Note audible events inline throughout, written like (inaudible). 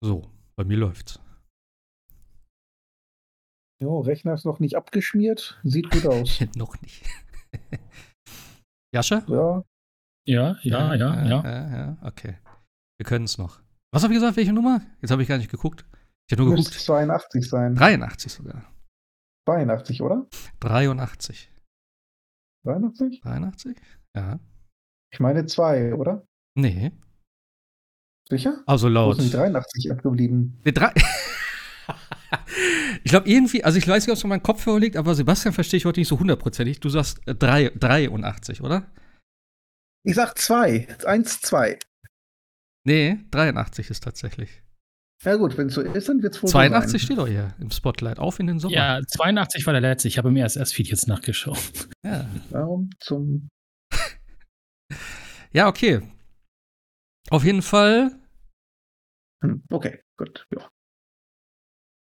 So, bei mir läuft's. Jo, Rechner ist noch nicht abgeschmiert. Sieht gut aus. (laughs) noch nicht. (laughs) Jascha? Ja. Ja, ja, ja, ja. ja, ja okay. Wir können es noch. Was habe ich gesagt? Welche Nummer? Jetzt habe ich gar nicht geguckt. Ich habe nur Müsste geguckt. 82 sein. 83 sogar. 82, oder? 83. 83? 83? Ja. Ich meine 2, oder? Nee. Sicher? Also Wo laut. sind die 83 abgeblieben? Nee, drei. (laughs) ich glaube irgendwie, also ich weiß nicht, ob es an meinem Kopfhörer liegt, aber Sebastian verstehe ich heute nicht so hundertprozentig. Du sagst äh, drei, 83, oder? Ich sag 2. 1, 2. Nee, 83 ist tatsächlich. Ja gut, wenn es so ist, dann wird es wohl so 82 sein. steht doch hier im Spotlight. Auf in den Sommer. Ja, 82 war der letzte. Ich habe im RSS-Feed jetzt nachgeschaut. Ja, Warum zum ja okay. Auf jeden Fall, hm, Okay, gut. Ja.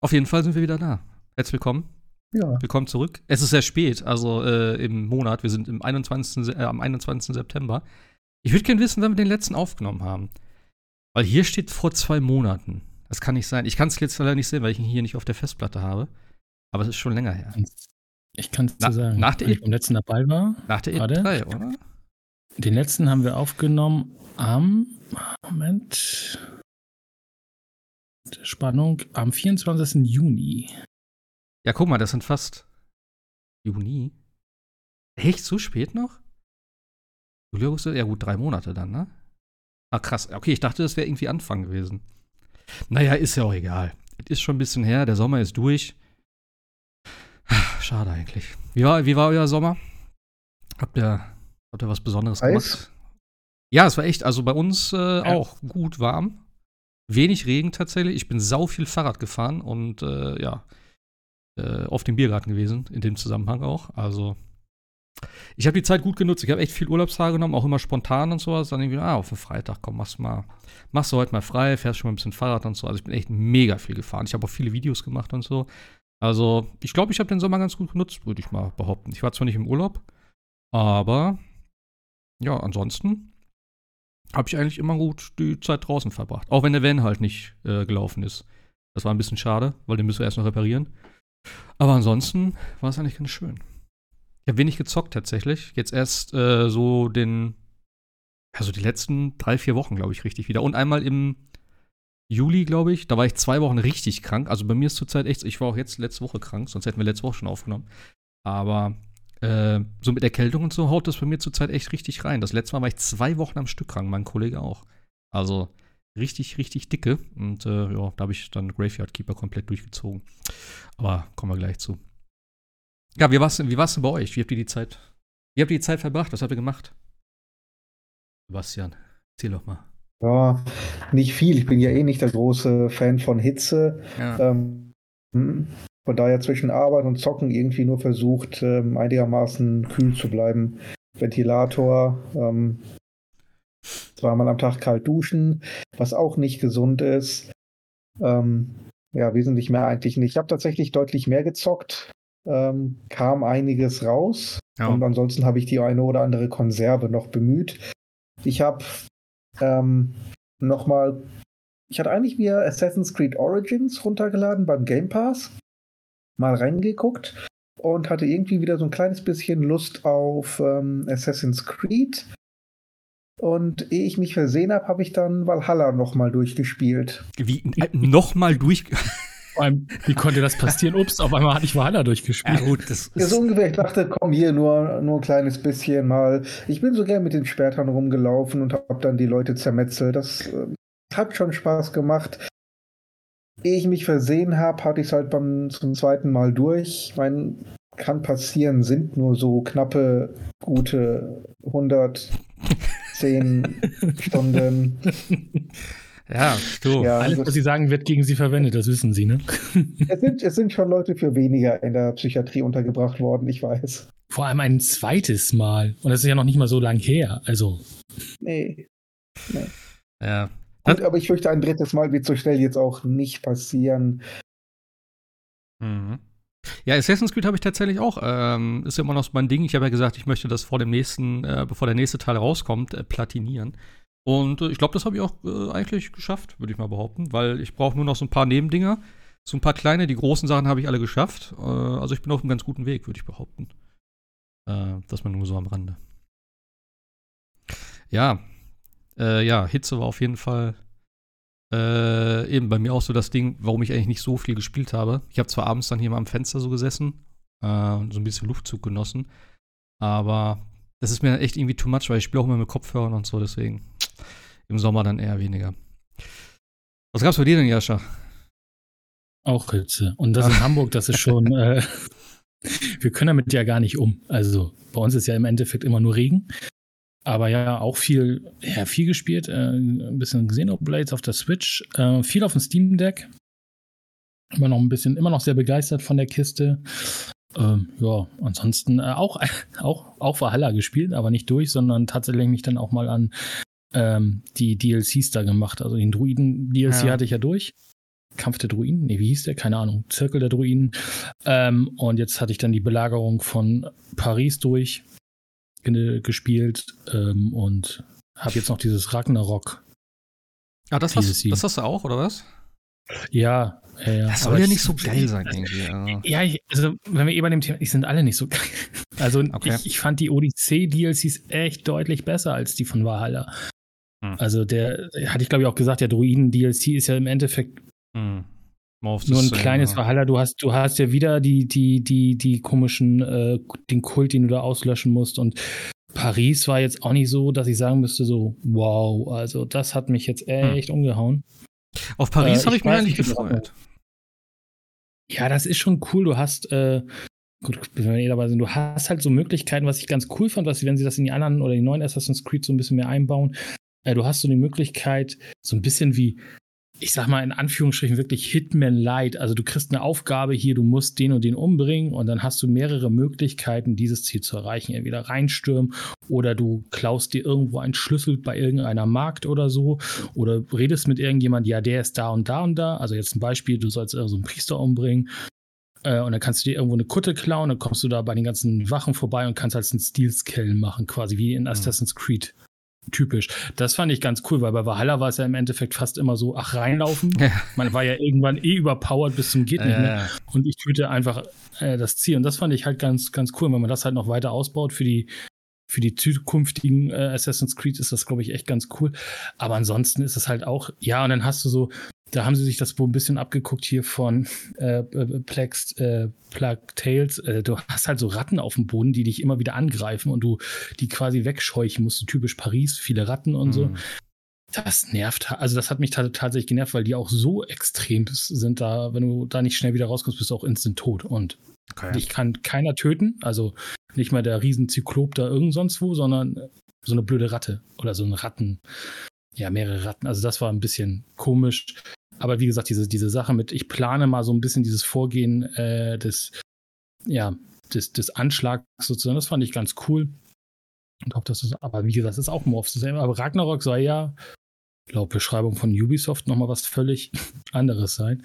auf jeden Fall sind wir wieder da. Herzlich willkommen. ja. Willkommen zurück. Es ist sehr spät, also äh, im Monat. Wir sind im 21. Se- Äh, am 21. September. Ich würde gerne wissen, wann wir den letzten aufgenommen haben. Weil hier steht vor zwei Monaten. Das kann nicht sein. Ich kann es jetzt leider nicht sehen, weil ich ihn hier nicht auf der Festplatte habe. Aber es ist schon länger her. Ich kann es Na- dir sagen. nach der ich beim letzten dabei war. Nach der Warte. E3, oder? Den letzten haben wir aufgenommen am Moment. Spannung am 24. Juni. Ja, guck mal, das sind fast Juni. Echt so spät noch? Juli, August, ja gut, drei Monate dann, ne? Ah, krass. Okay, ich dachte, das wäre irgendwie Anfang gewesen. Naja, ist ja auch egal. Es ist schon ein bisschen her, der Sommer ist durch. Schade eigentlich. Wie war, wie war euer Sommer? Habt ihr, habt ihr was Besonderes Heiß? gemacht? Ja, es war echt, also bei uns äh, auch gut warm. Wenig Regen tatsächlich. Ich bin sau viel Fahrrad gefahren und äh, ja, äh, auf dem Biergarten gewesen, in dem Zusammenhang auch. Also, ich habe die Zeit gut genutzt. Ich habe echt viel Urlaubstage genommen, auch immer spontan und sowas. Dann irgendwie, ah, auf den Freitag, komm, machst mal, machst du heute mal frei, fährst schon mal ein bisschen Fahrrad und so. Also, ich bin echt mega viel gefahren. Ich habe auch viele Videos gemacht und so. Also, ich glaube, ich habe den Sommer ganz gut genutzt, würde ich mal behaupten. Ich war zwar nicht im Urlaub, aber ja, ansonsten habe ich eigentlich immer gut die Zeit draußen verbracht. Auch wenn der Van halt nicht äh, gelaufen ist. Das war ein bisschen schade, weil den müssen wir erst noch reparieren. Aber ansonsten war es eigentlich ganz schön. Ich habe wenig gezockt tatsächlich. Jetzt erst äh, so den, also die letzten drei, vier Wochen, glaube ich, richtig wieder. Und einmal im Juli, glaube ich, da war ich zwei Wochen richtig krank. Also bei mir ist zurzeit echt, ich war auch jetzt letzte Woche krank, sonst hätten wir letzte Woche schon aufgenommen. Aber äh, so mit Erkältung und so haut das bei mir zurzeit echt richtig rein. Das letzte Mal war ich zwei Wochen am Stück krank, mein Kollege auch. Also richtig, richtig dicke. Und äh, ja, da habe ich dann Graveyard Keeper komplett durchgezogen. Aber kommen wir gleich zu. Ja, wie war's, denn- wie war's denn bei euch? Wie habt ihr die Zeit? Wie habt ihr die Zeit verbracht? Was habt ihr gemacht? Sebastian, erzähl doch mal. ja, nicht viel. Ich bin ja eh nicht der große Fan von Hitze. Ja. Ähm, hm, von daher zwischen Arbeit und Zocken irgendwie nur versucht, ähm, einigermaßen kühl zu bleiben. Ventilator, ähm, zweimal am Tag kalt duschen, was auch nicht gesund ist. Ähm, ja, wesentlich mehr eigentlich nicht. Ich habe tatsächlich deutlich mehr gezockt, ähm, kam einiges raus. Ja. Und ansonsten habe ich die eine oder andere Konserve noch bemüht. Ich habe ähm, nochmal, ich hatte eigentlich mir Assassin's Creed Origins runtergeladen beim Game Pass, mal reingeguckt und hatte irgendwie wieder so ein kleines bisschen Lust auf ähm, Assassin's Creed. Und ehe ich mich versehen habe, habe ich dann Valhalla nochmal durchgespielt. Wie äh, nochmal durch. Wie konnte das passieren? Ups, auf einmal hatte ich Valhalla ja, durchgespielt. gut, das Ja, ist. so ungefähr. Ich dachte, komm hier nur, nur ein kleines bisschen mal. Ich bin so gern mit den Schwertern rumgelaufen und habe dann die Leute zermetzelt. Das äh, hat schon Spaß gemacht. Ehe ich mich versehen habe, hatte ich es halt beim zum zweiten Mal durch. Ich meine, kann passieren, sind nur so knappe, gute 110 (laughs) Stunden. Ja, du. Ja, Alles, das- was sie sagen, wird gegen sie verwendet, das wissen sie, ne? (laughs) es, sind, es sind schon Leute für weniger in der Psychiatrie untergebracht worden, ich weiß. Vor allem ein zweites Mal. Und das ist ja noch nicht mal so lang her. Also, Nee. Ja. Gut, aber ich fürchte, ein drittes Mal wird so schnell jetzt auch nicht passieren. Mhm. Ja, Assassin's Creed habe ich tatsächlich auch. Ähm, ist ja immer noch so mein Ding. Ich habe ja gesagt, ich möchte das vor dem nächsten, äh, bevor der nächste Teil rauskommt, äh, platinieren. Und äh, ich glaube, das habe ich auch äh, eigentlich geschafft, würde ich mal behaupten, weil ich brauche nur noch so ein paar Nebendinger. So ein paar kleine, die großen Sachen habe ich alle geschafft. Äh, also ich bin auf einem ganz guten Weg, würde ich behaupten. Äh, das man nur so am Rande. Ja, äh, ja, Hitze war auf jeden Fall äh, eben bei mir auch so das Ding, warum ich eigentlich nicht so viel gespielt habe. Ich habe zwar abends dann hier mal am Fenster so gesessen äh, und so ein bisschen Luftzug genossen, aber das ist mir echt irgendwie too much, weil ich spiele auch immer mit Kopfhörern und so, deswegen im Sommer dann eher weniger. Was gab's bei dir denn, Jascha? Auch Hitze. Und das in (laughs) Hamburg, das ist schon, äh, (laughs) wir können damit ja gar nicht um. Also bei uns ist ja im Endeffekt immer nur Regen. Aber ja, auch viel, ja, viel gespielt. Äh, ein bisschen Xenoblades auf der Switch. Äh, viel auf dem Steam Deck. Immer noch ein bisschen, immer noch sehr begeistert von der Kiste. Ähm, ja, ansonsten äh, auch, (laughs) auch, auch Valhalla gespielt, aber nicht durch, sondern tatsächlich mich dann auch mal an ähm, die DLCs da gemacht. Also den Druiden-DLC ja. hatte ich ja durch. Kampf der Druiden? Nee, wie hieß der? Keine Ahnung. Zirkel der Druiden. Ähm, und jetzt hatte ich dann die Belagerung von Paris durch gespielt ähm, und habe jetzt noch dieses Ragnarok. Ah, das hast, das hast du auch, oder was? Ja, ja. Das soll ja nicht so geil sein, irgendwie. Also. Ja, ich, also wenn wir eh bei dem Thema, die sind alle nicht so geil. (laughs) Also okay. ich, ich, fand die Odyssey-DLCs echt deutlich besser als die von Valhalla. Hm. Also der, hatte ich glaube ich auch gesagt, der Druiden-DLC ist ja im Endeffekt hm. Nur ein kleines. Valhalla, du hast, du hast ja wieder die, die, die, die komischen, äh, den Kult, den du da auslöschen musst. Und Paris war jetzt auch nicht so, dass ich sagen müsste, so, wow, also das hat mich jetzt hm. echt hm. umgehauen. Auf Paris äh, habe ich, mich eigentlich gefreut. Ja, das ist schon cool. Du hast, äh, gut, wenn wir eh dabei sind, du hast halt so Möglichkeiten, was ich ganz cool fand, was, wenn sie das in die anderen oder die neuen Assassin's Creed so ein bisschen mehr einbauen. Äh, du hast so die Möglichkeit, so ein bisschen wie ich sag mal in Anführungsstrichen wirklich Hitman Light. Also du kriegst eine Aufgabe hier, du musst den und den umbringen und dann hast du mehrere Möglichkeiten, dieses Ziel zu erreichen. Entweder reinstürmen oder du klaust dir irgendwo einen Schlüssel bei irgendeiner Markt oder so oder redest mit irgendjemand, ja, der ist da und da und da. Also jetzt ein Beispiel, du sollst so einen Priester umbringen äh, und dann kannst du dir irgendwo eine Kutte klauen, dann kommst du da bei den ganzen Wachen vorbei und kannst halt einen Steel-Skill machen, quasi wie in mhm. Assassin's Creed typisch. Das fand ich ganz cool, weil bei Valhalla war es ja im Endeffekt fast immer so, ach, reinlaufen. Ja. Man war ja irgendwann eh überpowered bis zum geht nicht mehr. Und ich töte einfach äh, das Ziel. Und das fand ich halt ganz, ganz cool. Wenn man das halt noch weiter ausbaut für die, für die zukünftigen äh, Assassin's Creed ist das, glaube ich, echt ganz cool. Aber ansonsten ist es halt auch, ja, und dann hast du so, da haben sie sich das wohl ein bisschen abgeguckt hier von äh, äh Plex, äh, Plug Tales. Äh, du hast halt so Ratten auf dem Boden, die dich immer wieder angreifen und du die quasi wegscheuchen musst. So typisch Paris, viele Ratten und mhm. so. Das nervt, also das hat mich tatsächlich genervt, weil die auch so extrem sind da, wenn du da nicht schnell wieder rauskommst, bist du auch instant tot. Und okay. dich kann keiner töten, also nicht mal der Riesenzyklop da irgend sonst wo, sondern so eine blöde Ratte oder so ein Ratten, ja, mehrere Ratten. Also das war ein bisschen komisch. Aber wie gesagt, diese, diese Sache mit, ich plane mal so ein bisschen dieses Vorgehen äh, des, ja, des, des Anschlags sozusagen, das fand ich ganz cool. Und hoffe, das ist, aber wie gesagt, das ist auch Morphs. Aber Ragnarok soll ja, laut Beschreibung von Ubisoft, nochmal was völlig (laughs) anderes sein.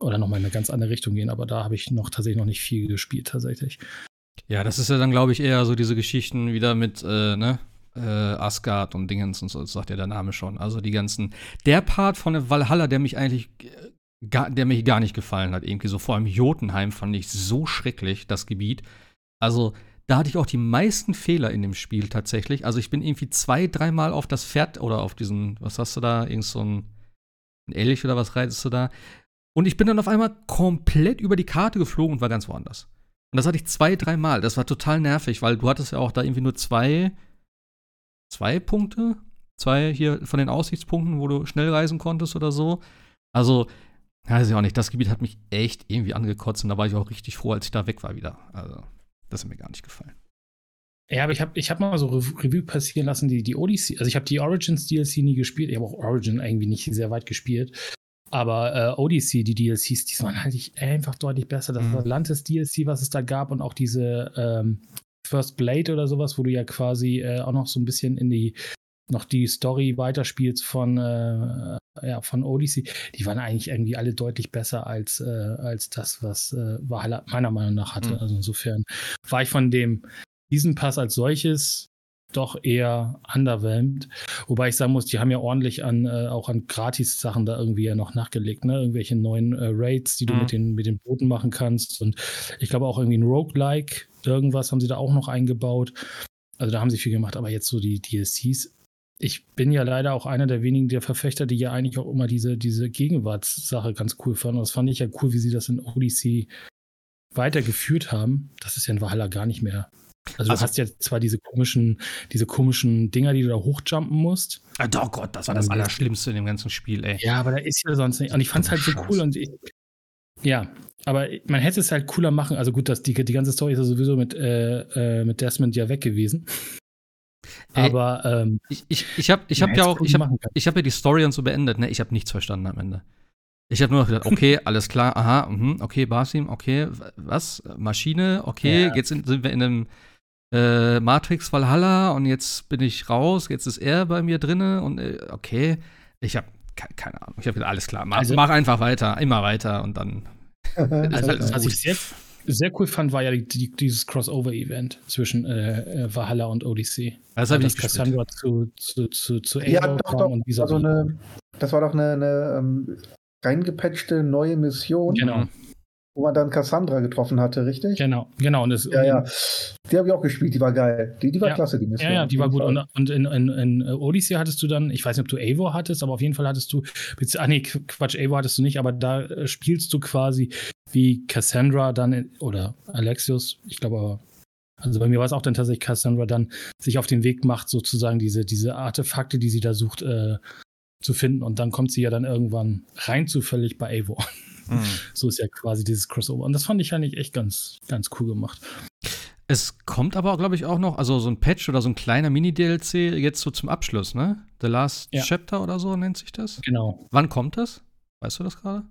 Oder nochmal in eine ganz andere Richtung gehen. Aber da habe ich noch tatsächlich noch nicht viel gespielt, tatsächlich. Ja, das ist ja dann, glaube ich, eher so diese Geschichten wieder mit, äh, ne, äh, Asgard und Dingens und so, das sagt ja der Name schon. Also die ganzen. Der Part von Valhalla, der mich eigentlich gar, der mich gar nicht gefallen hat, irgendwie so vor allem Jotunheim fand ich so schrecklich, das Gebiet. Also, da hatte ich auch die meisten Fehler in dem Spiel tatsächlich. Also ich bin irgendwie zwei, dreimal auf das Pferd oder auf diesen, was hast du da, irgend so ein, ein Elch oder was reitest du da? Und ich bin dann auf einmal komplett über die Karte geflogen und war ganz woanders. Und das hatte ich zwei, dreimal. Das war total nervig, weil du hattest ja auch da irgendwie nur zwei zwei Punkte. Zwei hier von den Aussichtspunkten, wo du schnell reisen konntest oder so. Also, weiß ich auch nicht, das Gebiet hat mich echt irgendwie angekotzt und da war ich auch richtig froh, als ich da weg war wieder. Also, das hat mir gar nicht gefallen. Ja, aber ich habe ich hab mal so Review passieren lassen, die, die Odyssey, also ich habe die Origins DLC nie gespielt, ich habe auch Origin irgendwie nicht sehr weit gespielt. Aber äh, Odyssey, die DLCs, die waren halt einfach deutlich besser. Das mhm. Atlantis DLC, was es da gab und auch diese ähm, First Blade oder sowas, wo du ja quasi äh, auch noch so ein bisschen in die noch die Story weiterspielst von, äh, ja, von Odyssey, die waren eigentlich irgendwie alle deutlich besser als, äh, als das, was äh, Valhalla meiner Meinung nach hatte. Mhm. Also insofern war ich von dem diesen Pass als solches doch eher underwhelmed. Wobei ich sagen muss, die haben ja ordentlich an äh, auch an Gratis-Sachen da irgendwie ja noch nachgelegt, ne? Irgendwelche neuen äh, Raids, die du Mhm. mit den, mit den Booten machen kannst. Und ich glaube auch irgendwie ein Roguelike, irgendwas haben sie da auch noch eingebaut. Also da haben sie viel gemacht, aber jetzt so die DLCs. Ich bin ja leider auch einer der wenigen der Verfechter, die ja eigentlich auch immer diese, diese Gegenwartssache ganz cool fanden. Und das fand ich ja cool, wie sie das in Odyssey weitergeführt haben. Das ist ja in Valhalla gar nicht mehr. Also, Also- du hast ja zwar diese komischen, diese komischen Dinger, die du da hochjumpen musst. Ah, oh Gott, das war das Allerschlimmste in dem ganzen Spiel, ey. Ja, aber da ist ja sonst nicht. Und ich fand es halt so cool und ich, ja, aber man hätte es halt cooler machen. Also gut, dass die, die ganze Story ist ja sowieso mit, äh, äh, mit Desmond ja weg gewesen. Ey, Aber ähm, Ich, ich, ich habe ich hab ja auch, ich habe ich hab ja die Story und so beendet, ne? Ich habe nichts verstanden am Ende. Ich habe nur noch gedacht, okay, (laughs) alles klar, aha, mhm, okay, Basim, okay, was? Maschine, okay, Ja. jetzt sind, sind wir in einem äh, Matrix Valhalla und jetzt bin ich raus, jetzt ist er bei mir drinne und äh, okay, ich habe ke keine Ahnung, ich habe alles klar, mach, Also- mach einfach weiter, immer weiter und dann (laughs) Also, Also, was ich sehr, sehr cool fand, war ja die, die, dieses Crossover-Event zwischen äh, äh, Valhalla und Odyssey. das habe ich nicht gespielt. Cassandra zu, zu, zu, zu ja, doch, doch. und Das war, so vis-à-vis. eine, das war doch eine, eine ähm, reingepatchte neue Mission, Genau, wo man dann Cassandra getroffen hatte, richtig? genau, genau. Und das, Ja, ja. Die habe ich auch gespielt, die war geil. Die, die war Ja. klasse, die Mission. Ja, ja, die war gut. Und, und in, in, in äh, Odyssey hattest du dann, ich weiß nicht, ob du Eivor hattest, aber auf jeden Fall hattest du, ah nee, Qu- Quatsch, Eivor hattest du nicht, aber da äh, spielst du quasi wie Cassandra dann, in, oder Alexios, ich glaube aber, also bei mir war es auch dann tatsächlich Cassandra dann sich auf den Weg macht, sozusagen diese, diese Artefakte, die sie da sucht, äh, zu finden. Und dann kommt sie ja dann irgendwann rein zufällig bei Eivor. Mhm. So ist ja quasi dieses Crossover. Und das fand ich eigentlich echt ganz, ganz cool gemacht. Es kommt aber, glaube ich, auch noch, also so ein Patch oder so ein kleiner Mini-DLC jetzt so zum Abschluss, ne? The Last Ja. Chapter oder so nennt sich das. Genau. Wann kommt das? Weißt du das gerade?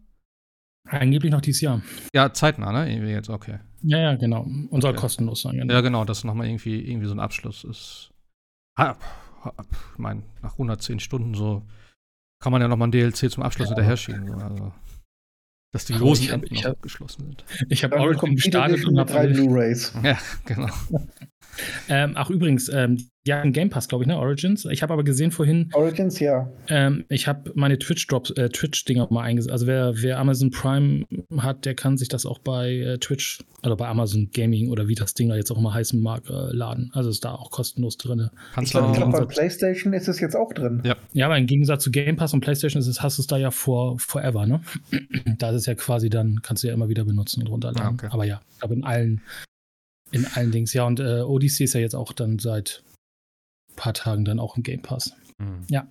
Angeblich noch dieses Jahr. Ja, zeitnah, ne? Irgendwie jetzt, okay. Ja, ja, genau. Und soll Okay. kostenlos sein. Genau. Ja, genau, dass nochmal irgendwie, irgendwie so ein Abschluss ist. Ich meine, nach 110 Stunden so kann man ja nochmal ein DLC zum Abschluss Ja. hinterher schieben. So, also, dass die losen ich hab- Enden ich noch hab- geschlossen sind. Ich habe kommt gestartet und mit drei habe. Blu-Rays. (laughs) Ja, genau. Ähm, ach, übrigens, ähm, ja, ein Game Pass, glaube ich, ne? Origins. Ich habe aber gesehen vorhin, Origins, ja. ähm, ich habe meine Twitch-Drops, äh, Twitch-Dinger mal eingesetzt. Also, wer, wer Amazon Prime hat, der kann sich das auch bei äh, Twitch oder bei Amazon Gaming oder wie das Ding da jetzt auch immer heißen mag, äh, laden. Also, ist da auch kostenlos drin. Kannst Ich glaube, bei PlayStation ist es jetzt auch drin. Ja. Ja, aber im Gegensatz zu Game Pass und PlayStation ist es, hast du es da ja for, forever, ne? (clears throat) da ist es ja quasi dann, kannst du ja immer wieder benutzen und runterladen. Ah, okay. Aber ja, ich glaube in allen, in allen Dings. Ja, und äh, Odyssey ist ja jetzt auch dann seit ein paar Tagen dann auch im Game Pass. Mhm. Ja.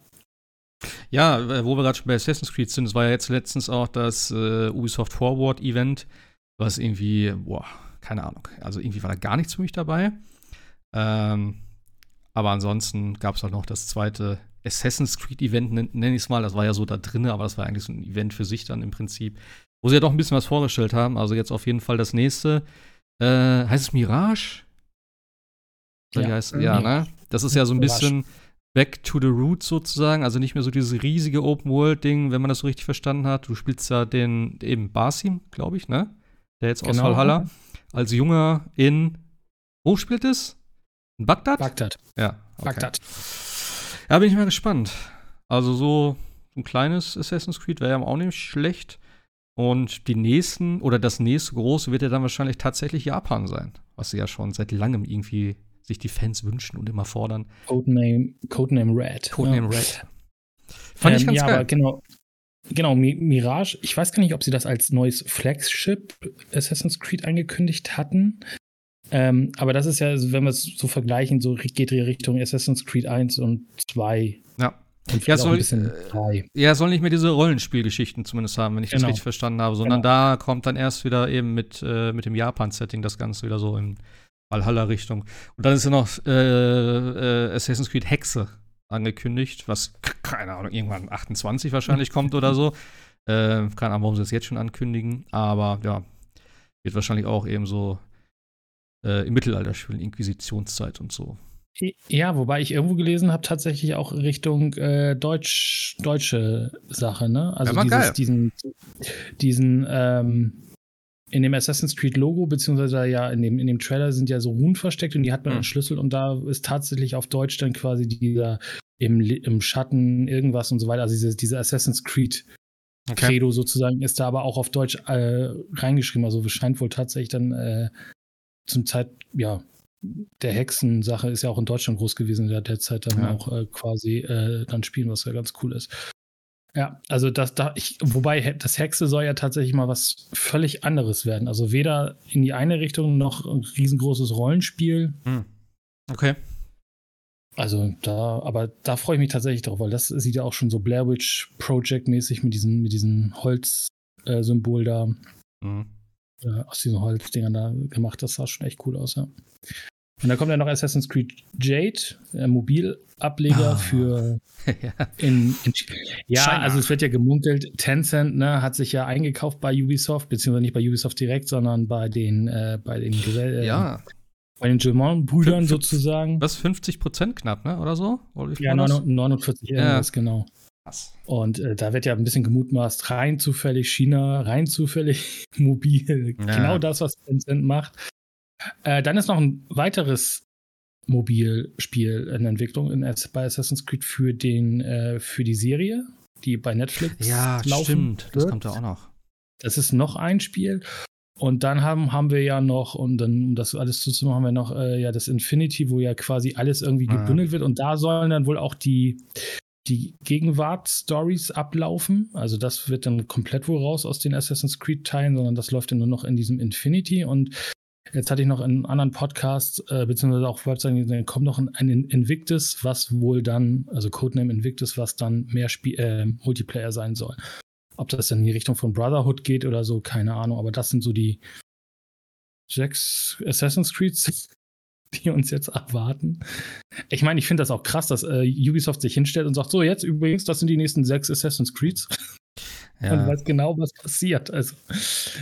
Ja, äh, wo wir gerade schon bei Assassin's Creed sind, es war ja jetzt letztens auch das äh, Ubisoft Forward Event, was irgendwie, boah, keine Ahnung, also irgendwie war da gar nichts für mich dabei. Ähm, aber ansonsten gab es halt noch das zweite Assassin's Creed Event, nenn, nenn ich es mal. Das war ja so da drinne, aber das war eigentlich so ein Event für sich dann im Prinzip, wo sie ja doch ein bisschen was vorgestellt haben. Also jetzt auf jeden Fall das nächste. Äh, heißt es Mirage? Ja. heißt, ja, ne? Das ist ja so ein bisschen back to the roots sozusagen, also nicht mehr so dieses riesige Open World Ding, wenn man das so richtig verstanden hat. Du spielst ja den eben Basim, glaube ich, ne? Der jetzt aus Genau. Valhalla als Junger in wo spielt es? In Bagdad? Bagdad. ja. okay. Bagdad. Ja, bin ich mal gespannt. Also so ein kleines Assassin's Creed wäre ja auch nicht schlecht. Und die nächsten oder das nächste große wird ja dann wahrscheinlich tatsächlich Japan sein, was sie ja schon seit langem irgendwie sich die Fans wünschen und immer fordern. Codename, Codename Red. Codename ja. Red. Fand ich Ähm, ganz ja, geil. aber genau. Genau, Mi- Mirage, ich weiß gar nicht, ob sie das als neues Flagship Assassin's Creed angekündigt hatten. Ähm, aber das ist ja, wenn wir es so vergleichen, so geht die Richtung Assassin's Creed 1 und 2. Ja. Und Ja, soll- äh, 3. Ja, soll nicht mehr diese Rollenspielgeschichten zumindest haben, wenn ich das Genau. richtig verstanden habe, sondern da kommt dann erst wieder eben mit, äh, mit dem Japan-Setting das Ganze wieder so in Valhalla-Richtung. Und dann ist ja noch äh, äh, Assassin's Creed Hexe angekündigt, was, keine Ahnung, irgendwann 28 wahrscheinlich kommt oder so. (laughs) Äh, keine Ahnung, warum sie das jetzt schon ankündigen, aber ja, wird wahrscheinlich auch eben so äh, im Mittelalter spielen, Inquisitionszeit und so. Ja, wobei ich irgendwo gelesen habe, tatsächlich auch Richtung äh, Deutsch, deutsche Sache, ne? Also Ja, dieses, diesen, diesen, ähm, in dem Assassin's Creed Logo, beziehungsweise ja in dem, in dem Trailer sind ja so Runen versteckt und die hat man mhm. Schlüssel und da ist tatsächlich auf Deutsch dann quasi dieser im, im Schatten irgendwas und so weiter. Also diese, diese Assassin's Creed okay. Credo sozusagen ist da aber auch auf Deutsch äh, reingeschrieben. Also scheint wohl tatsächlich dann äh, zum Zeit, ja, der Hexensache ist ja auch in Deutschland groß gewesen in der Zeit dann ja. auch äh, quasi äh, dann spielen, was ja ganz cool ist. Ja, also das da ich, wobei das Hexe soll ja tatsächlich mal was völlig anderes werden. Also weder in die eine Richtung noch ein riesengroßes Rollenspiel. Hm. Okay. Also da, aber da freue ich mich tatsächlich drauf, weil das sieht ja auch schon so Blair Witch Project mäßig mit diesem mit diesem Holz-Symbol äh, da. Mhm. Äh, aus diesen Holzdingern da gemacht. Das sah schon echt cool aus, ja. Und dann kommt ja noch Assassin's Creed Jade, äh, Mobilableger oh. für (laughs) ja. In, in, ja, China. also es wird ja gemunkelt, Tencent ne, hat sich ja eingekauft bei Ubisoft, beziehungsweise nicht bei Ubisoft direkt, sondern bei den äh, bei den Gesell ja. bei den German-Brüdern sozusagen. Was 50 Prozent knapp, ne? Oder so? Oder ja, 49 ja. genau. Krass. Und äh, da wird ja ein bisschen gemutmaßt, rein zufällig China, rein zufällig (laughs) mobil. Ja. Genau das, was Tencent macht. Äh, dann ist noch ein weiteres Mobilspiel in Entwicklung in, bei Assassin's Creed für, den, äh, für die Serie, die bei Netflix ja, laufen. Stimmt, wird. das kommt ja auch noch. Das ist noch ein Spiel. Und dann haben, haben wir ja noch, und dann, um das alles zuzumachen, haben wir noch äh, ja das Infinity, wo ja quasi alles irgendwie ah. gebündelt wird. Und da sollen dann wohl auch die, die Gegenwart-Stories ablaufen. Also das wird dann komplett wohl raus aus den Assassin's Creed-Teilen, sondern das läuft dann nur noch in diesem Infinity. Und Jetzt hatte ich noch in anderen Podcast, äh, beziehungsweise auch Webseiten, dann kommt noch ein, ein, Invictus, was wohl dann, also Codename Invictus, was dann mehr Spiel, äh, Multiplayer sein soll. Ob das dann in die Richtung von Brotherhood geht oder so, keine Ahnung. Aber das sind so die sechs Assassin's Creeds, die uns jetzt erwarten. Ich meine, ich finde das auch krass, dass äh, Ubisoft sich hinstellt und sagt: So, jetzt übrigens, das sind die nächsten sechs Assassin's Creeds. (laughs) Ja. Und weiß genau, was passiert. Also,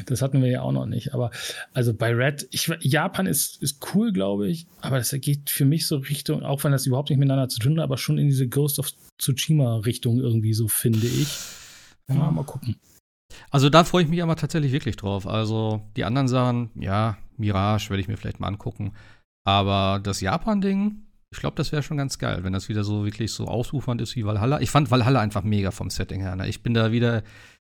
das hatten wir ja auch noch nicht. Aber also bei Red, ich, Japan ist, ist cool, glaube ich, aber das geht für mich so Richtung, auch wenn das überhaupt nicht miteinander zu tun hat, aber schon in diese Ghost of Tsushima-Richtung irgendwie so, finde ich. Ja, mal gucken. Also da freue ich mich aber tatsächlich wirklich drauf. Also die anderen Sachen, ja, Mirage werde ich mir vielleicht mal angucken. Aber das Japan-Ding, ich glaube, das wäre schon ganz geil, wenn das wieder so wirklich so ausufernd ist wie Valhalla. Ich fand Valhalla einfach mega vom Setting her. Ne? Ich bin da wieder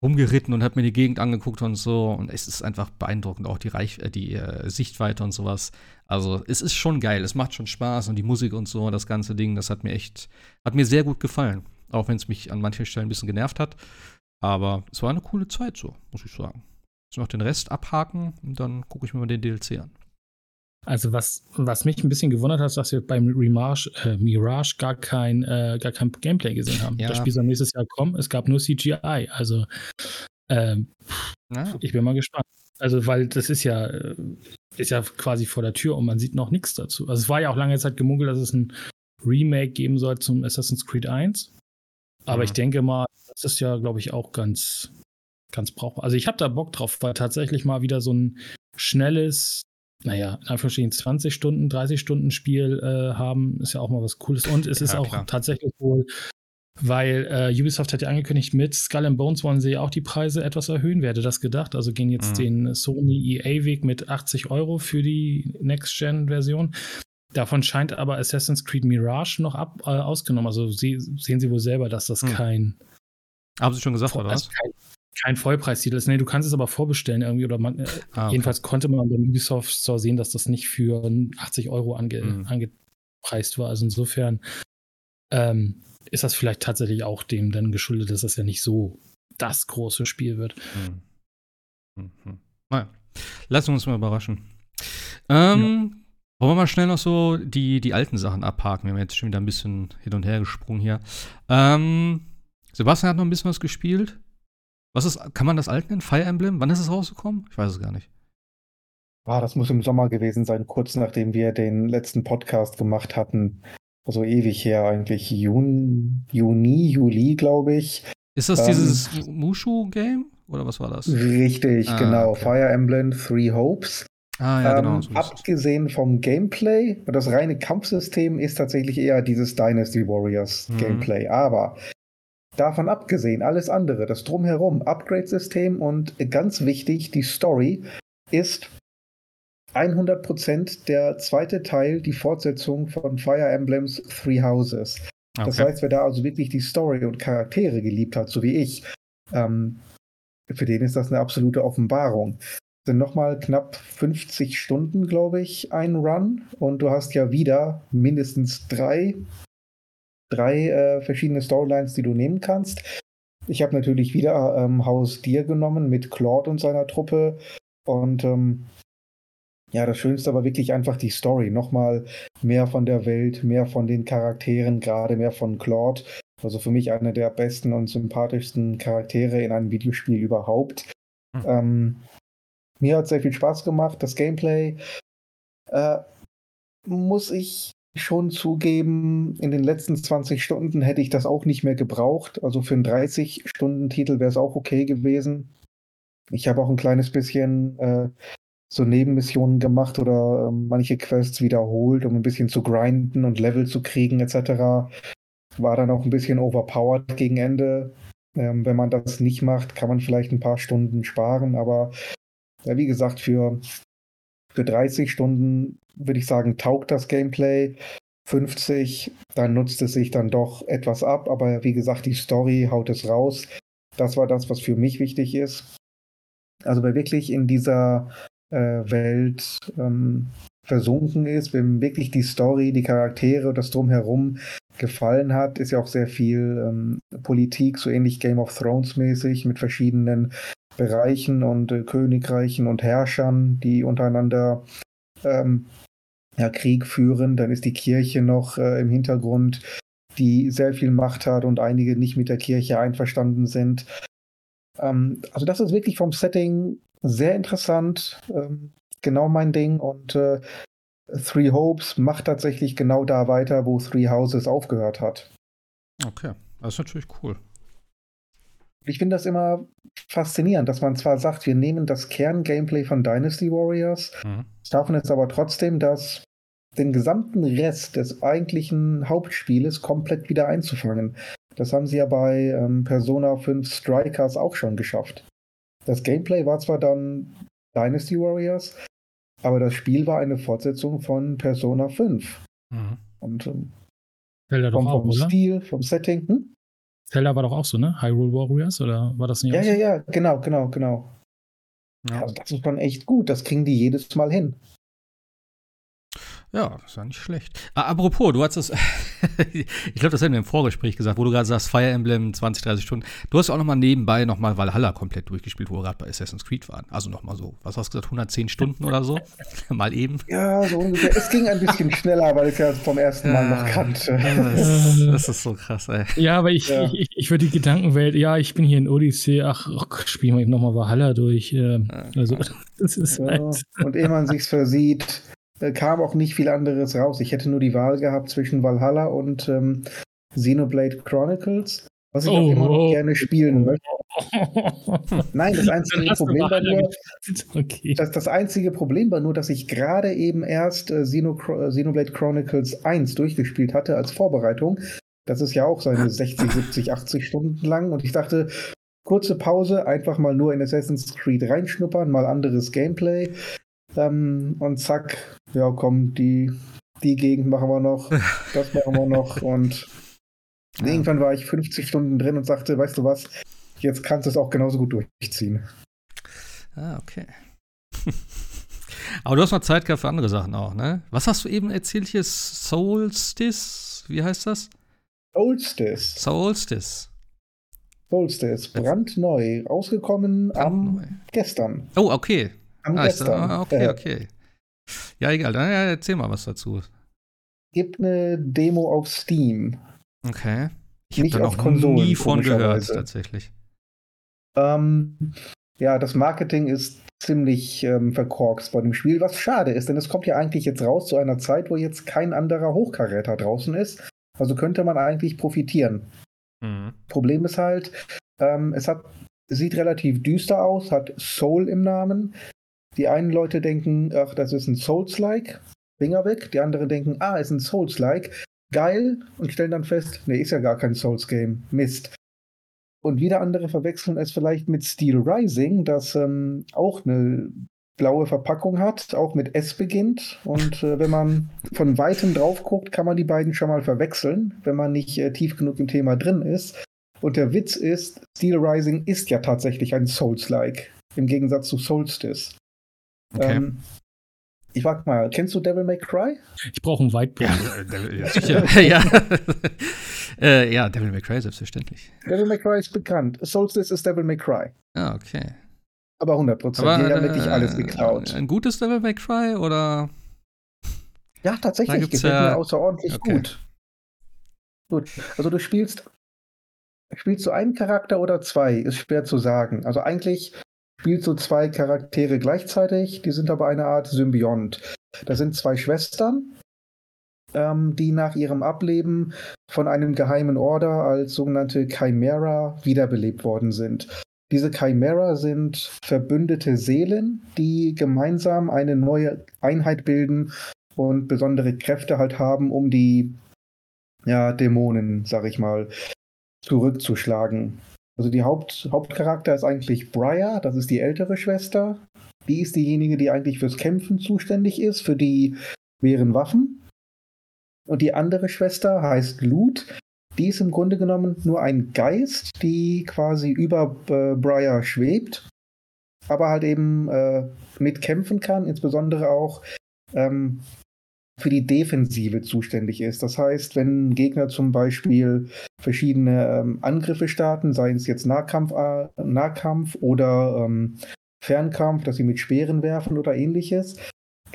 rumgeritten und habe mir die Gegend angeguckt und so. Und es ist einfach beeindruckend, auch die, Reich äh, die äh, Sichtweite und sowas. Also es ist schon geil, es macht schon Spaß und die Musik und so, das ganze Ding, das hat mir echt, hat mir sehr gut gefallen. Auch wenn es mich an manchen Stellen ein bisschen genervt hat. Aber es war eine coole Zeit so, muss ich sagen. Jetzt noch den Rest abhaken und dann gucke ich mir mal den DLC an. Also was, was mich ein bisschen gewundert hat, ist, dass wir beim Remarge, äh, Mirage gar kein, äh, gar kein Gameplay gesehen haben. Ja. Das Spiel soll nächstes Jahr kommen. Es gab nur CGI. Also ähm, ja. ich bin mal gespannt. Also, weil das ist ja, äh, ist ja quasi vor der Tür und man sieht noch nichts dazu. Also es war ja auch lange Zeit gemunkelt, dass es ein Remake geben soll zum Assassin's Creed 1. Aber ja. ich denke mal, das ist ja, glaube ich, auch ganz, ganz brauchbar. Also ich habe da Bock drauf, weil tatsächlich mal wieder so ein schnelles naja, in Anführungsstrichen 20 Stunden, 30 Stunden Spiel äh, haben, ist ja auch mal was Cooles. Und es ja, ist auch klar. tatsächlich wohl, weil äh, Ubisoft hat ja angekündigt, mit Skull and Bones wollen sie ja auch die Preise etwas erhöhen. Wer hätte das gedacht? Also gehen jetzt mhm. den Sony EA-Weg mit 80 Euro für die Next-Gen-Version. Davon scheint aber Assassin's Creed Mirage noch ab, äh, ausgenommen. Also sie, sehen sie wohl selber, dass das mhm. kein. Haben sie schon gesagt, oder was? Kein, kein Vollpreistitel ist. Nee, du kannst es aber vorbestellen irgendwie. Oder man, äh, ah, okay. jedenfalls konnte man beim Ubisoft Store sehen, dass das nicht für 80 Euro ange, mhm. angepreist war. Also insofern ähm, ist das vielleicht tatsächlich auch dem dann geschuldet, dass das ja nicht so das große Spiel wird. Mhm. Mhm. Naja, lassen wir uns mal überraschen. Ähm, ja. Wollen wir mal schnell noch so die, die alten Sachen abhaken? Wir haben jetzt schon wieder ein bisschen hin und her gesprungen hier. Ähm, Sebastian hat noch ein bisschen was gespielt. Was ist, kann man das alt nennen? Fire Emblem? Wann ist es rausgekommen? Ich weiß es gar nicht. Ah, das muss im Sommer gewesen sein, kurz nachdem wir den letzten Podcast gemacht hatten. Also ewig her eigentlich. Juni, Juni Juli, glaube ich. Ist das ähm, dieses Mushu-Game? Oder was war das? Richtig, ah, genau. Okay. Fire Emblem Three Hopes. Ah, ja, genau. So abgesehen vom Gameplay, das reine Kampfsystem ist tatsächlich eher dieses Dynasty Warriors mhm. Gameplay. Aber Davon abgesehen, alles andere, das Drumherum, Upgrade-System und ganz wichtig, die Story ist 100% der zweite Teil, die Fortsetzung von Fire Emblems Three Houses. Okay. Das heißt, wer da also wirklich die Story und Charaktere geliebt hat, so wie ich, ähm, für den ist das eine absolute Offenbarung. Sind nochmal knapp 50 Stunden, glaube ich, ein Run und du hast ja wieder mindestens drei, drei äh, verschiedene Storylines, die du nehmen kannst. Ich habe natürlich wieder ähm, Haus Dir genommen mit Claude und seiner Truppe und ähm, ja, das Schönste war wirklich einfach die Story. Nochmal mehr von der Welt, mehr von den Charakteren, gerade mehr von Claude. Also für mich einer der besten und sympathischsten Charaktere in einem Videospiel überhaupt. Mhm. Ähm, mir hat sehr viel Spaß gemacht. Das Gameplay äh, muss ich schon zugeben, in den letzten 20 Stunden hätte ich das auch nicht mehr gebraucht. Also für einen 30-Stunden-Titel wäre es auch okay gewesen. Ich habe auch ein kleines bisschen äh, so Nebenmissionen gemacht oder ähm, manche Quests wiederholt, um ein bisschen zu grinden und Level zu kriegen etc. War dann auch ein bisschen overpowered gegen Ende. Ähm, wenn man das nicht macht, kann man vielleicht ein paar Stunden sparen, aber ja, wie gesagt, für, für 30 Stunden würde ich sagen, taugt das Gameplay. 50, dann nutzt es sich dann doch etwas ab, aber wie gesagt, die Story haut es raus. Das war das, was für mich wichtig ist. Also wer wirklich in dieser äh, Welt ähm, versunken ist, wenn wirklich die Story, die Charaktere und das Drumherum gefallen hat, ist ja auch sehr viel ähm, Politik, so ähnlich Game of Thrones mäßig, mit verschiedenen Bereichen und äh, Königreichen und Herrschern, die untereinander ähm, ja, Krieg führen. Dann ist die Kirche noch äh, im Hintergrund, die sehr viel Macht hat und einige nicht mit der Kirche einverstanden sind. Ähm, also das ist wirklich vom Setting sehr interessant, ähm, genau mein Ding und äh, Three Hopes macht tatsächlich genau da weiter, wo Three Houses aufgehört hat. Okay, das ist natürlich cool. Ich finde das immer faszinierend, dass man zwar sagt, wir nehmen das Kern-Gameplay von Dynasty Warriors, mhm. schaffen es aber trotzdem, das den gesamten Rest des eigentlichen Hauptspieles komplett wieder einzufangen. Das haben sie ja bei ähm, Persona 5 Strikers auch schon geschafft. Das Gameplay war zwar dann Dynasty Warriors, aber das Spiel war eine Fortsetzung von Persona 5. Mhm. Und ähm, Zelda vom, vom auch, Stil, vom Setting. Hm? Zelda war doch auch so, ne? Hyrule Warriors oder war das nicht Ja, ja, so? ja, genau, genau, genau. Ja. Also das ist schon echt gut. Das kriegen die jedes Mal hin. Ja, das war nicht schlecht. Ah, apropos, du hast es, (laughs) ich glaube, das haben wir im Vorgespräch gesagt, wo du gerade sagst, Fire Emblem 20, 30 Stunden. Du hast auch noch mal nebenbei noch mal Valhalla komplett durchgespielt, wo wir gerade bei Assassin's Creed waren. Also noch mal so, was hast du gesagt, 110 Stunden oder so? (laughs) mal eben. Ja, so ungefähr. Es ging ein bisschen schneller, weil ich ja vom ersten Mal noch kannte. Das, (laughs) das, ist so krass, ey. Ja, aber ich, ja. ich, ich würde die Gedankenwelt, ja, ich bin hier in Odyssee, ach, oh, spielen wir eben noch mal Valhalla durch. Ähm, also, das ist ja, halt. Und ehe man sich's versieht, äh, kam auch nicht viel anderes raus. Ich hätte nur die Wahl gehabt zwischen Valhalla und ähm, Xenoblade Chronicles, was ich oh, auch immer noch oh. gerne spielen möchte. (laughs) Nein, das einzige Problem war nur, (laughs) okay. das, das einzige Problem war nur, dass ich gerade eben erst äh, Xeno, äh, Xenoblade Chronicles 1 durchgespielt hatte als Vorbereitung. Das ist ja auch seine 60, 70, 80 Stunden lang und ich dachte, kurze Pause, einfach mal nur in Assassin's Creed reinschnuppern, mal anderes Gameplay. Ähm, und zack, ja komm, die, die Gegend machen wir noch, (laughs) das machen wir noch. Und ja. irgendwann war ich 50 Stunden drin und sagte, weißt du was, jetzt kannst du es auch genauso gut durchziehen. Ah, okay. Aber du hast mal Zeit gehabt für andere Sachen auch, ne? Was hast du eben erzählt hier? Solstice? Wie heißt das? Solstice. Solstice. Solstice, brandneu, rausgekommen brandneu. am gestern. Oh, okay. Am ah, gestern. Ah, okay, okay. Ja, egal. Dann ja, erzähl mal was dazu. Gibt eine Demo auf Steam. Okay. Ich habe da noch Konsolen, nie von gehört, tatsächlich. Ähm, ja, das Marketing ist ziemlich ähm, verkorkst bei dem Spiel, was schade ist, denn es kommt ja eigentlich jetzt raus zu einer Zeit, wo jetzt kein anderer Hochkaräter draußen ist. Also könnte man eigentlich profitieren. Mhm. Problem ist halt, ähm, es hat, sieht relativ düster aus, hat Soul im Namen. Die einen Leute denken, ach, das ist ein Souls-like, Finger weg. Die anderen denken, ah, ist ein Souls-like, geil. Und stellen dann fest, nee, ist ja gar kein Souls-Game. Mist. und wieder andere verwechseln es vielleicht mit Steel Rising, das ähm, auch eine blaue Verpackung hat, auch mit S beginnt. Und äh, wenn man von weitem drauf guckt, kann man die beiden schon mal verwechseln, wenn man nicht äh, tief genug im Thema drin ist. Und der Witz ist, Steel Rising ist ja tatsächlich ein Souls-like, im Gegensatz zu Solstice. Okay. Ähm, ich frag mal, kennst du Devil May Cry? Ich brauche ein Whiteboard. Ja, (laughs) sicher. (laughs) ja. (laughs) äh, ja, Devil May Cry, selbstverständlich. Devil May Cry ist bekannt. Solstice ist Devil May Cry. Ah, okay. Aber 100 Prozent. Jeder hat alles äh, geklaut. Ein gutes Devil May Cry oder? Ja, tatsächlich. Gefällt ja, mir außerordentlich okay. gut. Gut. Also du spielst, spielst du einen Charakter oder zwei? Ist schwer zu sagen. Also eigentlich spielst du zwei Charaktere gleichzeitig. Die sind aber eine Art Symbiont. Das sind zwei Schwestern, ähm, die nach ihrem Ableben von einem geheimen Order als sogenannte Chimera wiederbelebt worden sind. Diese Chimera sind verbündete Seelen, die gemeinsam eine neue Einheit bilden und besondere Kräfte halt haben, um die ja, Dämonen, sag ich mal, zurückzuschlagen. Also die Haupt, Hauptcharakter ist eigentlich Briar, das ist die ältere Schwester. Die ist diejenige, die eigentlich fürs Kämpfen zuständig ist, für die schweren Waffen. Und die andere Schwester heißt Loot. Die ist im Grunde genommen nur ein Geist, die quasi über äh, Briar schwebt, aber halt eben äh, mitkämpfen kann, insbesondere auch ähm, für die Defensive zuständig ist. Das heißt, wenn Gegner zum Beispiel verschiedene ähm, Angriffe starten, seien es jetzt Nahkampf, äh, Nahkampf oder ähm, Fernkampf, dass sie mit Speeren werfen oder ähnliches,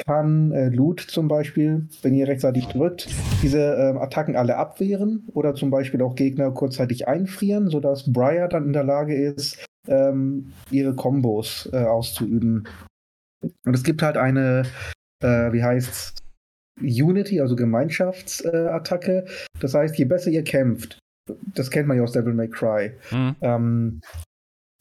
kann äh, Loot zum Beispiel, wenn ihr rechtzeitig drückt, diese äh, Attacken alle abwehren oder zum Beispiel auch Gegner kurzzeitig einfrieren, sodass Briar dann in der Lage ist, ähm, ihre Kombos äh, auszuüben. Und es gibt halt eine, äh, wie heißt's, Unity, also Gemeinschaftsattacke. das heißt, je besser ihr kämpft, das kennt man ja aus Devil May Cry, mhm. ähm,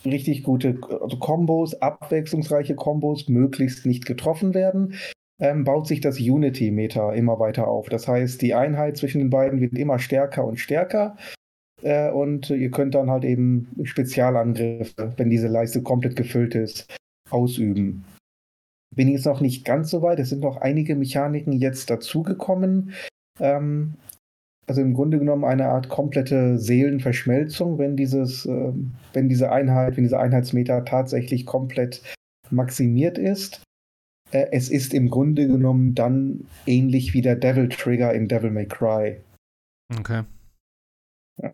richtig gute also Kombos, abwechslungsreiche Kombos, möglichst nicht getroffen werden, ähm, baut sich das Unity-Meter immer weiter auf. Das heißt, die Einheit zwischen den beiden wird immer stärker und stärker. Äh, und ihr könnt dann halt eben Spezialangriffe, wenn diese Leiste komplett gefüllt ist, ausüben. Bin jetzt noch nicht ganz so weit. Es sind noch einige Mechaniken jetzt dazugekommen. Ähm, also im Grunde genommen eine Art komplette Seelenverschmelzung, wenn dieses, äh, wenn diese Einheit, wenn dieser Einheitsmeter tatsächlich komplett maximiert ist. Äh, es ist im Grunde genommen dann ähnlich wie der Devil Trigger in Devil May Cry. Okay. Ja.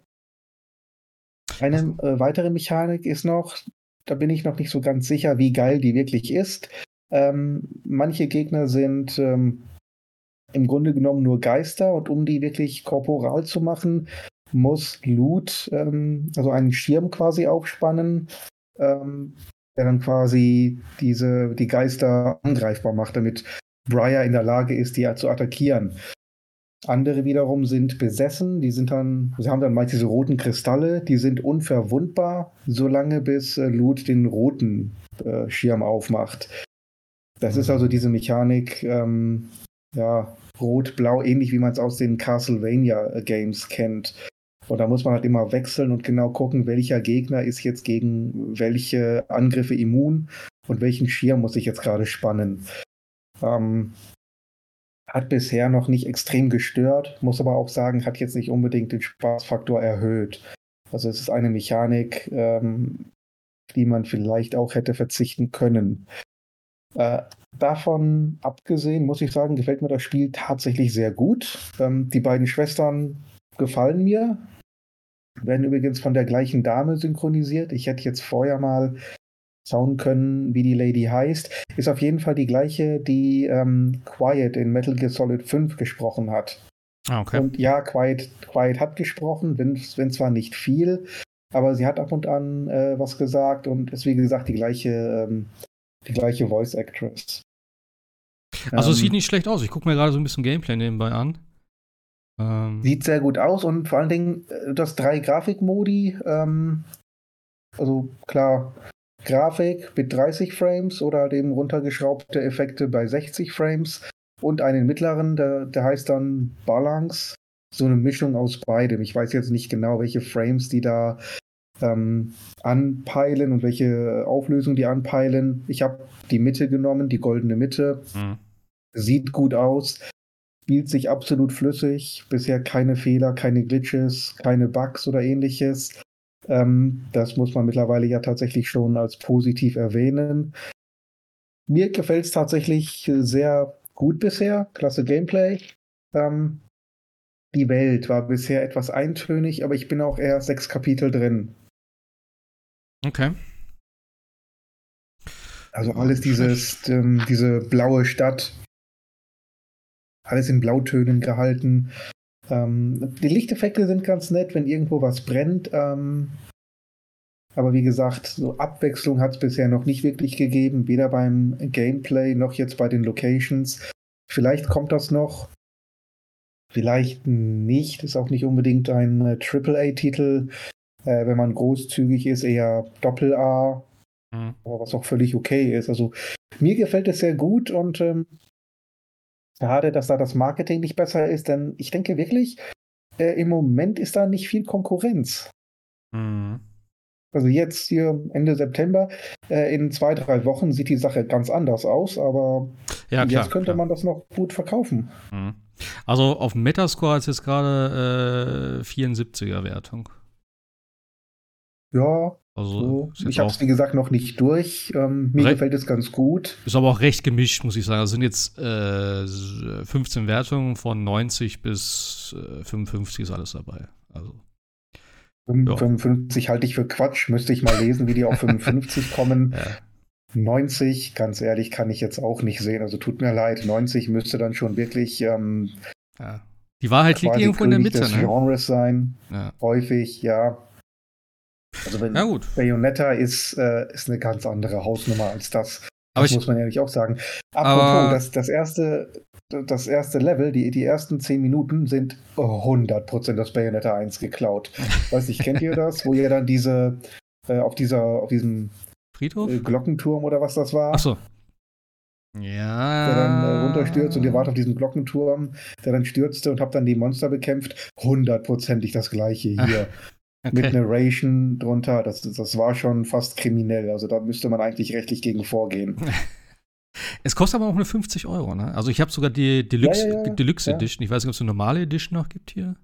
Eine äh, weitere Mechanik ist noch, da bin ich noch nicht so ganz sicher, wie geil die wirklich ist. Ähm, manche Gegner sind ähm, im Grunde genommen nur Geister und um die wirklich korporal zu machen, muss Loot ähm, also einen Schirm quasi aufspannen, ähm, der dann quasi diese, die Geister angreifbar macht, damit Briar in der Lage ist, die zu attackieren. Andere wiederum sind besessen, die sind dann, sie haben dann meist diese roten Kristalle, die sind unverwundbar, solange bis äh, Loot den roten äh, Schirm aufmacht. Das ist also diese Mechanik, ähm, ja, rot-blau, ähnlich wie man es aus den Castlevania-Games kennt. Und da muss man halt immer wechseln und genau gucken, welcher Gegner ist jetzt gegen welche Angriffe immun und welchen Schirm muss ich jetzt gerade spannen. Ähm, hat bisher noch nicht extrem gestört, muss aber auch sagen, hat jetzt nicht unbedingt den Spaßfaktor erhöht. Also es ist eine Mechanik, ähm, die man vielleicht auch hätte verzichten können. Äh, davon abgesehen, muss ich sagen, gefällt mir das Spiel tatsächlich sehr gut. Ähm, die beiden Schwestern gefallen mir. Werden übrigens von der gleichen Dame synchronisiert. Ich hätte jetzt vorher mal schauen können, wie die Lady heißt. Ist auf jeden Fall die gleiche, die ähm, Quiet in Metal Gear Solid 5 gesprochen hat. Ah, okay. Und ja, Quiet, Quiet hat gesprochen, wenn, wenn zwar nicht viel, aber sie hat ab und an äh, was gesagt und ist wie gesagt die gleiche ähm, die gleiche Voice Actress. Also es sieht ähm, nicht schlecht aus. Ich gucke mir gerade so ein bisschen Gameplay nebenbei an. Ähm, sieht sehr gut aus und vor allen Dingen äh, das drei Grafikmodi. Ähm, also klar, Grafik mit 30 Frames oder dem runtergeschraubte Effekte bei 60 Frames und einen mittleren, der, der heißt dann Balance. So eine Mischung aus beidem. Ich weiß jetzt nicht genau, welche Frames die da ähm, anpeilen und welche Auflösung die anpeilen. Ich habe die Mitte genommen, die goldene Mitte. Mhm. Sieht gut aus, spielt sich absolut flüssig. Bisher keine Fehler, keine Glitches, keine Bugs oder ähnliches. Ähm, das muss man mittlerweile ja tatsächlich schon als positiv erwähnen. Mir gefällt es tatsächlich sehr gut bisher. Klasse Gameplay. Ähm, die Welt war bisher etwas eintönig, aber ich bin auch eher sechs Kapitel drin. Okay. Also alles dieses, ähm, diese blaue Stadt, alles in Blautönen gehalten. Ähm, die Lichteffekte sind ganz nett, wenn irgendwo was brennt. Ähm, aber wie gesagt, so Abwechslung hat es bisher noch nicht wirklich gegeben, weder beim Gameplay noch jetzt bei den Locations. Vielleicht kommt das noch, vielleicht nicht. Ist auch nicht unbedingt ein äh, AAA-Titel. Äh, wenn man großzügig ist, eher Doppel-A. Mhm. Aber was auch völlig okay ist. Also mir gefällt es sehr gut und ähm, schade, dass da das Marketing nicht besser ist, denn ich denke wirklich, äh, im Moment ist da nicht viel Konkurrenz. Mhm. Also jetzt hier Ende September, äh, in zwei, drei Wochen sieht die Sache ganz anders aus, aber ja, klar, jetzt könnte klar. man das noch gut verkaufen. Mhm. Also auf Metascore es jetzt gerade äh, 74er Wertung. Ja, also, so. ich habe es wie gesagt noch nicht durch. Ähm, mir gefällt es ganz gut. Ist aber auch recht gemischt, muss ich sagen. Es sind jetzt äh, 15 Wertungen von 90 bis äh, 55 ist alles dabei. Also 55 ja. halte ich für Quatsch. Müsste ich mal lesen, wie die auf (laughs) 55 kommen. Ja. 90, ganz ehrlich, kann ich jetzt auch nicht sehen. Also tut mir leid. 90 müsste dann schon wirklich. Ähm, ja. Die Wahrheit liegt irgendwo in der Mitte. Des ne? Genres sein. Häufig, ja. Also wenn Bayonetta ist, äh, ist eine ganz andere Hausnummer als das. Aber das muss man ehrlich auch sagen. Apropos, das, das, erste, das erste Level, die, die ersten 10 Minuten sind 100% das Bayonetta 1 geklaut. (laughs) Weiß nicht, kennt ihr das? Wo ihr dann diese, äh, auf, dieser, auf diesem Friedhof? Äh, Glockenturm oder was das war? Achso. Ja. Der dann äh, runterstürzt und ihr wart auf diesem Glockenturm, der dann stürzte und habt dann die Monster bekämpft. Hundertprozentig das gleiche hier. (laughs) Okay. Mit Narration drunter, das, das war schon fast kriminell. Also da müsste man eigentlich rechtlich gegen vorgehen. (laughs) Es kostet aber auch nur 50 Euro, ne? Also ich habe sogar die Deluxe, ja, ja, ja. Deluxe Edition. Ich weiß nicht, ob es eine normale Edition noch gibt hier.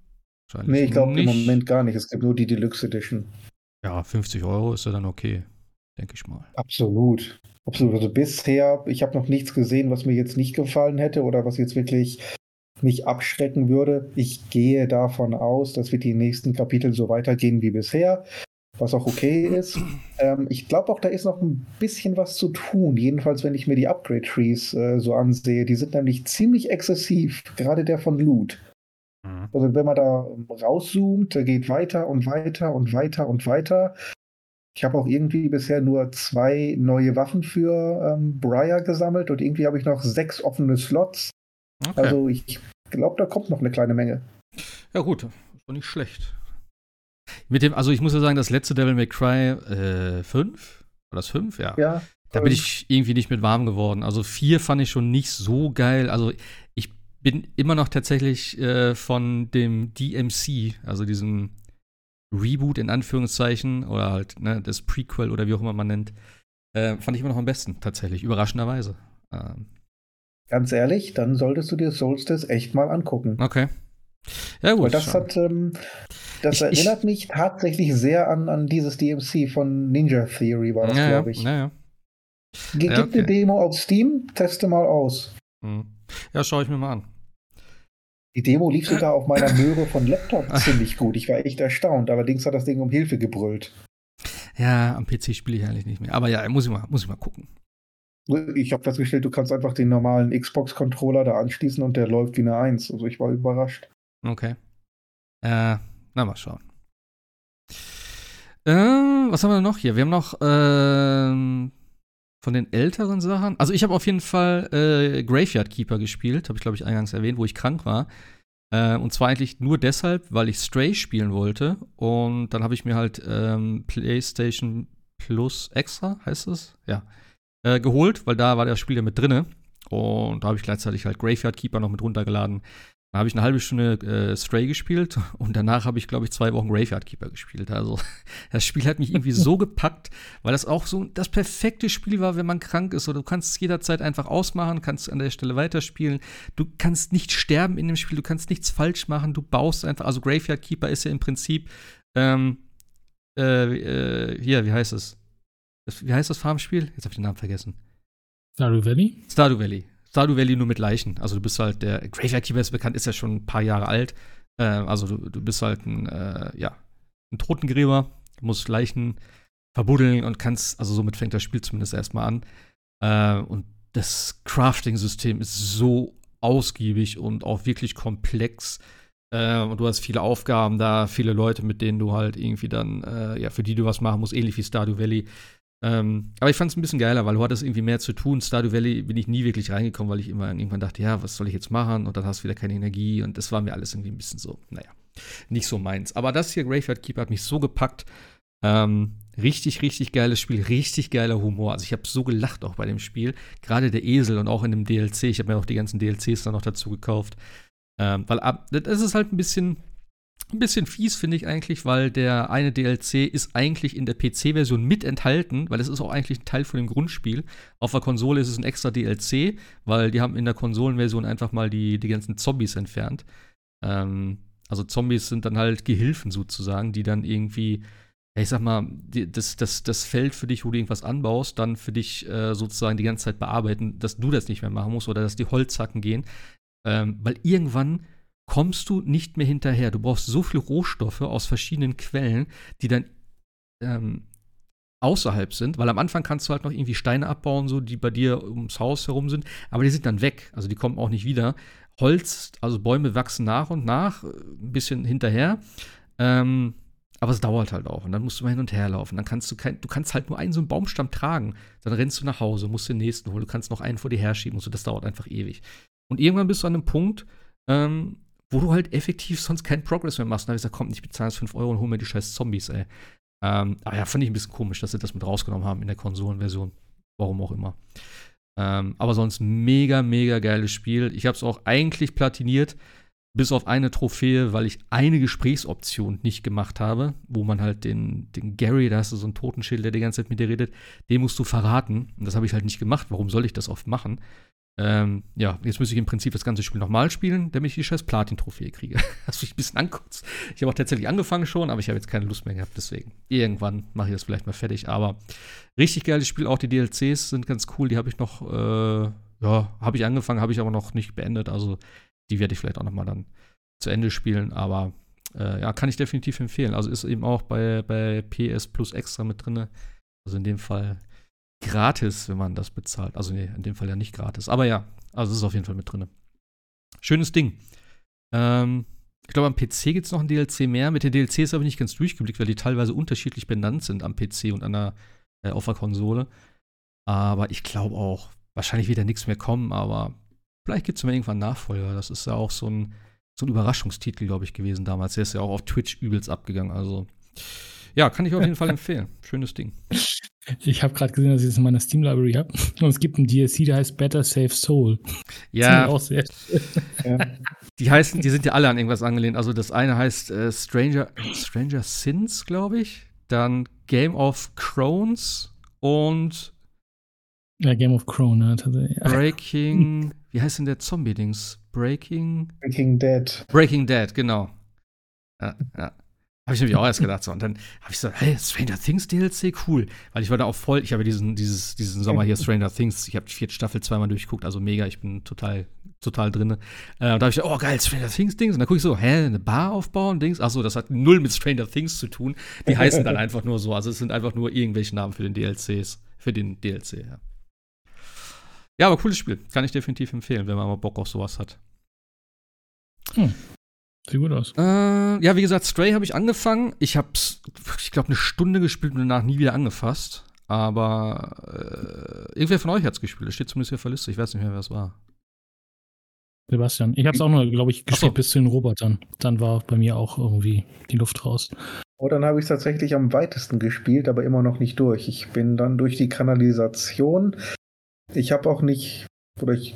Nee, ich glaube im Moment gar nicht. Es gibt nur die Deluxe Edition. Ja, 50 Euro ist ja dann okay, denke ich mal. Absolut. Absolut. Also bisher, ich habe noch nichts gesehen, was mir jetzt nicht gefallen hätte oder was jetzt wirklich mich abschrecken würde. Ich gehe davon aus, dass wir die nächsten Kapitel so weitergehen wie bisher, was auch okay ist. Ähm, ich glaube auch, da ist noch ein bisschen was zu tun. Jedenfalls, wenn ich mir die Upgrade-Trees äh, so ansehe. Die sind nämlich ziemlich exzessiv, gerade der von Loot. Mhm. Also wenn man da rauszoomt, der geht weiter und weiter und weiter und weiter. Ich habe auch irgendwie bisher nur zwei neue Waffen für ähm, Briar gesammelt und irgendwie habe ich noch sechs offene Slots. Okay. Also ich glaube, da kommt noch eine kleine Menge. Ja, gut, ist doch nicht schlecht. Mit dem, also ich muss ja sagen, das letzte Devil May Cry äh, 5, war das 5? Ja. Ja. Da bin ich irgendwie nicht mit warm geworden. Also 4 fand ich schon nicht so geil. Also ich bin immer noch tatsächlich äh, von dem DMC, also diesem Reboot in Anführungszeichen, oder halt ne, das Prequel oder wie auch immer man nennt, äh, fand ich immer noch am besten, tatsächlich, überraschenderweise. Ähm, Ganz ehrlich, dann solltest du dir Solstice echt mal angucken. Okay. Ja, gut. Weil das hat, ähm, das ich, erinnert ich, mich tatsächlich sehr an, an dieses DMC von Ninja Theory, war das, ja, glaube ich. Ja, ja. Gib ja, okay. eine Demo auf Steam, teste mal aus. Hm. Ja, schaue ich mir mal an. Die Demo lief sogar auf meiner Möhre von Laptop (laughs) ziemlich gut. Ich war echt erstaunt. Allerdings hat das Ding um Hilfe gebrüllt. Ja, am PC spiele ich eigentlich nicht mehr. Aber ja, muss ich mal, muss ich mal gucken. Ich habe festgestellt, du kannst einfach den normalen Xbox-Controller da anschließen und der läuft wie eine 1. Also ich war überrascht. Okay. Äh, na, mal schauen. Äh, was haben wir noch hier? Wir haben noch äh, von den älteren Sachen. Also ich habe auf jeden Fall äh, Graveyard Keeper gespielt, habe ich glaube ich eingangs erwähnt, wo ich krank war. Äh, und zwar eigentlich nur deshalb, weil ich Stray spielen wollte. Und dann habe ich mir halt ähm, PlayStation Plus Extra, heißt es? Ja äh, geholt, weil da war das Spiel ja mit drinne. Und da habe ich gleichzeitig halt Graveyard Keeper noch mit runtergeladen. Dann habe ich eine halbe Stunde äh, Stray gespielt (laughs) und danach habe ich, glaube ich, zwei Wochen Graveyard Keeper gespielt. Also (laughs) das Spiel hat mich irgendwie so (laughs) gepackt, weil das auch so das perfekte Spiel war, wenn man krank ist. Oder du kannst es jederzeit einfach ausmachen, kannst an der Stelle weiterspielen. Du kannst nicht sterben in dem Spiel, du kannst nichts falsch machen, du baust einfach. Also Graveyard Keeper ist ja im Prinzip ähm, äh, äh, hier, wie heißt es? Das, wie heißt das Farmspiel? Jetzt habe ich den Namen vergessen. Stardew Valley? Stardew Valley. Stardew Valley nur mit Leichen. Also du bist halt der Graveyard Keeper ist bekannt, ist ja schon ein paar Jahre alt. Äh, also du, du bist halt ein, äh, ja, ein Totengräber, du musst Leichen verbuddeln und kannst, also somit fängt das Spiel zumindest erstmal an. Äh, und das Crafting-System ist so ausgiebig und auch wirklich komplex. Äh, und du hast viele Aufgaben da, viele Leute, mit denen du halt irgendwie dann, äh, ja, für die du was machen musst, ähnlich wie Stardew Valley. Ähm, aber ich fand es ein bisschen geiler, weil du hattest irgendwie mehr zu tun. Stardew Valley bin ich nie wirklich reingekommen, weil ich immer irgendwann dachte, ja, was soll ich jetzt machen? Und dann hast du wieder keine Energie. Und das war mir alles irgendwie ein bisschen so, naja, nicht so meins. Aber das hier, Graveyard Keeper, hat mich so gepackt. Ähm, richtig, richtig geiles Spiel, richtig geiler Humor. Also ich habe so gelacht auch bei dem Spiel. Gerade der Esel und auch in dem DLC. Ich habe mir auch die ganzen DLCs dann noch dazu gekauft. Ähm, weil ab, das ist halt ein bisschen ein bisschen fies, finde ich eigentlich, weil der eine DLC ist eigentlich in der PC-Version mit enthalten, weil es ist auch eigentlich ein Teil von dem Grundspiel. Auf der Konsole ist es ein extra DLC, weil die haben in der Konsolenversion einfach mal die, die ganzen Zombies entfernt. Ähm, also Zombies sind dann halt Gehilfen sozusagen, die dann irgendwie, ich sag mal, die, das, das, das Feld für dich, wo du irgendwas anbaust, dann für dich äh, sozusagen die ganze Zeit bearbeiten, dass du das nicht mehr machen musst oder dass die Holzhacken gehen. Ähm, weil irgendwann kommst du nicht mehr hinterher. Du brauchst so viele Rohstoffe aus verschiedenen Quellen, die dann ähm, außerhalb sind, weil am Anfang kannst du halt noch irgendwie Steine abbauen, so die bei dir ums Haus herum sind, aber die sind dann weg, also die kommen auch nicht wieder. Holz, also Bäume wachsen nach und nach, ein bisschen hinterher. Ähm, aber es dauert halt auch. Und dann musst du mal hin und her laufen. Dann kannst du kein, du kannst halt nur einen so einen Baumstamm tragen. Dann rennst du nach Hause, musst den nächsten holen. Du kannst noch einen vor dir herschieben und so. Das dauert einfach ewig. Und irgendwann bist du an einem Punkt, ähm, wo du halt effektiv sonst keinen Progress mehr machst. Und dann habe ich gesagt, komm, ich bezahle jetzt 5 Euro und hol mir die scheiß Zombies, ey. Ähm, aber ja, fand ich ein bisschen komisch, dass sie das mit rausgenommen haben in der Konsolenversion. Warum auch immer. Ähm, aber sonst mega, mega geiles Spiel. Ich habe es auch eigentlich platiniert, bis auf eine Trophäe, weil ich eine Gesprächsoption nicht gemacht habe, wo man halt den, den Gary, da hast du so einen Totenschild, der die ganze Zeit mit dir redet, den musst du verraten. Und das habe ich halt nicht gemacht. Warum soll ich das oft machen? Ähm, ja, jetzt müsste ich im Prinzip das ganze Spiel nochmal spielen, damit ich die scheiß Platin-Trophäe kriege. (laughs) das mich ein bisschen ankotzt. Ich habe auch tatsächlich angefangen schon, aber ich habe jetzt keine Lust mehr gehabt, deswegen. Irgendwann mache ich das vielleicht mal fertig. Aber richtig geiles Spiel, auch die DLCs sind ganz cool. Die habe ich noch, äh, ja, habe ich angefangen, habe ich aber noch nicht beendet. Also die werde ich vielleicht auch nochmal dann zu Ende spielen. Aber äh, ja, kann ich definitiv empfehlen. Also ist eben auch bei, bei PS Plus extra mit drin. Also in dem Fall gratis, wenn man das bezahlt. Also nee, in dem Fall ja nicht gratis. Aber ja, also es ist auf jeden Fall mit drin. Schönes Ding. Ähm, ich glaube, am PC gibt es noch ein DLC mehr. Mit den DLCs habe ich nicht ganz durchgeblickt, weil die teilweise unterschiedlich benannt sind am PC und an der, äh, auf der Konsole. Aber ich glaube auch, wahrscheinlich wird da nichts mehr kommen, aber vielleicht gibt es mal irgendwann Nachfolger. Das ist ja auch so ein, so ein Überraschungstitel, glaube ich, gewesen damals. Der ist ja auch auf Twitch übelst abgegangen. Also, ja, kann ich auf jeden Fall empfehlen. Schönes Ding. Ich habe gerade gesehen, dass ich das in meiner Steam Library habe. Und es gibt ein DLC, der heißt Better Save Soul. Ja. Auch sehr ja. Die heißen, die sind ja alle an irgendwas angelehnt. Also das eine heißt äh, Stranger, Stranger Sins, glaube ich. Dann Game of Crones und ja, Game of Crones, ne? Breaking, wie heißt denn der Zombie-Dings? Breaking. Breaking Dead. Breaking Dead, genau. Ja, ja. Habe ich nämlich auch erst gedacht so. Und dann habe ich so, hey, Stranger Things DLC, cool. Weil ich war da auch voll, ich habe diesen, dieses, diesen Sommer hier Stranger Things, ich habe die vierte Staffel zweimal durchgeguckt, also mega, ich bin total, total drin. Äh, da habe ich, oh geil, Stranger Things Dings. Und dann gucke ich so, hä, eine Bar aufbauen, Dings. Achso, das hat null mit Stranger Things zu tun. Die heißen dann einfach nur so. Also es sind einfach nur irgendwelche Namen für den DLCs, für den DLC, ja. Ja, aber cooles Spiel. Kann ich definitiv empfehlen, wenn man mal Bock auf sowas hat. Hm. Sieht gut aus. Äh, ja, wie gesagt, Stray habe ich angefangen. Ich habe ich glaube, eine Stunde gespielt und danach nie wieder angefasst. Aber äh, irgendwer von euch hat es gespielt. Das steht zumindest hier auf der Liste. Ich weiß nicht mehr, wer es war. Sebastian. Ich habe es auch nur, glaube ich, gespielt so. bis zu den Robotern. Dann war bei mir auch irgendwie die Luft raus. Oh, dann habe ich es tatsächlich am weitesten gespielt, aber immer noch nicht durch. Ich bin dann durch die Kanalisation. Ich habe auch nicht, oder ich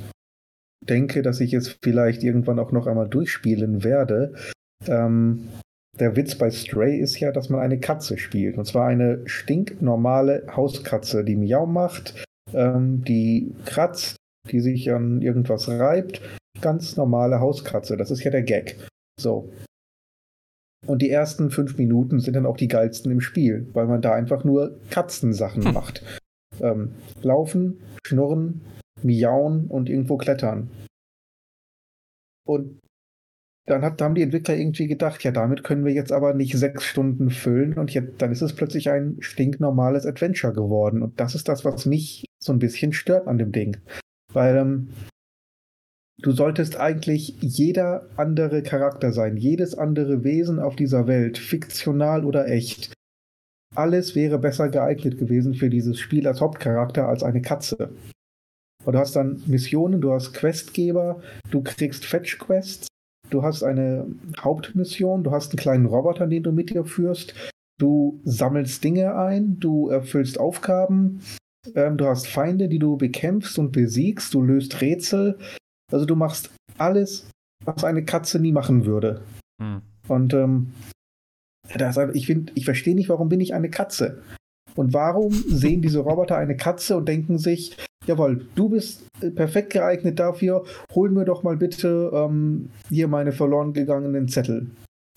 denke, dass ich es vielleicht irgendwann auch noch einmal durchspielen werde. Ähm, der Witz bei Stray ist ja, dass man eine Katze spielt. Und zwar eine stinknormale Hauskatze, die Miau macht, ähm, die kratzt, die sich an irgendwas reibt. Ganz normale Hauskatze. Das ist ja der Gag. So. Und die ersten fünf Minuten sind dann auch die geilsten im Spiel, weil man da einfach nur Katzensachen hm. (laughs) macht. Ähm, laufen, schnurren, miauen und irgendwo klettern. Und dann hat, haben die Entwickler irgendwie gedacht, ja, damit können wir jetzt aber nicht sechs Stunden füllen und jetzt, dann ist es plötzlich ein stinknormales Adventure geworden. Und das ist das, was mich so ein bisschen stört an dem Ding. Weil ähm, du solltest eigentlich jeder andere Charakter sein, jedes andere Wesen auf dieser Welt, fiktional oder echt. Alles wäre besser geeignet gewesen für dieses Spiel als Hauptcharakter als eine Katze. Und du hast dann Missionen, du hast Questgeber, du kriegst Fetch-Quests, du hast eine Hauptmission, du hast einen kleinen Roboter, den du mit dir führst, du sammelst Dinge ein, du erfüllst Aufgaben, ähm, du hast Feinde, die du bekämpfst und besiegst, du löst Rätsel. Also du machst alles, was eine Katze nie machen würde. Hm. Und ähm, das, ich, ich verstehe nicht, warum bin ich eine Katze? Und warum sehen diese Roboter eine Katze und denken sich, jawohl, du bist äh, perfekt geeignet dafür, hol mir doch mal bitte ähm, hier meine verloren gegangenen Zettel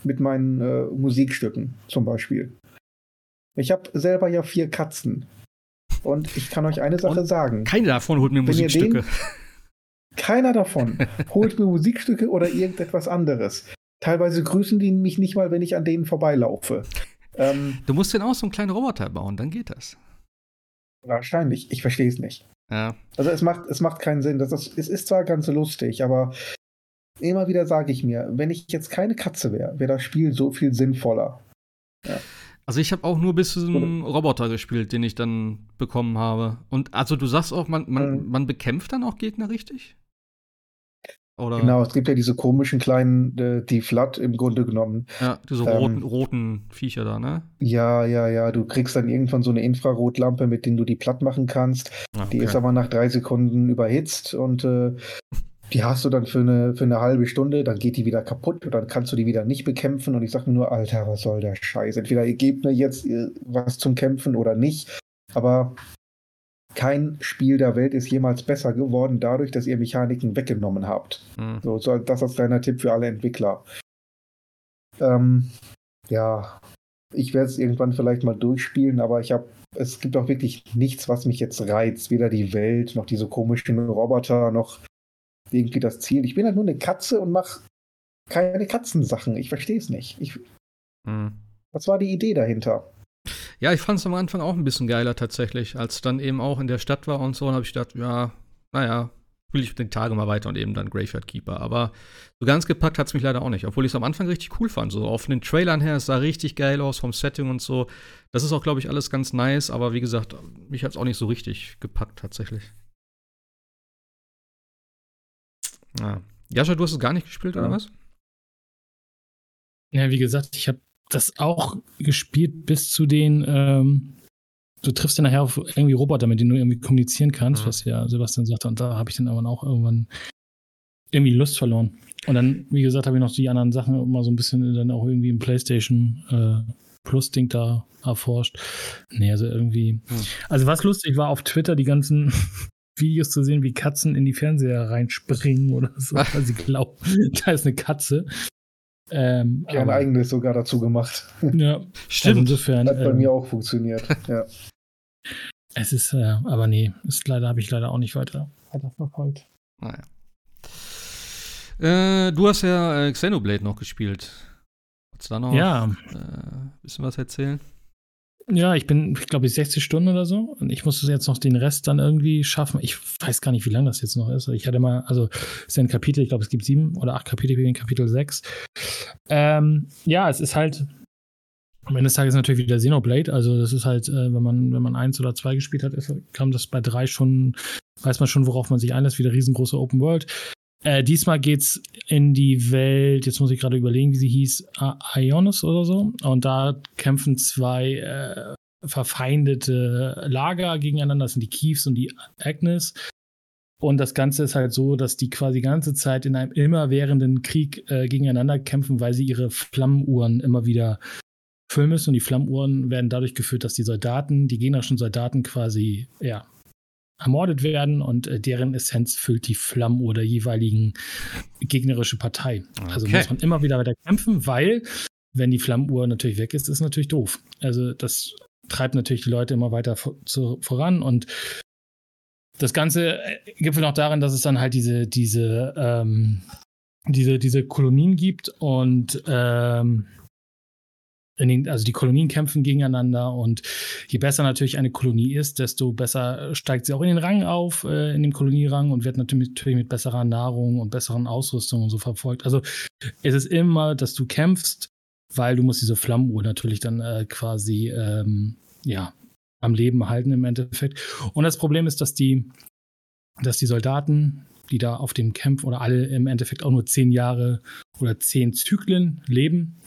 mit meinen äh, Musikstücken zum Beispiel. Ich habe selber ja vier Katzen. Und ich kann euch eine Sache und sagen. Keine davon holt mir Musikstücke. Den, (laughs) keiner davon (laughs) holt mir Musikstücke oder irgendetwas anderes. Teilweise grüßen die mich nicht mal, wenn ich an denen vorbeilaufe. Ähm, du musst denn auch so einen kleinen Roboter bauen, dann geht das. Wahrscheinlich. Ich verstehe es nicht. Ja. Also es macht, es macht keinen Sinn. Das ist, es ist zwar ganz lustig, aber immer wieder sage ich mir, wenn ich jetzt keine Katze wäre, wäre das Spiel so viel sinnvoller. Ja. Also ich habe auch nur bis zu einem Roboter gespielt, den ich dann bekommen habe. Und also du sagst auch, man, man, mhm. man bekämpft dann auch Gegner richtig? Oder? Genau, es gibt ja diese komischen kleinen, äh, die Flat im Grunde genommen. Ja, diese ähm, roten, roten Viecher da, ne? Ja, ja, ja. Du kriegst dann irgendwann so eine Infrarotlampe, mit der du die platt machen kannst. Okay. Die ist aber nach drei Sekunden überhitzt und äh, die hast du dann für eine, für eine halbe Stunde, dann geht die wieder kaputt und dann kannst du die wieder nicht bekämpfen. Und ich sag mir nur, Alter, was soll der Scheiß? Entweder ihr gebt mir jetzt äh, was zum Kämpfen oder nicht. Aber kein Spiel der Welt ist jemals besser geworden, dadurch, dass ihr Mechaniken weggenommen habt. Mhm. So, so, das ist kleiner Tipp für alle Entwickler. Ähm, ja, ich werde es irgendwann vielleicht mal durchspielen, aber ich habe, es gibt auch wirklich nichts, was mich jetzt reizt. Weder die Welt, noch diese komischen Roboter, noch irgendwie das Ziel. Ich bin halt nur eine Katze und mache keine Katzensachen. Ich verstehe es nicht. Ich, mhm. Was war die Idee dahinter? Ja, ich fand es am Anfang auch ein bisschen geiler tatsächlich, als dann eben auch in der Stadt war und so, und habe ich gedacht, ja, naja, will ich den Tage mal weiter und eben dann Graveyard Keeper. Aber so ganz gepackt hat es mich leider auch nicht, obwohl ich es am Anfang richtig cool fand. So auf den Trailern her, es sah richtig geil aus vom Setting und so. Das ist auch, glaube ich, alles ganz nice, aber wie gesagt, mich hat es auch nicht so richtig gepackt tatsächlich. Ja. Jascha, du hast es gar nicht gespielt, ja. oder was? Ja, wie gesagt, ich habe das auch gespielt bis zu den, ähm, du triffst ja nachher auf irgendwie Roboter, mit denen du irgendwie kommunizieren kannst, mhm. was ja Sebastian sagte. Und da habe ich dann aber auch irgendwann irgendwie Lust verloren. Und dann, wie gesagt, habe ich noch die anderen Sachen immer so ein bisschen dann auch irgendwie im PlayStation äh, Plus-Ding da erforscht. Nee, also irgendwie. Mhm. Also was lustig war auf Twitter, die ganzen (laughs) Videos zu sehen, wie Katzen in die Fernseher reinspringen oder so, (laughs) weil sie glauben, da ist eine Katze. Ähm, ich habe ein eigenes sogar dazu gemacht. Ja, (laughs) stimmt. Also insofern, Hat bei ähm, mir auch funktioniert. ja. Es ist, äh, aber nee, ist leider, habe ich leider auch nicht weiter, weiter verfolgt. Naja. Äh, du hast ja äh, Xenoblade noch gespielt. Wolltest du da noch ja. äh, bisschen was erzählen? Ja, ich bin, ich glaube, 60 Stunden oder so. Und ich muss jetzt noch den Rest dann irgendwie schaffen. Ich weiß gar nicht, wie lange das jetzt noch ist. Ich hatte mal, also ist ja ein Kapitel, ich glaube, es gibt sieben oder acht Kapitel, wie in Kapitel sechs. Ähm, ja, es ist halt, am Ende des Tages natürlich wieder Xenoblade. Also, das ist halt, äh, wenn man, wenn man eins oder zwei gespielt hat, ist, kam das bei drei schon, weiß man schon, worauf man sich einlässt. Wieder riesengroße Open World. Äh, diesmal geht's in die Welt, jetzt muss ich gerade überlegen, wie sie hieß, Ionis oder so. Und da kämpfen zwei äh, verfeindete Lager gegeneinander. Das sind die Keeves und die Agnes. Und das Ganze ist halt so, dass die quasi die ganze Zeit in einem immerwährenden Krieg äh, gegeneinander kämpfen, weil sie ihre Flammenuhren immer wieder füllen müssen. Und die Flammenuhren werden dadurch geführt, dass die Soldaten, die gegnerischen Soldaten quasi, ja, ermordet werden und äh, deren Essenz füllt die Flammenuhr der jeweiligen gegnerische Partei. Okay. Also muss man immer wieder weiter kämpfen, weil, wenn die Flammenuhr natürlich weg ist, ist natürlich doof. Also das treibt natürlich die Leute immer weiter voran und das Ganze äh, gipfelt auch darin, dass es dann halt diese, diese, ähm, diese, diese Kolonien gibt und ähm, den, also die Kolonien kämpfen gegeneinander und je besser natürlich eine Kolonie ist, desto besser steigt sie auch in den Rang auf, äh, in dem Kolonierang und wird natürlich, natürlich mit besserer Nahrung und besseren Ausrüstung und so verfolgt. Also es ist immer, dass du kämpfst, weil du musst diese Flammenuhr natürlich dann äh, quasi ähm, ja am Leben halten im Endeffekt. Und das Problem ist, dass die, dass die Soldaten, die da auf dem Camp oder alle im Endeffekt auch nur zehn Jahre oder zehn Zyklen leben.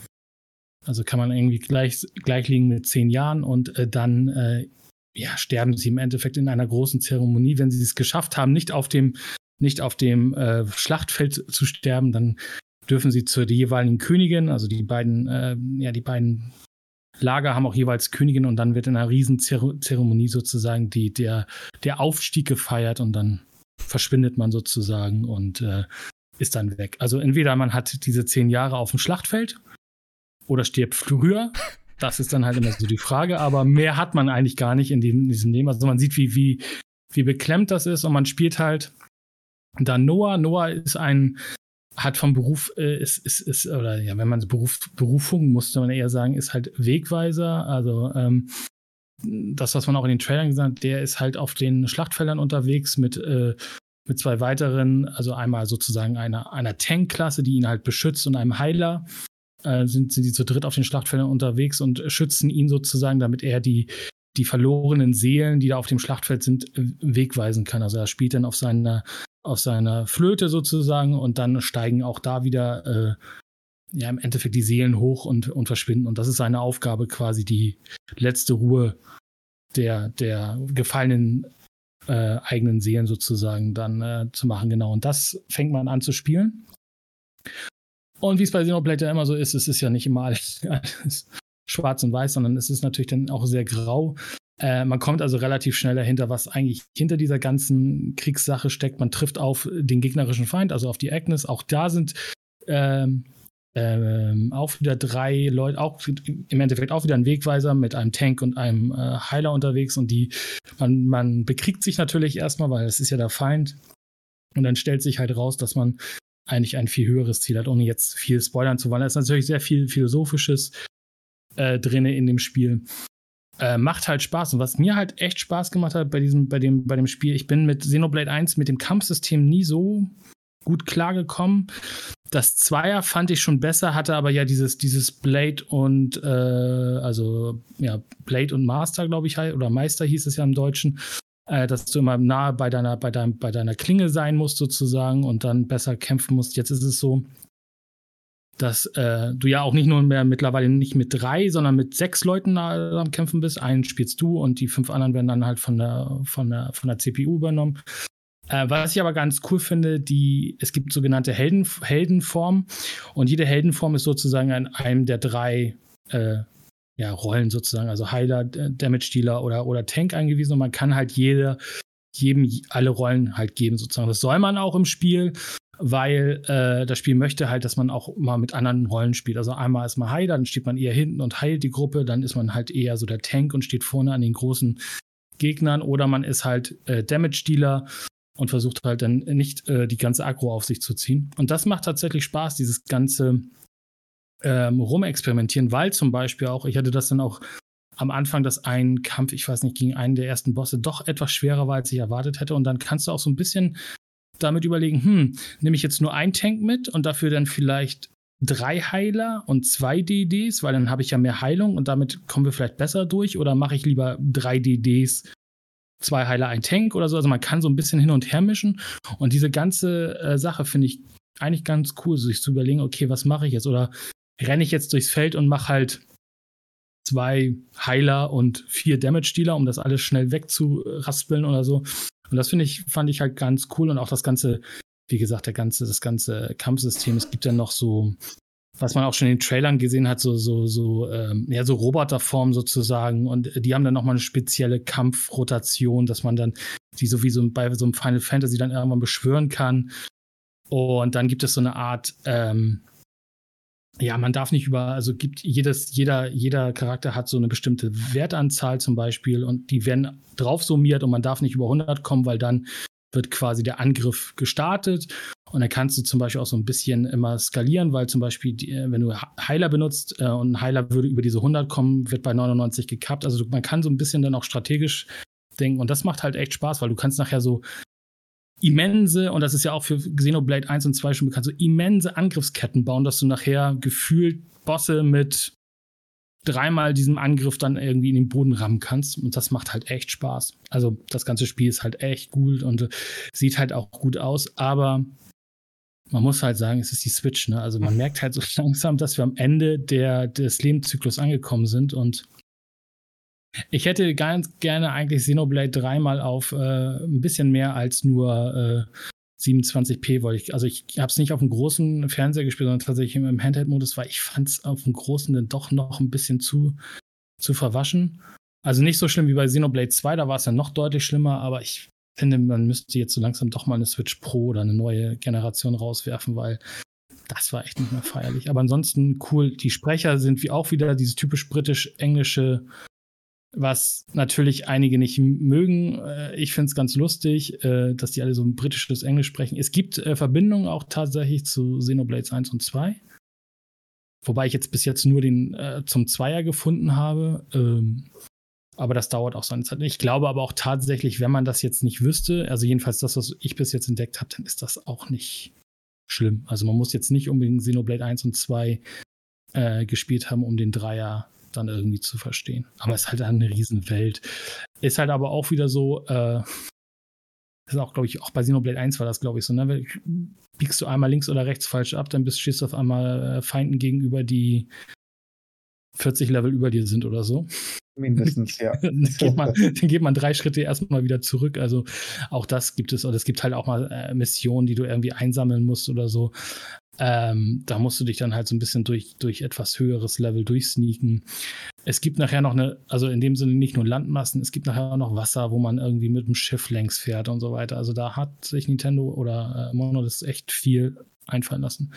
Also kann man irgendwie gleich, gleich liegen mit zehn Jahren und äh, dann äh, ja, sterben sie im Endeffekt in einer großen Zeremonie. Wenn sie es geschafft haben, nicht auf dem, nicht auf dem äh, Schlachtfeld zu sterben, dann dürfen sie zur jeweiligen Königin, also die beiden, äh, ja, die beiden Lager haben auch jeweils Königin und dann wird in einer riesen Zeremonie sozusagen die, der, der Aufstieg gefeiert und dann verschwindet man sozusagen und äh, ist dann weg. Also entweder man hat diese zehn Jahre auf dem Schlachtfeld oder stirbt früher. Das ist dann halt immer so die Frage, aber mehr hat man eigentlich gar nicht in diesem, in diesem Leben. Also man sieht, wie, wie, wie beklemmt das ist und man spielt halt dann Noah. Noah ist ein hat vom Beruf, äh, ist, ist, ist, oder ja, wenn man Beruf, Berufung, musste man eher sagen, ist halt Wegweiser. Also ähm, das, was man auch in den Trailern gesagt hat, der ist halt auf den Schlachtfeldern unterwegs mit, äh, mit zwei weiteren, also einmal sozusagen einer, einer Tank-Klasse, die ihn halt beschützt und einem Heiler. Äh, sind, sind die zu dritt auf den Schlachtfeldern unterwegs und schützen ihn sozusagen, damit er die, die verlorenen Seelen, die da auf dem Schlachtfeld sind, wegweisen kann. Also er spielt dann auf seiner auf seiner Flöte sozusagen und dann steigen auch da wieder äh, ja im Endeffekt die Seelen hoch und, und verschwinden. Und das ist seine Aufgabe, quasi die letzte Ruhe der, der gefallenen äh, eigenen Seelen sozusagen dann äh, zu machen. Genau. Und das fängt man an zu spielen. Und wie es bei Xenoblade ja immer so ist, es ist ja nicht immer alles, (laughs) alles schwarz und weiß, sondern es ist natürlich dann auch sehr grau. Äh, man kommt also relativ schnell dahinter, was eigentlich hinter dieser ganzen Kriegssache steckt. Man trifft auf den gegnerischen Feind, also auf die Agnes. Auch da sind ähm, ähm, auch wieder drei Leute, auch im Endeffekt auch wieder ein Wegweiser mit einem Tank und einem äh, Heiler unterwegs und die, man, man bekriegt sich natürlich erstmal, weil es ist ja der Feind. Und dann stellt sich halt raus, dass man eigentlich ein viel höheres Ziel hat, ohne jetzt viel spoilern zu wollen. Da ist natürlich sehr viel Philosophisches äh, drin in dem Spiel. Äh, macht halt Spaß. Und was mir halt echt Spaß gemacht hat bei diesem, bei dem, bei dem Spiel, ich bin mit Xenoblade 1 mit dem Kampfsystem nie so gut klargekommen. Das Zweier fand ich schon besser, hatte aber ja dieses, dieses Blade und äh, also ja, Blade und Master, glaube ich, oder Meister hieß es ja im Deutschen, äh, dass du immer nahe bei deiner, bei, dein, bei deiner Klinge sein musst, sozusagen, und dann besser kämpfen musst. Jetzt ist es so, dass äh, du ja auch nicht nur mehr mittlerweile nicht mit drei, sondern mit sechs Leuten am Kämpfen bist. Einen spielst du und die fünf anderen werden dann halt von der, von der, von der CPU übernommen. Äh, was ich aber ganz cool finde, die, es gibt sogenannte Helden, Heldenformen und jede Heldenform ist sozusagen an einem der drei äh, ja, Rollen sozusagen, also Heiler, Damage-Dealer oder, oder Tank eingewiesen und man kann halt jeder, jedem alle Rollen halt geben sozusagen. Das soll man auch im Spiel weil äh, das Spiel möchte halt, dass man auch mal mit anderen Rollen spielt. Also einmal ist man Heiler, dann steht man eher hinten und heilt die Gruppe, dann ist man halt eher so der Tank und steht vorne an den großen Gegnern oder man ist halt äh, Damage-Dealer und versucht halt dann nicht äh, die ganze Aggro auf sich zu ziehen. Und das macht tatsächlich Spaß, dieses ganze ähm, Rumexperimentieren, weil zum Beispiel auch, ich hatte das dann auch am Anfang, dass ein Kampf, ich weiß nicht, gegen einen der ersten Bosse doch etwas schwerer war, als ich erwartet hätte. Und dann kannst du auch so ein bisschen damit überlegen, hm, nehme ich jetzt nur ein Tank mit und dafür dann vielleicht drei Heiler und zwei DDs, weil dann habe ich ja mehr Heilung und damit kommen wir vielleicht besser durch oder mache ich lieber drei DDs, zwei Heiler, ein Tank oder so. Also man kann so ein bisschen hin und her mischen und diese ganze äh, Sache finde ich eigentlich ganz cool, sich zu überlegen, okay, was mache ich jetzt oder renne ich jetzt durchs Feld und mache halt zwei Heiler und vier Damage-Dealer, um das alles schnell wegzuraspeln oder so. Und das finde ich, fand ich halt ganz cool und auch das ganze, wie gesagt, der ganze, das ganze Kampfsystem. Es gibt dann noch so, was man auch schon in den Trailern gesehen hat, so, so, so, ähm, ja, so Roboterform sozusagen. Und die haben dann nochmal eine spezielle Kampfrotation, dass man dann die so wie so bei so einem Final Fantasy dann irgendwann beschwören kann. Und dann gibt es so eine Art, ähm, ja, man darf nicht über, also gibt jedes, jeder, jeder Charakter hat so eine bestimmte Wertanzahl zum Beispiel und die werden drauf summiert und man darf nicht über 100 kommen, weil dann wird quasi der Angriff gestartet und dann kannst du zum Beispiel auch so ein bisschen immer skalieren, weil zum Beispiel, die, wenn du Heiler benutzt äh, und ein Heiler würde über diese 100 kommen, wird bei 99 gekappt. Also man kann so ein bisschen dann auch strategisch denken und das macht halt echt Spaß, weil du kannst nachher so immense, und das ist ja auch für Xenoblade 1 und 2 schon bekannt, so immense Angriffsketten bauen, dass du nachher gefühlt Bosse mit dreimal diesem Angriff dann irgendwie in den Boden rammen kannst. Und das macht halt echt Spaß. Also das ganze Spiel ist halt echt gut und äh, sieht halt auch gut aus, aber man muss halt sagen, es ist die Switch, ne? Also man merkt halt so (laughs) langsam, dass wir am Ende der, des Lebenszyklus angekommen sind und ich hätte ganz gerne eigentlich Xenoblade 3 mal auf äh, ein bisschen mehr als nur äh, 27p wollte ich. Also ich habe es nicht auf dem großen Fernseher gespielt, sondern tatsächlich im, Handheld-Modus, weil ich fand es auf dem großen dann doch noch ein bisschen zu, zu verwaschen. Also nicht so schlimm wie bei Xenoblade 2, da war es ja noch deutlich schlimmer, aber ich finde, man müsste jetzt so langsam doch mal eine Switch Pro oder eine neue Generation rauswerfen, weil das war echt nicht mehr feierlich. Aber ansonsten cool. Die Sprecher sind wie auch wieder dieses typisch britisch-englische was natürlich einige nicht mögen. Äh, ich finde es ganz lustig, äh, dass die alle so ein britisches Englisch sprechen. Es gibt äh, Verbindungen auch tatsächlich zu Xenoblades 1 und 2. Wobei ich jetzt bis jetzt nur den zum Zweier gefunden habe. Ähm, aber das dauert auch seine Zeit. Ich glaube aber auch tatsächlich, wenn man das jetzt nicht wüsste, also jedenfalls das, was ich bis jetzt entdeckt habe, dann ist das auch nicht schlimm. Also man muss jetzt nicht unbedingt Xenoblade 1 und 2 äh, gespielt haben, um den Dreier dann irgendwie zu verstehen. Aber es ist halt eine Riesenwelt. Ist halt aber auch wieder so, äh, das ist auch, glaube ich, auch bei Xenoblade 1 war das, glaube ich, so, ne? Biegst du einmal links oder rechts falsch ab, dann bist, stehst du auf einmal äh, Feinden gegenüber, die 40 Level über dir sind oder so. Mindestens, (laughs) ja. dann, geht man, dann geht man drei Schritte erstmal wieder zurück. Also auch das gibt es. Oder es gibt halt auch mal äh, Missionen, die du irgendwie einsammeln musst oder so. Ähm, da musst du dich dann halt so ein bisschen durch, durch etwas höheres Level durchsneaken. Es gibt nachher noch eine, also in dem Sinne nicht nur Landmassen, es gibt nachher auch noch Wasser, wo man irgendwie mit dem Schiff längs fährt und so weiter. Also da hat sich Nintendo oder äh, Monolith echt viel einfallen lassen.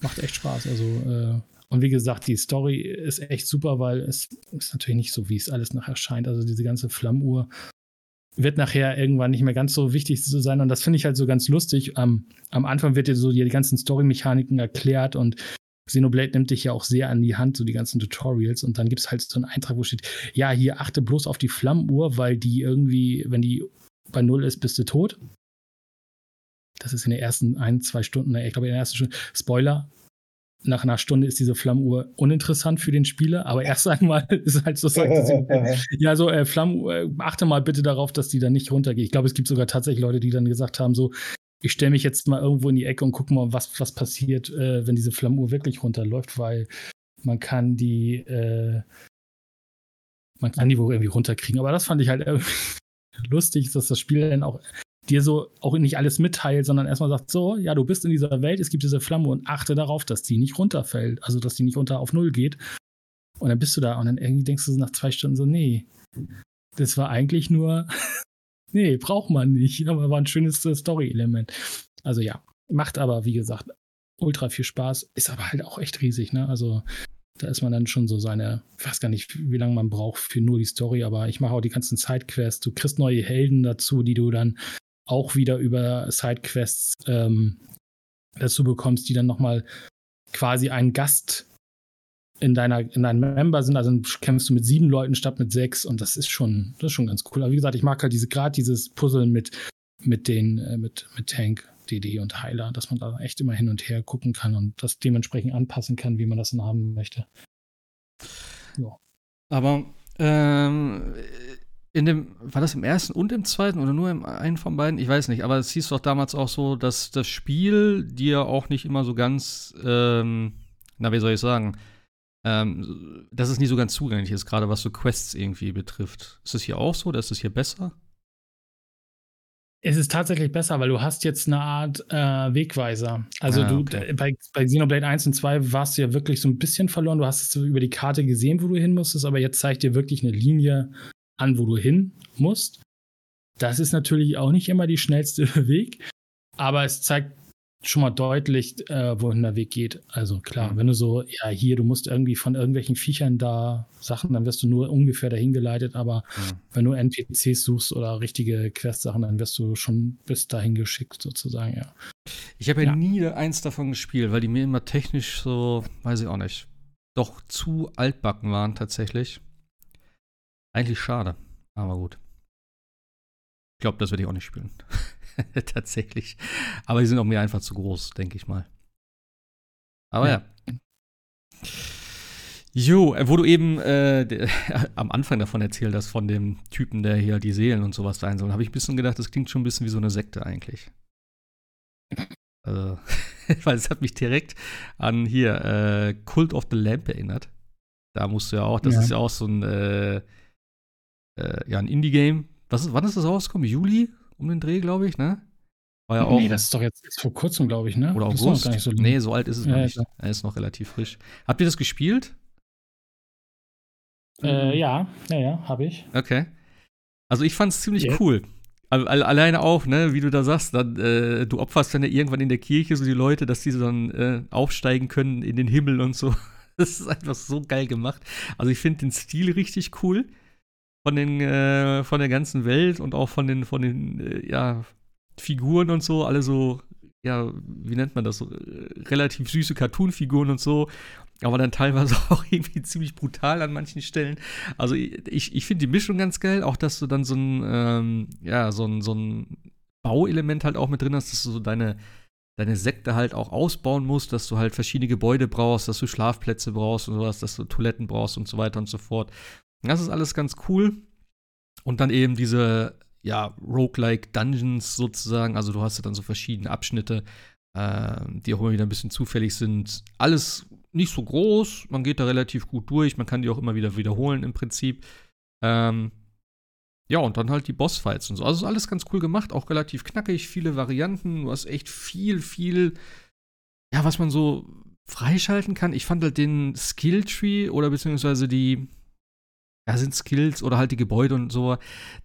Macht echt Spaß. Also, äh, und wie gesagt, die Story ist echt super, weil es ist natürlich nicht so, wie es alles nachher scheint. Also diese ganze Flammuhr wird nachher irgendwann nicht mehr ganz so wichtig zu sein. Und das finde ich halt so ganz lustig. Am, am Anfang wird dir so die, ganzen Story-Mechaniken erklärt und Xenoblade nimmt dich ja auch sehr an die Hand, so die ganzen Tutorials. Und dann gibt es halt so einen Eintrag, wo steht, ja, hier achte bloß auf die Flammuhr, weil die irgendwie, wenn die bei Null ist, bist du tot. Das ist in den ersten ein, zwei Stunden, ich glaube in der ersten Stunde, Spoiler, nach einer Stunde ist diese Flammuhr uninteressant für den Spieler, aber (laughs) erst einmal ist halt so, sagt sie, ja, so äh, Flammuhr, achte mal bitte darauf, dass die dann nicht runtergeht. Ich glaube, es gibt sogar tatsächlich Leute, die dann gesagt haben, so, ich stelle mich jetzt mal irgendwo in die Ecke und gucke mal, was, was passiert, äh, wenn diese Flammuhr wirklich runterläuft, weil man kann die, äh, man kann die wohl irgendwie runterkriegen. Aber das fand ich halt (laughs) lustig, dass das Spiel dann auch dir so auch nicht alles mitteilt, sondern erstmal sagt, so, ja, du bist in dieser Welt, es gibt diese Flamme und achte darauf, dass die nicht runterfällt, also dass die nicht runter auf Null geht. Und dann bist du da und dann irgendwie denkst du nach zwei Stunden so, nee, das war eigentlich nur, (laughs) nee, braucht man nicht, aber war ein schönes Story-Element. Also ja, macht aber, wie gesagt, ultra viel Spaß, ist aber halt auch echt riesig, ne? Also da ist man dann schon so seine, ich weiß gar nicht, wie lange man braucht für nur die Story, aber ich mache auch die ganzen Sidequests. Du kriegst neue Helden dazu, die du dann auch wieder über Sidequests ähm, dazu bekommst, die dann nochmal quasi einen Gast in deiner in deinem Member sind, also kämpfst du mit sieben Leuten statt mit sechs und das ist schon das ist schon ganz cool. Aber wie gesagt, ich mag halt diese gerade dieses Puzzeln mit mit den äh, mit mit Tank, DD und Heiler, dass man da echt immer hin und her gucken kann und das dementsprechend anpassen kann, wie man das dann haben möchte. Ja. Aber ähm, in dem, war das im ersten und im zweiten oder nur im einen von beiden? Ich weiß nicht, aber es hieß doch damals auch so, dass das Spiel dir auch nicht immer so ganz, ähm, na, wie soll ich sagen, ähm, dass es nicht so ganz zugänglich ist, gerade was so Quests irgendwie betrifft. Ist es hier auch so oder ist es hier besser? Es ist tatsächlich besser, weil du hast jetzt eine Art äh, Wegweiser. Also ah, du okay. bei, bei Xenoblade 1 und 2 warst du ja wirklich so ein bisschen verloren. Du hast es so über die Karte gesehen, wo du hin musstest, aber jetzt zeigt dir wirklich eine Linie an, wo du hin musst. Das ist natürlich auch nicht immer die schnellste (laughs) Weg, aber es zeigt schon mal deutlich, äh, wohin der Weg geht. Also klar, mhm. wenn du so, ja, hier, du musst irgendwie von irgendwelchen Viechern da Sachen, dann wirst du nur ungefähr dahin geleitet, aber mhm. wenn du NPCs suchst oder richtige Quest-Sachen, dann wirst du schon bis dahin geschickt, sozusagen, ja. Ich habe ja, ja, nie eins davon gespielt, weil die mir immer technisch so, weiß ich auch nicht, doch zu altbacken waren tatsächlich. Eigentlich schade, aber gut. Ich glaube, das werde ich auch nicht spielen. (laughs) Tatsächlich. Aber die sind auch mir einfach zu groß, denke ich mal. Aber ja. ja. Jo, äh, wo du eben äh, (laughs) am Anfang davon erzählt hast, von dem Typen, der hier die Seelen und sowas sein soll, habe ich ein bisschen gedacht, das klingt schon ein bisschen wie so eine Sekte eigentlich. (clears throat) Also, (laughs) weil es hat mich direkt an hier äh, Cult of the Lamp erinnert. Da musst du ja auch, das ja. ist ja auch so ein, äh, äh ja, ein Indie-Game. wann ist das rausgekommen? Juli? um den Dreh, glaube ich, ne? War ja auch. Nee, das ist doch jetzt vor kurzem, glaube ich, ne? Oder das August. Ist so nee, so alt ist es ja, noch nicht. Ja. Er ist noch relativ frisch. Habt ihr das gespielt? Äh, ja, ja, ja, habe ich. Okay. Also ich fand es ziemlich yeah. cool. Alleine auch, ne, wie du da sagst, dann, äh, du opferst dann ja irgendwann in der Kirche so die Leute, dass die so dann äh, aufsteigen können in den Himmel und so. (laughs) Das ist einfach so geil gemacht. Also ich finde den Stil richtig cool von den äh, von der ganzen Welt und auch von den von den äh, ja Figuren und so alle so ja wie nennt man das so, äh, relativ süße Cartoon-Figuren und so aber dann teilweise (laughs) auch irgendwie ziemlich brutal an manchen Stellen also ich, ich finde die Mischung ganz geil auch dass du dann so ein ähm, ja so ein so ein Bauelement halt auch mit drin hast dass du so deine deine Sekte halt auch ausbauen musst, dass du halt verschiedene Gebäude brauchst, dass du Schlafplätze brauchst und sowas, dass du Toiletten brauchst und so weiter und so fort. Das ist alles ganz cool. Und dann eben diese, ja, Roguelike Dungeons sozusagen. Also du hast ja dann so verschiedene Abschnitte, äh, die auch immer wieder ein bisschen zufällig sind. Alles nicht so groß, man geht da relativ gut durch, man kann die auch immer wieder wiederholen im Prinzip. Ähm, ja, und dann halt die Bossfights und so. Also ist alles ganz cool gemacht, auch relativ knackig, viele Varianten. Du hast echt viel, viel, ja, was man so freischalten kann. Ich fand halt den Skilltree oder beziehungsweise die, ja, sind Skills oder halt die Gebäude und so.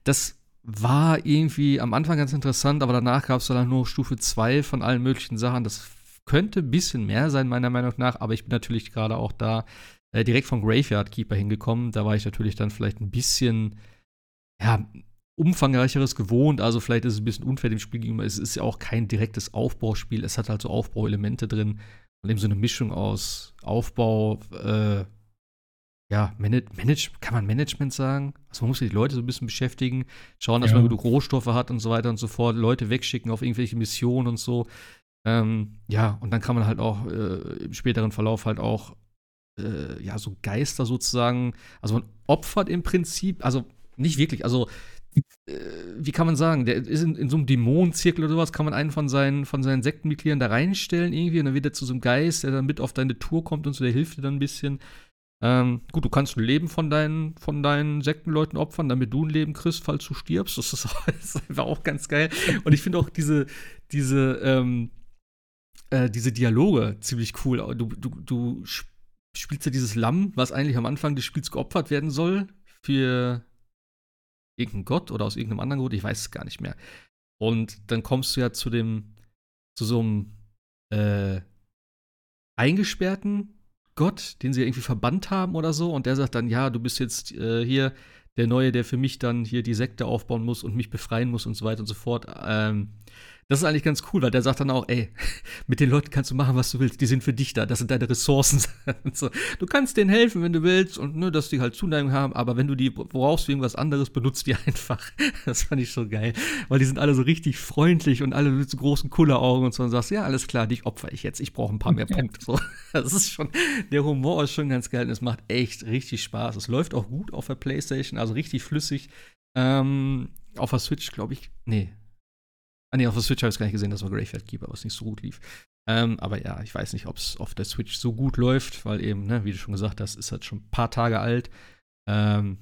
Das war irgendwie am Anfang ganz interessant, aber danach gab es dann nur Stufe 2 von allen möglichen Sachen. Das könnte ein bisschen mehr sein, meiner Meinung nach, aber ich bin natürlich gerade auch da äh, direkt vom Graveyard Keeper hingekommen. Da war ich natürlich dann vielleicht ein bisschen, ja, umfangreicheres gewohnt, also vielleicht ist es ein bisschen unfair dem Spiel gegenüber. Es ist ja auch kein direktes Aufbauspiel, es hat halt so Aufbauelemente drin und eben so eine Mischung aus Aufbau, äh, ja, Manage, kann man Management sagen? Also man muss die Leute so ein bisschen beschäftigen, schauen, dass ja. man genug Rohstoffe hat und so weiter und so fort, Leute wegschicken auf irgendwelche Missionen und so. Ähm, ja, und dann kann man halt auch äh, im späteren Verlauf halt auch äh, ja, so Geister sozusagen, also man opfert im Prinzip, also nicht wirklich, also äh, wie kann man sagen, der ist in, in so einem Dämonenzirkel oder sowas, kann man einen von seinen, von seinen Sektenmitgliedern da reinstellen irgendwie und dann wird er zu so einem Geist, der dann mit auf deine Tour kommt und so, der hilft dir dann ein bisschen. Ähm, gut, du kannst ein Leben von deinen, von deinen Sektenleuten opfern, damit du ein Leben kriegst, falls du stirbst. Das ist, (laughs) das ist einfach auch ganz geil. Und ich finde auch diese, diese, ähm, äh, diese Dialoge ziemlich cool. Du, du, du spielst ja dieses Lamm, was eigentlich am Anfang des Spiels geopfert werden soll für irgendeinen Gott oder aus irgendeinem anderen Grund, ich weiß es gar nicht mehr. Und dann kommst du ja zu dem, zu so einem äh, eingesperrten Gott, den sie irgendwie verbannt haben oder so. Und der sagt dann, ja, du bist jetzt äh, hier der Neue, der für mich dann hier die Sekte aufbauen muss und mich befreien muss und so weiter und so fort. Ähm, das ist eigentlich ganz cool, weil der sagt dann auch, ey, (laughs) mit den Leuten kannst du machen, was du willst, die sind für dich da, das sind deine Ressourcen. (laughs) so. Du kannst denen helfen, wenn du willst und ne, dass die halt Zuneigung haben, aber wenn du die brauchst für irgendwas anderes, benutzt die (laughs) einfach. das fand ich so geil, weil die sind alle so richtig freundlich und alle mit so großen Kulleraugen und so und sagst, ja, alles klar, dich opfer ich jetzt, ich brauche ein paar mehr Punkte. So. Das ist schon, der Humor ist schon ganz geil und es macht echt richtig Spaß. Es läuft auch gut auf der Playstation, also richtig flüssig. Ähm, auf der Switch, glaube ich, nee, Ah, nee, auf der Switch habe ich es gar nicht gesehen, das war Graveyard Keeper, was nicht so gut lief. Ähm, aber ja, ich weiß nicht, ob es auf der Switch so gut läuft, weil eben, ne, wie du schon gesagt hast, ist halt schon ein paar Tage alt. Ähm,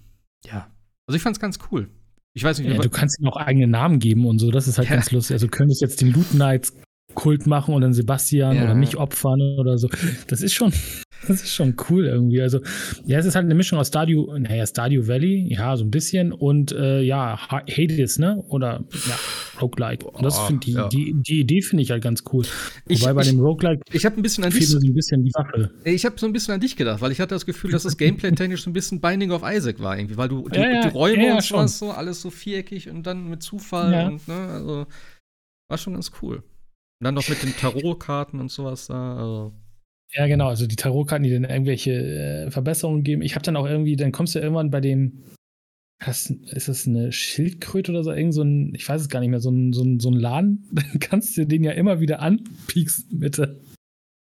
ja, also ich fand es ganz cool. Ich weiß nicht, ja, du kannst ihm auch eigene Namen geben und so, das ist halt ja. ganz lustig. Also könntest jetzt den Loot Knights Kult machen und dann Sebastian ja. oder mich opfern oder so. Das ist schon, (laughs) das ist schon cool irgendwie. Also, ja, es ist halt eine Mischung aus Stadio, naja, Stadio Valley, ja, so ein bisschen und äh, ja, Hades, ne? Oder ja, Roguelike. Und das finde ja. die, die Idee finde ich halt ganz cool. Ich, Wobei bei ich, dem Roguelike ich habe ein bisschen an dich so ein bisschen die Waffe. Ich habe so ein bisschen an dich gedacht, weil ich hatte das Gefühl, dass das Gameplay technisch so ein bisschen Binding of Isaac war irgendwie, weil du die, ja, die Räume und sowas so alles so viereckig und dann mit Zufall und ne, also war schon ganz cool. Und dann noch mit den Tarotkarten und sowas da. Also. Ja, genau. Also die Tarotkarten, die dann irgendwelche äh, Verbesserungen geben. Ich habe dann auch irgendwie, dann kommst du irgendwann bei dem, das, ist das eine Schildkröte oder so? Irgend so ein, ich weiß es gar nicht mehr, so ein, so ein, so ein Laden. (laughs) Dann kannst du den ja immer wieder anpieksen mit,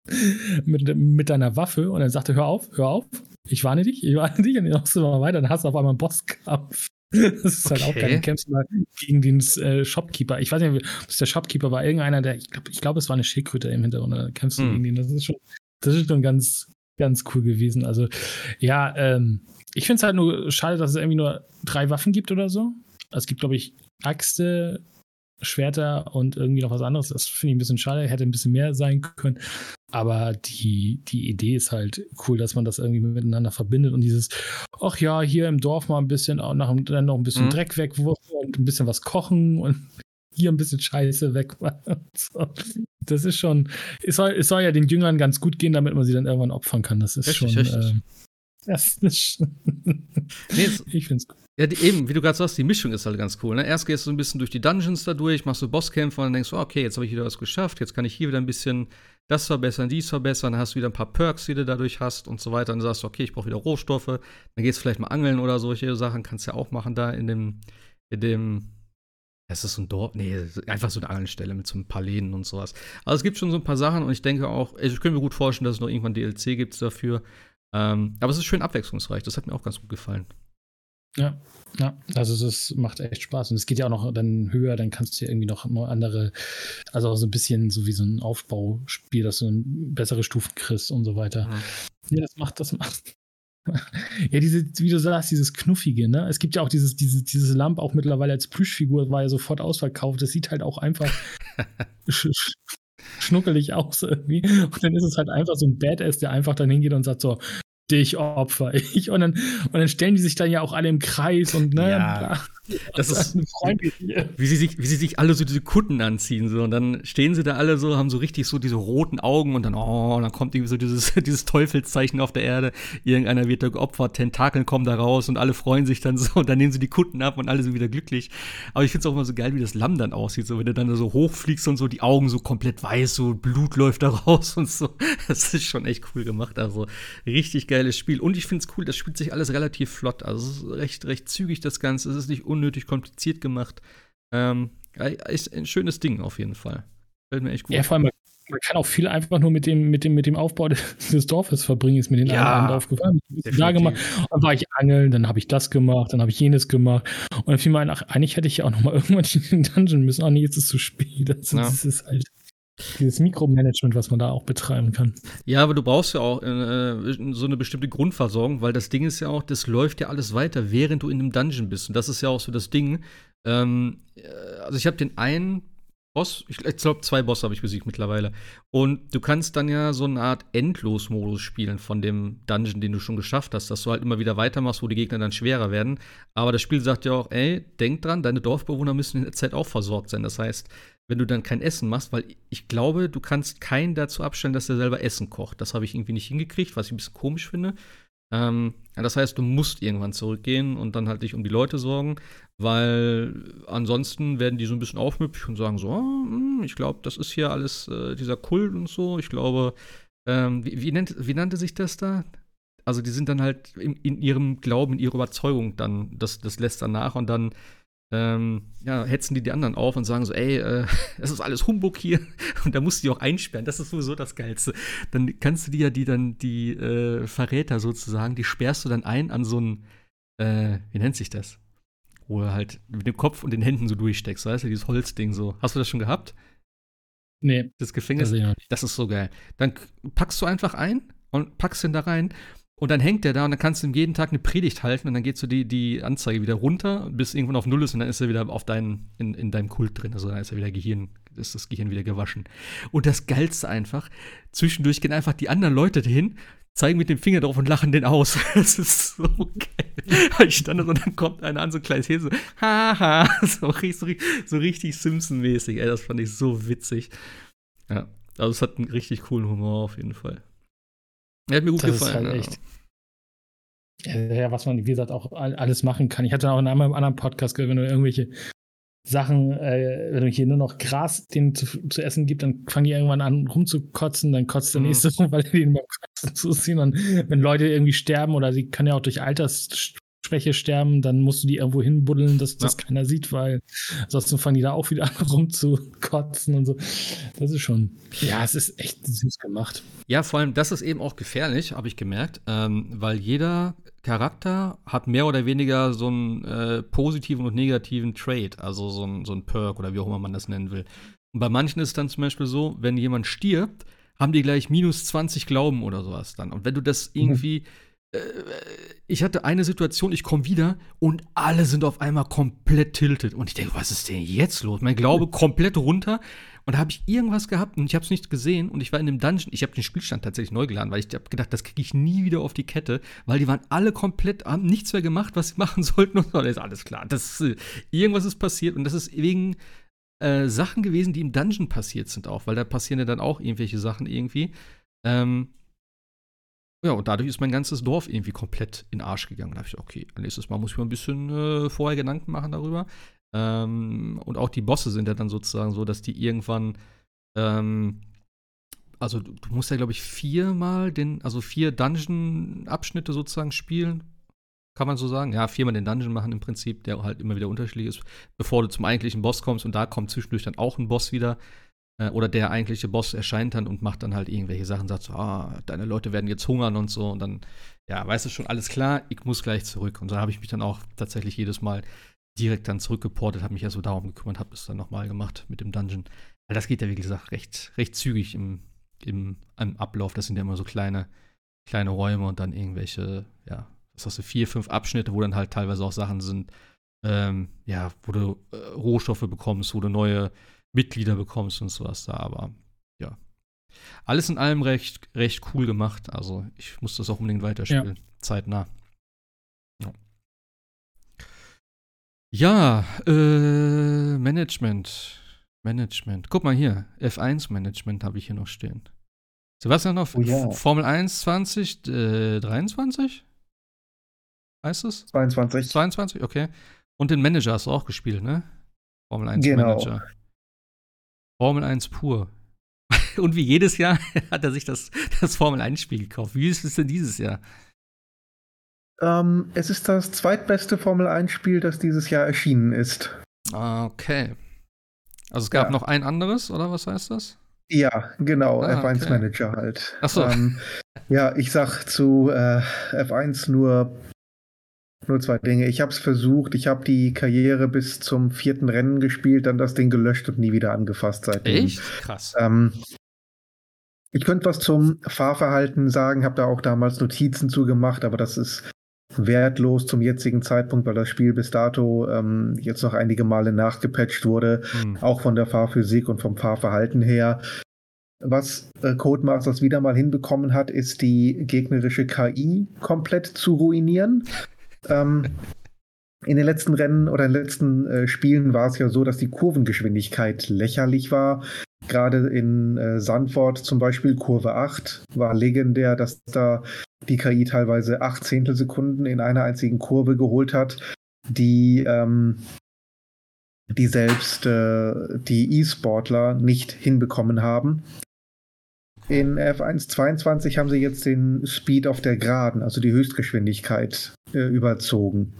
(laughs) mit, mit deiner Waffe und dann sagt er, hör auf, hör auf. Ich warne dich, ich warne dich. Und dann machst du mal weiter, dann hast du auf einmal einen Bosskampf. Das ist okay. halt auch geil. Du kämpfst mal gegen den äh, Shopkeeper. Ich weiß nicht, ob es der Shopkeeper war. Irgendeiner, der, ich glaube, ich glaub, es war eine Schildkröte im Hintergrund. Da kämpfst du hm. gegen den. Das ist schon, das ist schon ganz, ganz cool gewesen. Also, ja, ähm, ich finde es halt nur schade, dass es irgendwie nur drei Waffen gibt oder so. Es gibt, glaube ich, Äxte, Schwerter und irgendwie noch was anderes. Das finde ich ein bisschen schade. Hätte ein bisschen mehr sein können. Aber die, die Idee ist halt cool, dass man das irgendwie miteinander verbindet und dieses, ach ja, hier im Dorf mal ein bisschen, auch nach, dann noch ein bisschen mhm. Dreck wegwurfen und ein bisschen was kochen und hier ein bisschen Scheiße weg. So. (laughs) Das ist schon, es soll, es soll ja den Jüngern ganz gut gehen, damit man sie dann irgendwann opfern kann. Das ist richtig, schon. Richtig. Äh, das ist, nee, ich finde es cool. Ja, die, eben, wie du gerade sagst, die Mischung ist halt ganz cool. Ne? Erst gehst du ein bisschen durch die Dungeons da durch, machst du Bosskämpfe und dann denkst du, okay, jetzt habe ich wieder was geschafft, jetzt kann ich hier wieder ein bisschen das verbessern, dies verbessern, dann hast du wieder ein paar Perks, die du dadurch hast und so weiter. Und dann sagst du, okay, ich brauche wieder Rohstoffe, dann gehst du vielleicht mal angeln oder solche Sachen, kannst du ja auch machen da in dem, in dem, es ist so ein Dorf, nee, einfach so eine Angelstelle mit so ein paar Läden und sowas. Also es gibt schon so ein paar Sachen und ich denke auch, ich könnte mir gut vorstellen, dass es noch irgendwann DLC gibt dafür. Ähm, aber es ist schön abwechslungsreich, das hat mir auch ganz gut gefallen. Ja, ja, also es macht echt Spaß. Und es geht ja auch noch dann höher, dann kannst du ja irgendwie noch andere, also auch so ein bisschen so wie so ein Aufbauspiel, dass du bessere Stufen kriegst und so weiter. Ja, ja das macht, das macht. (laughs) ja, diese, wie du sagst, dieses Knuffige, ne? Es gibt ja auch dieses, dieses, dieses Lamp auch mittlerweile als Plüschfigur, war ja sofort ausverkauft. Das sieht halt auch einfach (laughs) schnuckelig aus irgendwie. Und dann ist es halt einfach so ein Badass, der einfach dann hingeht und sagt so, dich opfer (laughs) ich. Und dann, und dann stellen die sich dann ja auch alle im Kreis und ne, ja. (laughs) Das ist wie sie sich, wie sie sich alle so diese Kutten anziehen so und dann stehen sie da alle so, haben so richtig so diese roten Augen und dann oh, dann kommt irgendwie so dieses (laughs) dieses Teufelszeichen auf der Erde. Irgendeiner wird da geopfert, Tentakeln kommen da raus und alle freuen sich dann so und dann nehmen sie die Kutten ab und alle sind wieder glücklich. Aber ich finde es auch immer so geil, wie das Lamm dann aussieht, so wenn du dann so hochfliegst und so die Augen so komplett weiß, so Blut läuft da raus und so. Das ist schon echt cool gemacht, also richtig geiles Spiel und ich finde es cool, das spielt sich alles relativ flott, also es ist recht recht zügig das Ganze, es ist nicht unnötig kompliziert gemacht. Ähm, ist ein schönes Ding auf jeden Fall. Fällt mir echt gut. Ja, vor allem, man kann auch viel einfach nur mit dem, mit dem, mit dem Aufbau (laughs) des Dorfes verbringen, ist mir den ja, Abend aufgefallen. Da gemacht, dann war ich angeln, dann habe ich das gemacht, dann habe ich jenes gemacht. Und dann fiel mir ein, ach, eigentlich hätte ich ja auch noch mal (laughs) irgendwann in den Dungeon müssen. Ach nee, jetzt ist es zu spät. Das, ja. das ist halt dieses Mikromanagement, was man da auch betreiben kann. Ja, aber du brauchst ja auch äh, so eine bestimmte Grundversorgung, weil das Ding ist ja auch, das läuft ja alles weiter, während du in einem Dungeon bist. Und das ist ja auch so das Ding. Ähm, äh, also ich habe den einen Boss, ich, ich glaube zwei Bosse habe ich besiegt mittlerweile. Und du kannst dann ja so eine Art Endlos-Modus spielen von dem Dungeon, den du schon geschafft hast, dass du halt immer wieder weitermachst, wo die Gegner dann schwerer werden. Aber das Spiel sagt ja auch, ey, denk dran, deine Dorfbewohner müssen in der Zeit auch versorgt sein. Das heißt, wenn du dann kein Essen machst, weil ich glaube, du kannst keinen dazu abstellen, dass er selber Essen kocht. Das habe ich irgendwie nicht hingekriegt, was ich ein bisschen komisch finde. Ähm, das heißt, du musst irgendwann zurückgehen und dann halt dich um die Leute sorgen, weil ansonsten werden die so ein bisschen aufmüpfig und sagen so, oh, ich glaube, das ist hier alles äh, dieser Kult und so. Ich glaube, ähm, wie, wie, nennt, wie nannte sich das da? Also die sind dann halt in, in ihrem Glauben, in ihrer Überzeugung dann, das, das lässt dann nach und dann ähm, ja, hetzen die die anderen auf und sagen so, ey, äh, (laughs) das ist alles Humbug hier (laughs) und da musst du die auch einsperren, das ist sowieso das Geilste. Dann kannst du die ja, die dann, die äh, Verräter sozusagen, die sperrst du dann ein an so ein, äh, wie nennt sich das? Wo du halt mit dem Kopf und den Händen so durchsteckst, weißt du, dieses Holzding so. Hast du das schon gehabt? Nee. Das Gefängnis? Das, das ist so geil. Dann packst du einfach ein und packst ihn da rein Und dann hängt der da und dann kannst du ihm jeden Tag eine Predigt halten und dann geht so die, die Anzeige wieder runter, bis irgendwann auf Null ist und dann ist er wieder auf dein, in, in deinem Kult drin. Also dann ist er wieder Gehirn, ist das Gehirn wieder gewaschen. Und das Geilste einfach, zwischendurch gehen einfach die anderen Leute dahin, zeigen mit dem Finger drauf und lachen den aus. (laughs) Das ist so geil. Ich stand da und dann kommt einer an, so ein kleines Häschen, so, haha, (laughs) so, so, so richtig Simpson-mäßig, ey, das fand ich so witzig. Ja, also es hat einen richtig coolen Humor auf jeden Fall. Er hat mir gut das gefallen. Ist halt echt, ja. ja, was man, wie gesagt, auch alles machen kann. Ich hatte auch in einem anderen Podcast gehört, wenn du irgendwelche Sachen, äh, wenn du hier nur noch Gras denen zu, zu, essen gibt, dann fangen die irgendwann an rumzukotzen, dann kotzt der mhm. nächste (laughs) rum, weil die den beim Kotzen zuziehen. Und wenn Leute irgendwie sterben oder sie können ja auch durch Altersschwäche sterben, dann musst du die irgendwo hinbuddeln, dass das ja. keiner sieht, weil ansonsten fangen die da auch wieder (laughs) an rumzukotzen und so. Das ist schon, ja, es ist echt süß gemacht. Ja, vor allem, das ist eben auch gefährlich, habe ich gemerkt, ähm, weil jeder Charakter hat mehr oder weniger so einen äh, positiven und negativen Trait, also so ein, so ein Perk oder wie auch immer man das nennen will. Und bei manchen ist es dann zum Beispiel so, wenn jemand stirbt, haben die gleich minus 20 Glauben oder sowas dann. Und wenn du das mhm. irgendwie. Mhm. Äh, ich hatte eine Situation, ich komme wieder und alle sind auf einmal komplett tiltet. Und ich denke, was ist denn jetzt los? Mein Glaube komplett runter. Und da habe ich irgendwas gehabt und ich habe es nicht gesehen und ich war in dem Dungeon. Ich habe den Spielstand tatsächlich neu geladen, weil ich habe gedacht, das kriege ich nie wieder auf die Kette, weil die waren alle komplett, haben nichts mehr gemacht, was sie (laughs) machen sollten und. Das ist alles klar. Das, äh, irgendwas ist passiert und das ist wegen äh, Sachen gewesen, die im Dungeon passiert sind auch, weil da passieren ja dann auch irgendwelche Sachen irgendwie. Ähm, ja, und dadurch ist mein ganzes Dorf irgendwie komplett in den Arsch gegangen. Da habe ich, okay, nächstes Mal muss ich mir ein bisschen äh, vorher Gedanken machen darüber. Ähm, und auch die Bosse sind ja dann sozusagen so, dass die irgendwann, ähm, also du, du musst ja, glaube ich, viermal den, also vier Dungeon-Abschnitte sozusagen spielen. Kann man so sagen? Ja, viermal den Dungeon machen im Prinzip, der halt immer wieder unterschiedlich ist, bevor du zum eigentlichen Boss kommst. Und da kommt zwischendurch dann auch ein Boss wieder. Äh, oder der eigentliche Boss erscheint dann und macht dann halt irgendwelche Sachen, sagt so, ah, deine Leute werden jetzt hungern und so. Und dann, ja, weißt du schon, alles klar, ich muss gleich zurück. Und so habe ich mich dann auch tatsächlich jedes Mal direkt dann zurückgeportet, habe mich ja so darum gekümmert, habe es dann nochmal gemacht mit dem Dungeon. Weil das geht ja, wie gesagt, recht, recht zügig im, im, im Ablauf. Das sind ja immer so kleine, kleine Räume und dann irgendwelche, ja, was hast du, vier, fünf Abschnitte, wo dann halt teilweise auch Sachen sind, ähm, ja, wo du äh, Rohstoffe bekommst, wo du neue Mitglieder bekommst und sowas da, aber ja. Alles in allem recht, recht cool gemacht. Also ich muss das auch unbedingt weiterspielen. Ja. Zeitnah. Ja, äh, Management. Management. Guck mal hier, F1-Management habe ich hier noch stehen. Sebastian noch, oh, ja. Formel 1 20, äh, 23? Heißt es? 22. 22, okay. Und den Manager hast du auch gespielt, ne? Formel 1 genau. Manager. Formel 1 pur. (laughs) Und wie jedes Jahr (laughs) hat er sich das, das Formel 1-Spiel gekauft. Wie ist es denn dieses Jahr? Ähm, es ist das zweitbeste Formel 1-Spiel, das dieses Jahr erschienen ist. Okay. Also es gab ja. noch ein anderes, oder was heißt das? Ja, genau, ah, F1 okay. Manager halt. Achso. Ähm, ja, ich sag zu äh, F1 nur, nur zwei Dinge. Ich habe es versucht, ich habe die Karriere bis zum vierten Rennen gespielt, dann das Ding gelöscht und nie wieder angefasst seitdem. Echt? Krass. Ähm, ich könnte was zum Fahrverhalten sagen, habe da auch damals Notizen zu gemacht, aber das ist wertlos zum jetzigen Zeitpunkt, weil das Spiel bis dato ähm, jetzt noch einige Male nachgepatcht wurde, mhm. auch von der Fahrphysik und vom Fahrverhalten her. Was äh, Codemasters wieder mal hinbekommen hat, ist die gegnerische KI komplett zu ruinieren. Ähm, in den letzten Rennen oder in den letzten äh, Spielen war es ja so, dass die Kurvengeschwindigkeit lächerlich war. Gerade in äh, Sandford zum Beispiel, Kurve 8, war legendär, dass da die KI teilweise acht Zehntelsekunden in einer einzigen Kurve geholt hat, die, ähm, die selbst äh, die E-Sportler nicht hinbekommen haben. In F1 22 haben sie jetzt den Speed auf der Geraden, also die Höchstgeschwindigkeit, äh, überzogen.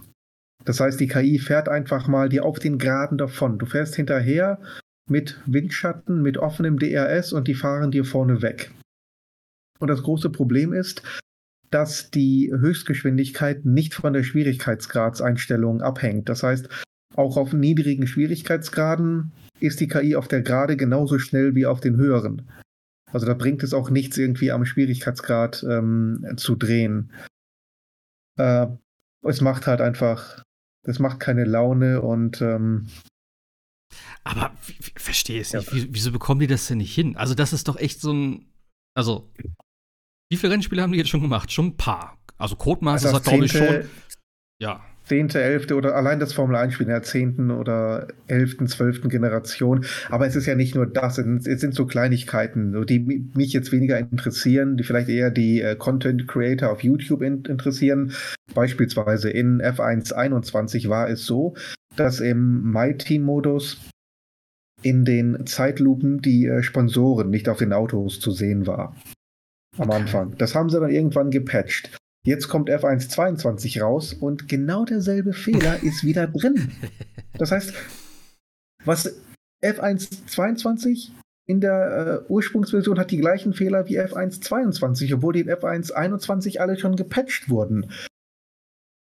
Das heißt, die KI fährt einfach mal dir auf den Geraden davon. Du fährst hinterher mit Windschatten, mit offenem DRS und die fahren dir vorne weg. Und das große Problem ist, dass die Höchstgeschwindigkeit nicht von der Schwierigkeitsgradseinstellung abhängt. Das heißt, auch auf niedrigen Schwierigkeitsgraden ist die KI auf der Gerade genauso schnell wie auf den höheren. Also da bringt es auch nichts irgendwie am Schwierigkeitsgrad ähm, zu drehen. Äh, es macht halt einfach, es macht keine Laune und ähm, aber ich verstehe es nicht. Ja. Wieso bekommen die das denn nicht hin? Also, das ist doch echt so ein. Also, wie viele Rennspiele haben die jetzt schon gemacht? Schon ein paar. Also, Codemasters also hat, glaube ich, schon. Ja. Zehnte, elfte oder allein das Formel 1-Spiel in der zehnten oder elften, zwölften Generation. Aber es ist ja nicht nur das, es sind so Kleinigkeiten, die mich jetzt weniger interessieren, die vielleicht eher die äh, Content Creator auf YouTube interessieren. Beispielsweise in F1 21 war es so, dass im My Team Modus in den Zeitlupen die äh, Sponsoren nicht auf den Autos zu sehen war. Am Anfang. Das haben sie dann irgendwann gepatcht. Jetzt kommt F1 22 raus und genau derselbe Fehler ist wieder drin. Das heißt, was F1 22 in der äh, Ursprungsversion hat die gleichen Fehler wie F1 22, obwohl die in F1 21 alle schon gepatcht wurden.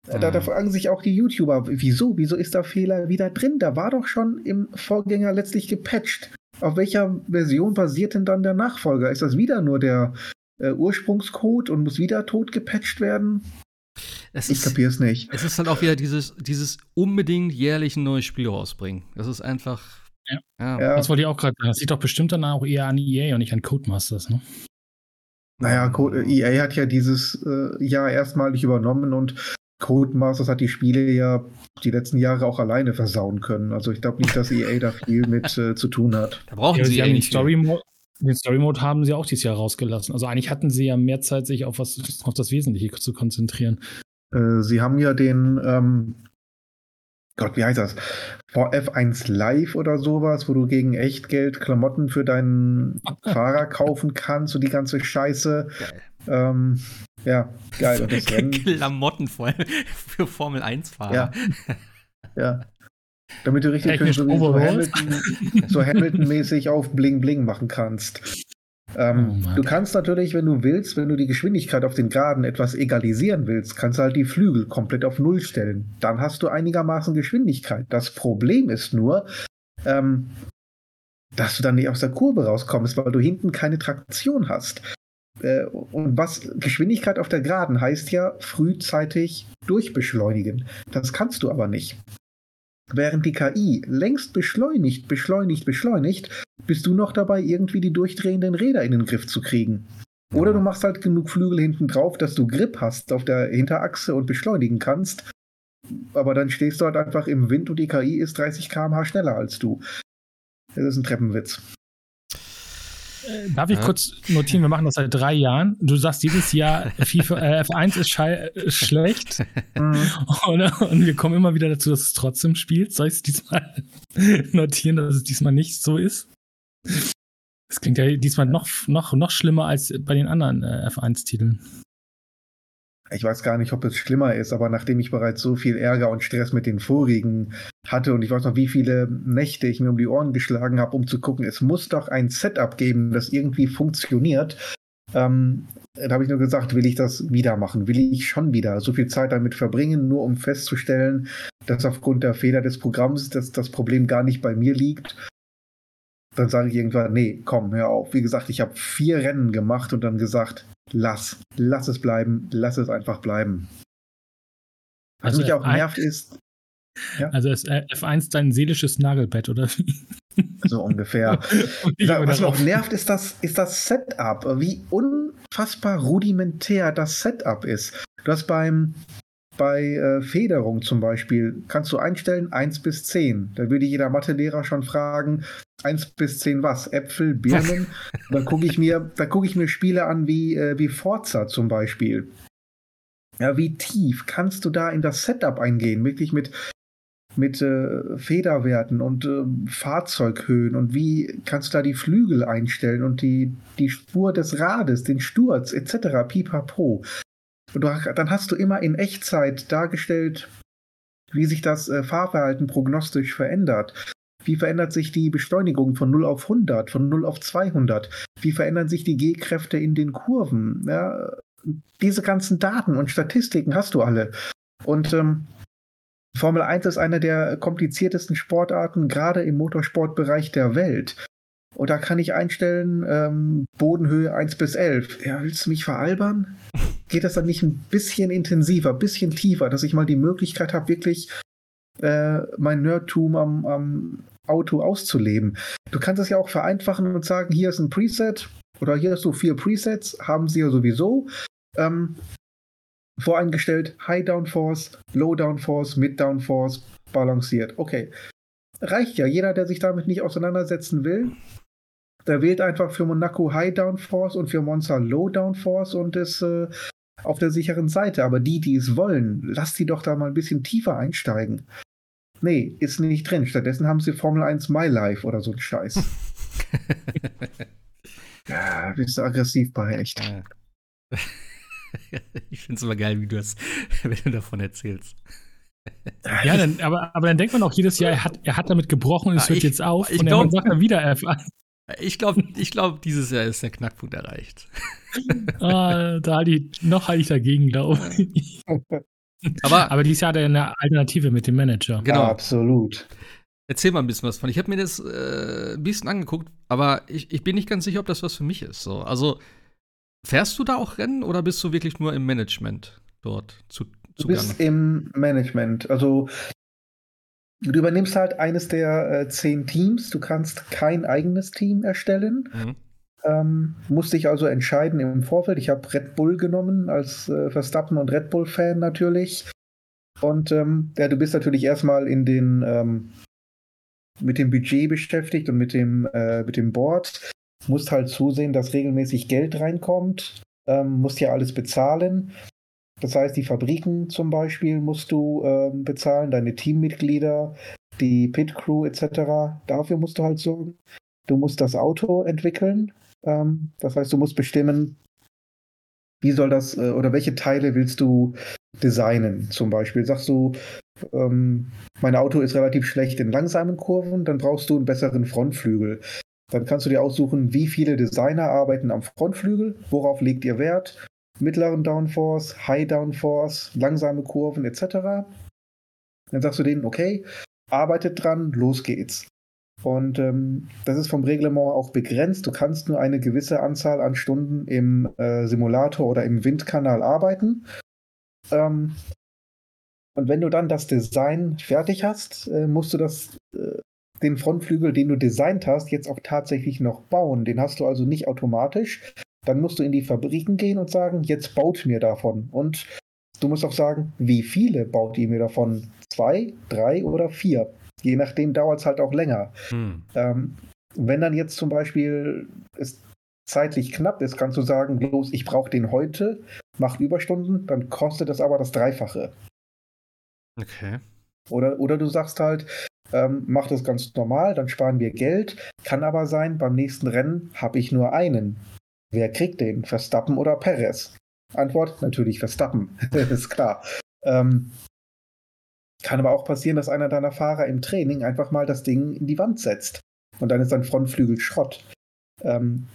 Da, da, mhm. fragen sich auch die YouTuber, wieso? Wieso ist der Fehler wieder drin? Da war doch schon im Vorgänger letztlich gepatcht. Auf welcher Version basiert denn dann der Nachfolger? Ist das wieder nur der äh, Ursprungscode und muss wieder tot gepatcht werden? Es ich kapiere es nicht. Es ist halt auch wieder dieses, dieses unbedingt jährlich ein neues Spiel rausbringen. Das ist einfach. Ja. ja. ja. Das wollte ich auch gerade sagen. Das sieht doch bestimmt dann auch eher an EA und nicht an Codemasters, ne? Naja, EA hat ja dieses äh, Jahr erstmalig übernommen und Codemasters hat die Spiele ja die letzten Jahre auch alleine versauen können. Also ich glaube nicht, dass EA da viel mit (laughs) äh, zu tun hat. Da brauchen ja, sie ja nicht Story Mode. Den Story Mode haben sie auch dieses Jahr rausgelassen. Also eigentlich hatten sie ja mehr Zeit, sich auf was auf das Wesentliche zu konzentrieren. Äh, sie haben ja den ähm, Gott, wie heißt das? VF1 Live oder sowas, wo du gegen Echtgeld Klamotten für deinen (laughs) Fahrer kaufen kannst und die ganze Scheiße. Geil. Ähm, ja, geil. Und das (laughs) Rennen, Klamotten (laughs) für Formel 1-Fahrer. Ja. ja. Damit du richtig schön so, so Hamilton-mäßig so Hamilton auf Bling Bling machen kannst. Ähm, oh du kannst natürlich, wenn du willst, wenn du die Geschwindigkeit auf den Geraden etwas egalisieren willst, kannst du halt die Flügel komplett auf Null stellen. Dann hast du einigermaßen Geschwindigkeit. Das Problem ist nur, ähm, dass du dann nicht aus der Kurve rauskommst, weil du hinten keine Traktion hast. Äh, und was Geschwindigkeit auf der Geraden heißt ja frühzeitig durchbeschleunigen. Das kannst du aber nicht. Während die KI längst beschleunigt, beschleunigt, beschleunigt, bist du noch dabei, irgendwie die durchdrehenden Räder in den Griff zu kriegen. Oder du machst halt genug Flügel hinten drauf, dass du Grip hast auf der Hinterachse und beschleunigen kannst. Aber dann stehst du halt einfach im Wind und die KI ist 30 km/h schneller als du. Das ist ein Treppenwitz. Darf ich ja. kurz notieren, wir machen das seit drei Jahren. Du sagst dieses Jahr, (laughs) FIFA, äh, F1 ist, ist schlecht. (laughs) Und, und, wir kommen immer wieder dazu, dass es trotzdem spielt. Soll ich es diesmal (laughs) notieren, dass es diesmal nicht so ist? Es klingt ja diesmal noch, noch, noch schlimmer als bei den anderen äh, F1-Titeln ich weiß gar nicht, ob es schlimmer ist, aber nachdem ich bereits so viel Ärger und Stress mit den vorigen hatte und ich weiß noch, wie viele Nächte ich mir um die Ohren geschlagen habe, um zu gucken, es muss doch ein Setup geben, das irgendwie funktioniert. Ähm, da habe ich nur gesagt, will ich das wieder machen? Will ich schon wieder so viel Zeit damit verbringen, nur um festzustellen, dass aufgrund der Fehler des Programms dass das Problem gar nicht bei mir liegt? Dann sage ich irgendwann, nee, komm, hör auf. Wie gesagt, ich habe vier Rennen gemacht und dann gesagt, lass, lass es bleiben, lass es einfach bleiben. Was also mich auch nervt ist. Ja? Also ist F1 dein seelisches Nagelbett, oder (laughs) So ungefähr. (laughs) Was mich auch nervt, ist das, ist das Setup. Wie unfassbar rudimentär das Setup ist. Du hast beim bei äh, Federung zum Beispiel kannst du einstellen 1 bis 10. Da würde jeder Mathelehrer schon fragen, 1 bis 10 was? Äpfel, Birnen? (laughs) dann gucke ich mir, da gucke ich mir Spiele an wie, äh, wie Forza zum Beispiel. Ja, wie tief kannst du da in das Setup eingehen? Wirklich mit, mit äh, Federwerten und äh, Fahrzeughöhen und wie kannst du da die Flügel einstellen und die, die Spur des Rades, den Sturz etc. pipapo. Dann hast du immer in Echtzeit dargestellt, wie sich das äh, Fahrverhalten prognostisch verändert. Wie verändert sich die Beschleunigung von 0 auf 100, von 0 auf 200? Wie verändern sich die G-Kräfte in den Kurven? Ja, diese ganzen Daten und Statistiken hast du alle. Und ähm, Formel 1 ist eine der kompliziertesten Sportarten, gerade im Motorsportbereich der Welt. Und da kann ich einstellen, ähm, Bodenhöhe 1 bis 11. Ja, willst du mich veralbern? (laughs) Geht das dann nicht ein bisschen intensiver, ein bisschen tiefer, dass ich mal die Möglichkeit habe, wirklich äh, mein Nerdtum am, am Auto auszuleben? Du kannst das ja auch vereinfachen und sagen, hier ist ein Preset oder hier hast du vier Presets, haben sie ja sowieso. Ähm, voreingestellt High Downforce, Low Downforce, Mid Downforce, balanciert. Okay. Reicht ja. Jeder, der sich damit nicht auseinandersetzen will, der wählt einfach für Monaco High Downforce und für Monza Low Downforce und ist äh, auf der sicheren Seite. Aber die, die es wollen, lasst die doch da mal ein bisschen tiefer einsteigen. Nee, ist nicht drin. Stattdessen haben sie Formel 1 My Life oder so ein Scheiß. (laughs) ja, bist du aggressiv bei echt. (laughs) ich finde es immer geil, wie du das, (laughs) wenn du davon erzählst. Ja, dann, aber, aber dann denkt man auch jedes Jahr, er hat, er hat damit gebrochen und es hört jetzt auf ich und glaub, er sagt wieder erfahren. Ich glaube, ich glaub, dieses Jahr ist der Knackpunkt erreicht. ah, da halt ich, noch halte ich dagegen, glaube ich. Aber, aber dieses Jahr hat er eine Alternative mit dem Manager. Genau. Ja, absolut. Erzähl mal ein bisschen was von. Ich habe mir das äh, ein bisschen angeguckt, aber ich, ich bin nicht ganz sicher, ob das was für mich ist. So. Also, fährst du da auch Rennen oder bist du wirklich nur im Management dort zu, Du bist im Management. Also Du übernimmst halt eines der äh, zehn Teams. Du kannst kein eigenes Team erstellen. Mhm. Ähm, musst dich also entscheiden im Vorfeld. Ich habe Red Bull genommen als äh, Verstappen und Red Bull-Fan natürlich. Und ähm, ja, du bist natürlich erstmal in den ähm, mit dem Budget beschäftigt und mit dem, äh, mit dem Board. Musst halt zusehen, dass regelmäßig Geld reinkommt. Ähm, musst ja alles bezahlen. Das heißt, die Fabriken zum Beispiel musst du ähm, bezahlen, deine Teammitglieder, die Pit-Crew etc. Dafür musst du halt sorgen. Du musst das Auto entwickeln. Ähm, das heißt, du musst bestimmen, wie soll das äh, oder welche Teile willst du designen. Zum Beispiel sagst du, ähm, mein Auto ist relativ schlecht in langsamen Kurven, dann brauchst du einen besseren Frontflügel. Dann kannst du dir aussuchen, wie viele Designer arbeiten am Frontflügel, worauf legt ihr Wert mittleren Downforce, High Downforce, langsame Kurven etc. Dann sagst du denen, okay, arbeitet dran, los geht's. Und ähm, das ist vom Reglement auch begrenzt. Du kannst nur eine gewisse Anzahl an Stunden im äh, Simulator oder im Windkanal arbeiten. Ähm, und wenn du dann das Design fertig hast, äh, musst du das, äh, den Frontflügel, den du designt hast, jetzt auch tatsächlich noch bauen. Den hast du also nicht automatisch, dann musst du in die Fabriken gehen und sagen, jetzt baut mir davon. Und du musst auch sagen, wie viele baut ihr mir davon? Zwei, drei oder vier? Je nachdem dauert es halt auch länger. Hm. Ähm, wenn dann jetzt zum Beispiel es zeitlich knapp ist, kannst du sagen, los, ich brauche den heute, mach Überstunden, dann kostet es aber das Dreifache. Okay. Oder, oder du sagst halt, ähm, mach das ganz normal, dann sparen wir Geld. Kann aber sein, beim nächsten Rennen habe ich nur einen. Wer kriegt den? Verstappen oder Perez? Antwort natürlich Verstappen, (laughs) ist klar. Ähm, kann aber auch passieren, dass einer deiner Fahrer im Training einfach mal das Ding in die Wand setzt. Und dann ist dein Frontflügel Schrott. Ähm,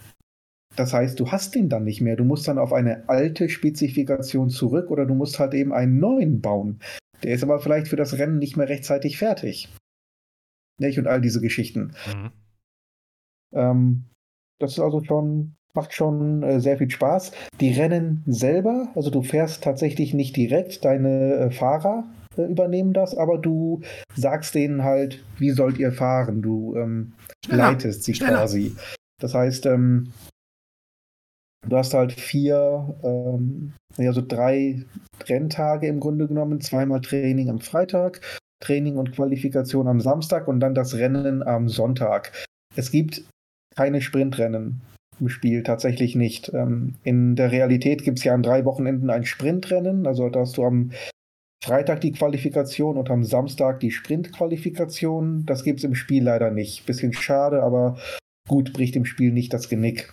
das heißt, du hast den dann nicht mehr. Du musst dann auf eine alte Spezifikation zurück oder du musst halt eben einen neuen bauen. Der ist aber vielleicht für das Rennen nicht mehr rechtzeitig fertig. Nicht? Und all diese Geschichten. Mhm. Ähm, das ist also schon Macht schon äh, sehr viel Spaß. Die Rennen selber, also du fährst tatsächlich nicht direkt, deine äh, Fahrer äh, übernehmen das, aber du sagst denen halt, wie sollt ihr fahren? Du ähm, leitest sie Schneller. quasi. Das heißt, ähm, du hast halt vier, ähm, also drei Renntage im Grunde genommen, zweimal Training am Freitag, Training und Qualifikation am Samstag und dann das Rennen am Sonntag. Es gibt keine Sprintrennen im Spiel tatsächlich nicht. Ähm, in der Realität gibt es ja an drei Wochenenden ein Sprintrennen, also da hast du am Freitag die Qualifikation und am Samstag die Sprintqualifikation. Das gibt es im Spiel leider nicht. Bisschen schade, aber gut, bricht im Spiel nicht das Genick.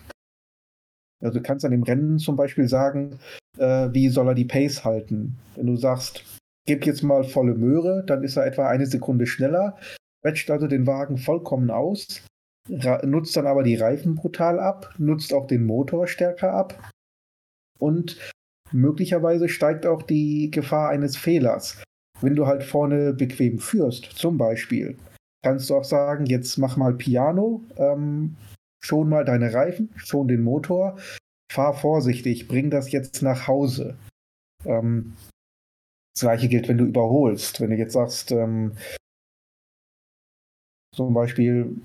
Also du kannst an dem Rennen zum Beispiel sagen, äh, wie soll er die Pace halten. Wenn du sagst, gib jetzt mal volle Möhre, dann ist er etwa eine Sekunde schneller, quetscht also den Wagen vollkommen aus, nutzt dann aber die Reifen brutal ab, nutzt auch den Motor stärker ab und möglicherweise steigt auch die Gefahr eines Fehlers. Wenn du halt vorne bequem führst, zum Beispiel, kannst du auch sagen, jetzt mach mal Piano, ähm, schon mal deine Reifen, schon den Motor, fahr vorsichtig, bring das jetzt nach Hause. Ähm, das gleiche gilt, wenn du überholst. Wenn du jetzt sagst, ähm, zum Beispiel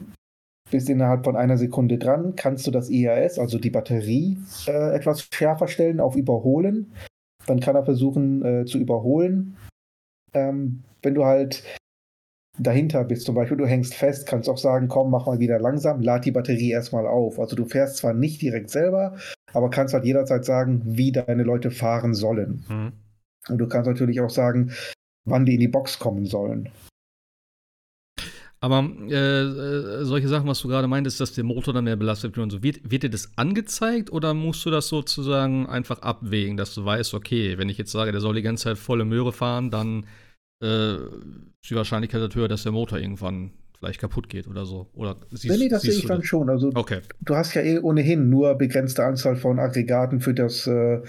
bist innerhalb von einer Sekunde dran, kannst du das IAS, also die Batterie, äh, etwas schärfer stellen auf Überholen. Dann kann er versuchen äh, zu überholen. Ähm, wenn du halt dahinter bist, zum Beispiel du hängst fest, kannst auch sagen, komm, mach mal wieder langsam, lad die Batterie erstmal auf. Also du fährst zwar nicht direkt selber, aber kannst halt jederzeit sagen, wie deine Leute fahren sollen. Mhm. Und du kannst natürlich auch sagen, wann die in die Box kommen sollen. Aber äh, äh, solche Sachen, was du gerade meintest, dass der Motor dann mehr belastet wird und so, wird, wird dir das angezeigt oder musst du das sozusagen einfach abwägen, dass du weißt, okay, wenn ich jetzt sage, der soll die ganze Zeit volle Möhre fahren, dann äh, ist die Wahrscheinlichkeit halt höher, dass der Motor irgendwann vielleicht kaputt geht oder so. Oder siehst, nee, das sehe ich dann schon. Also okay. du hast ja eh ohnehin nur begrenzte Anzahl von Aggregaten für das äh,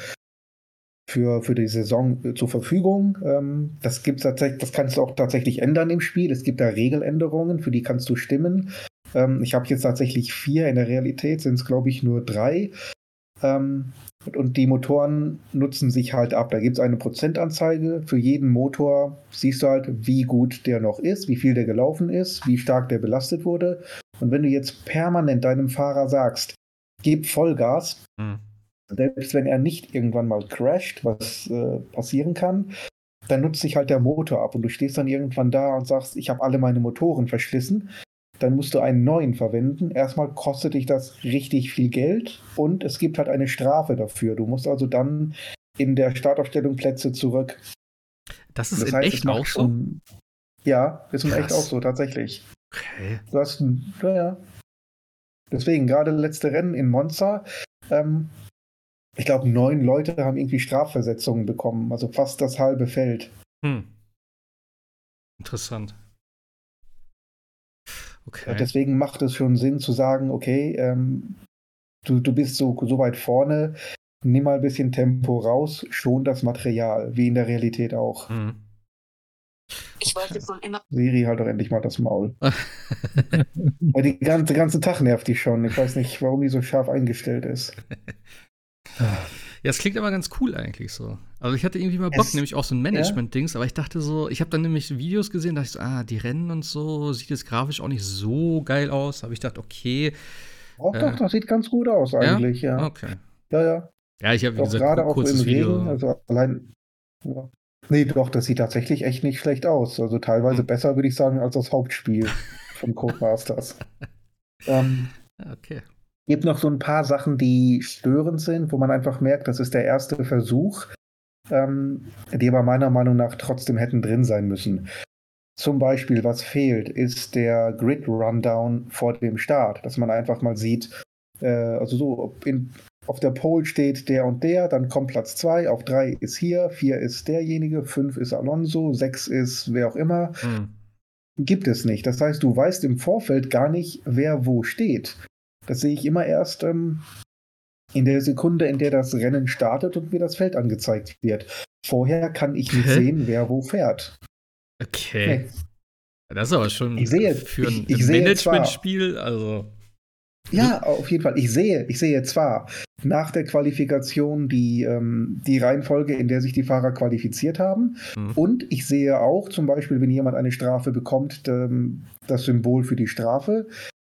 für, für die Saison äh, zur Verfügung. Ähm, das gibt's tatsächlich, das kannst du auch tatsächlich ändern im Spiel. Es gibt da Regeländerungen, für die kannst du stimmen. Ähm, ich habe jetzt tatsächlich vier, in der Realität sind es, glaube ich, nur drei. Ähm, und die Motoren nutzen sich halt ab. Da gibt es eine Prozentanzeige. Für jeden Motor siehst du halt, wie gut der noch ist, wie viel der gelaufen ist, wie stark der belastet wurde. Und wenn du jetzt permanent deinem Fahrer sagst, gib Vollgas, mhm selbst wenn er nicht irgendwann mal crasht, was äh, passieren kann, dann nutzt sich halt der Motor ab und du stehst dann irgendwann da und sagst, ich habe alle meine Motoren verschlissen. Dann musst du einen neuen verwenden. Erstmal kostet dich das richtig viel Geld und es gibt halt eine Strafe dafür. Du musst also dann in der Startaufstellung Plätze zurück. Das ist das in heißt, echt auch so? ja, ist in echt auch so, tatsächlich. Okay. Du hast, naja. Deswegen, gerade letzte Rennen in Monza, ähm, ich glaube, neun Leute haben irgendwie Strafversetzungen bekommen, also fast das halbe Feld. Hm. Interessant. Okay. Deswegen macht es schon Sinn zu sagen, okay, ähm, du, du bist so, so weit vorne, nimm mal ein bisschen Tempo raus, schon das Material, wie in der Realität auch. Hm. Ich wollte schon immer. Siri, halt doch endlich mal das Maul. (laughs) Weil die ganze, ganze Tag nervt die schon. Ich weiß nicht, warum die so scharf eingestellt ist. (laughs) Ja, es klingt aber ganz cool eigentlich so. Also ich hatte irgendwie mal Bock, es, nämlich auch so ein Management-Dings, ja? aber ich dachte so, ich habe dann nämlich Videos gesehen, dachte ich so, ah, die Rennen und so, sieht jetzt grafisch auch nicht so geil aus. Aber ich dachte, okay. Doch, äh, doch, das sieht ganz gut aus eigentlich, ja. ja. Okay. Ja, ja. Ja, ich habe gesagt, gerade auch im Video. Regen, also allein. Ja. Nee, doch, das sieht tatsächlich echt nicht schlecht aus. Also teilweise hm. besser, würde ich sagen, als das Hauptspiel von (laughs) Codemasters. (laughs) ähm, okay gibt noch so ein paar Sachen, die störend sind, wo man einfach merkt, das ist der erste Versuch, ähm, die aber meiner Meinung nach trotzdem hätten drin sein müssen. Zum Beispiel, was fehlt, ist der Grid-Rundown vor dem Start, dass man einfach mal sieht, äh, also so, in, auf der Pole steht der und der, dann kommt Platz 2, auf 3 ist hier, 4 ist derjenige, 5 ist Alonso, 6 ist wer auch immer. Hm. Gibt es nicht. Das heißt, du weißt im Vorfeld gar nicht, wer wo steht. Das sehe ich immer erst ähm, in der Sekunde, in der das Rennen startet und mir das Feld angezeigt wird. Vorher kann ich nicht sehen, wer wo fährt. Okay. Nee. Das ist aber schon ich sehe, für ein, Managementspiel, also. Ja, auf jeden Fall. Ich sehe, ich sehe zwar nach der Qualifikation die, ähm, die Reihenfolge, in der sich die Fahrer qualifiziert haben. Mhm. Und ich sehe auch zum Beispiel, wenn jemand eine Strafe bekommt, ähm, das Symbol für die Strafe.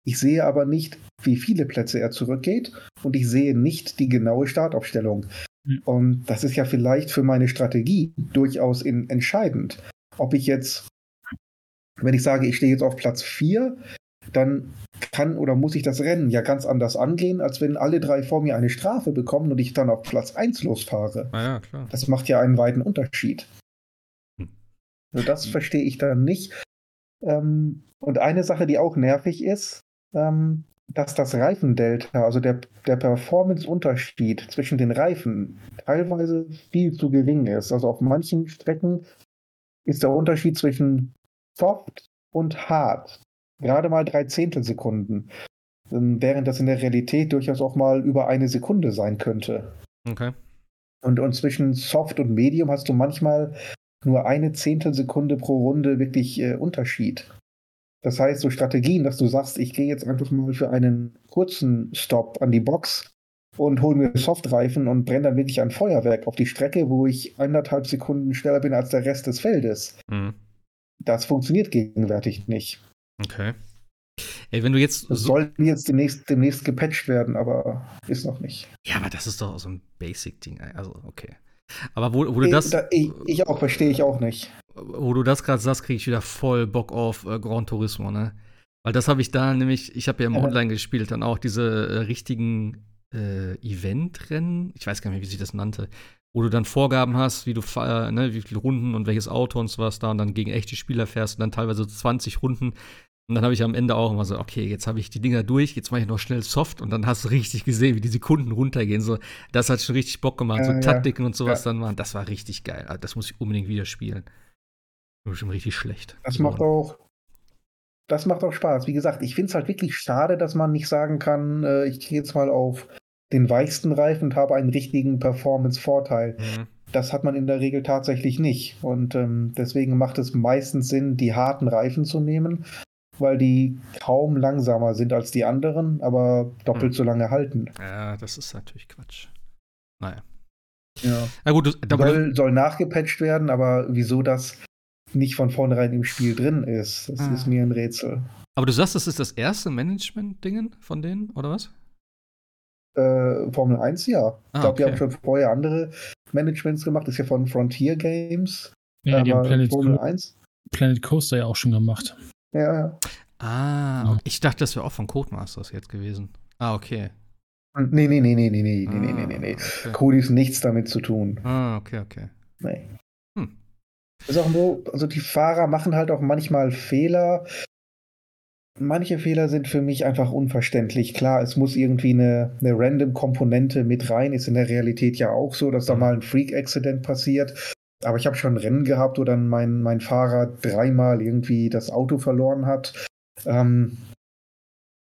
Ich sehe aber nicht, wie viele Plätze er zurückgeht und ich sehe nicht die genaue Startaufstellung. Mhm. Und das ist ja vielleicht für meine Strategie durchaus in, entscheidend. Ob ich jetzt, wenn ich sage, ich stehe jetzt auf Platz 4, dann kann oder muss ich das Rennen ja ganz anders angehen, als wenn alle drei vor mir eine Strafe bekommen und ich dann auf Platz 1 losfahre. Ah ja. Das macht ja einen weiten Unterschied. Hm. Also das verstehe ich dann nicht. Ähm, und eine Sache, die auch nervig ist, ähm, dass das Reifendelta, also der, der Performance-Unterschied zwischen den Reifen, teilweise viel zu gering ist. Also auf manchen Strecken ist der Unterschied zwischen soft und hart gerade mal drei Zehntelsekunden, ähm, während das in der Realität durchaus auch mal über eine Sekunde sein könnte. Okay. Und, und zwischen soft und medium hast du manchmal nur eine Zehntelsekunde pro Runde wirklich äh, Unterschied. Das heißt, so Strategien, dass du sagst, ich gehe jetzt einfach mal für einen kurzen Stop an die Box und hole mir Softreifen und brenne dann wirklich ein Feuerwerk auf die Strecke, wo ich eineinhalb Sekunden schneller bin als der Rest des Feldes. Mhm. Das funktioniert gegenwärtig nicht. Okay. Ey, wenn du jetzt. Das so soll jetzt demnächst, demnächst gepatcht werden, aber ist noch nicht. Ja, aber das ist doch so ein Basic-Ding. Also, okay. Aber wo, wo du das. Ich, ich auch, verstehe ich auch nicht. Wo du das gerade sagst, kriege ich wieder voll Bock auf äh, Gran Turismo, ne? Weil das habe ich da nämlich, ich habe ja im Online gespielt, dann auch diese äh, richtigen äh, Eventrennen, ich weiß gar nicht mehr, wie sich das nannte, wo du dann Vorgaben hast, wie du äh, ne, wie viele Runden und welches Auto und sowas da und dann gegen echte Spieler fährst und dann teilweise 20 Runden. Und dann habe ich am Ende auch immer so, okay, jetzt habe ich die Dinger durch, jetzt mache ich noch schnell Soft und dann hast du richtig gesehen, wie die Sekunden runtergehen. So, das hat schon richtig Bock gemacht. So Taktiken ja. und sowas ja. dann waren, das war richtig geil. Also, das muss ich unbedingt wieder spielen. Schon richtig schlecht. Das macht auch, das macht auch Spaß. Wie gesagt, ich finde es halt wirklich schade, dass man nicht sagen kann, äh, ich gehe jetzt mal auf den weichsten Reifen und habe einen richtigen Performance-Vorteil. Mhm. Das hat man in der Regel tatsächlich nicht. Und ähm, deswegen macht es meistens Sinn, die harten Reifen zu nehmen, weil die kaum langsamer sind als die anderen, aber doppelt mhm. so lange halten. Ja, das ist natürlich Quatsch. Naja. Ja. Na gut, du, soll, soll nachgepatcht werden, aber wieso das nicht von vornherein im Spiel drin ist, das ah. ist mir ein Rätsel. Aber du sagst, das ist das erste Management-Dingen von denen, oder was? Äh, Formel 1, ja. Ah, ich glaube, okay. die haben schon vorher andere Managements gemacht. Das ist ja von Frontier Games. Ja, die haben Planet, Formel 1. Planet Coaster ja auch schon gemacht. Ja, ja. Ah, ja. ich dachte, das wäre auch von Codemasters jetzt gewesen. Ah, okay. Nee, nee, nee, nee, nee, nee, ah, nee, nee, nee, nee. Okay. Codis nichts damit zu tun. Ah, okay, okay. Nee. Hm. Ist auch so, also die Fahrer machen halt auch manchmal Fehler, Manche Fehler sind für mich einfach unverständlich. Klar, es muss irgendwie eine, eine Random-Komponente mit rein. Ist in der Realität ja auch so, dass da mhm. mal ein Freak-Accident passiert. Aber ich habe schon Rennen gehabt, wo dann mein, mein Fahrer dreimal irgendwie das Auto verloren hat. Ähm,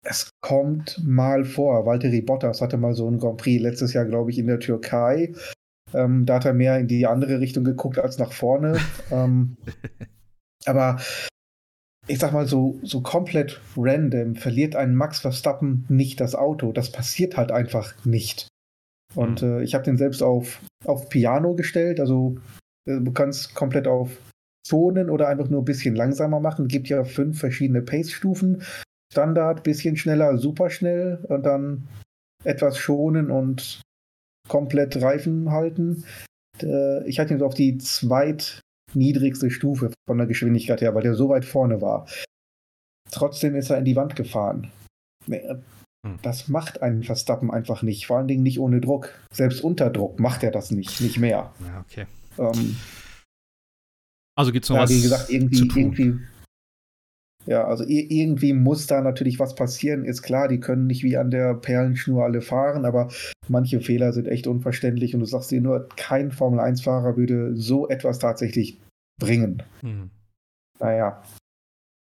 es kommt mal vor. Valtteri Bottas hatte mal so ein Grand Prix letztes Jahr, glaube ich, in der Türkei. Ähm, da hat er mehr in die andere Richtung geguckt als nach vorne. (laughs) ähm, aber ich sag mal so, so komplett random verliert ein Max Verstappen nicht das Auto. Das passiert halt einfach nicht. Und mhm. äh, ich habe den selbst auf, auf Piano gestellt. Also du kannst komplett auf Zonen oder einfach nur ein bisschen langsamer machen. Gibt ja fünf verschiedene Pace-Stufen. Standard, bisschen schneller, super schnell und dann etwas schonen und komplett Reifen halten. Äh, ich hatte ihn so auf die zweit niedrigste Stufe von der Geschwindigkeit her, weil der so weit vorne war. Trotzdem ist er in die Wand gefahren. Hm. Das macht einen Verstappen einfach nicht, vor allen Dingen nicht ohne Druck. Selbst unter Druck macht er das nicht, nicht mehr. Ja, okay. Ähm, also gibt es noch ja, was wie gesagt, irgendwie, irgendwie ja, also irgendwie muss da natürlich was passieren, ist klar, die können nicht wie an der Perlenschnur alle fahren, aber manche Fehler sind echt unverständlich und du sagst dir nur, kein Formel-1-Fahrer würde so etwas tatsächlich bringen. Mhm. Naja.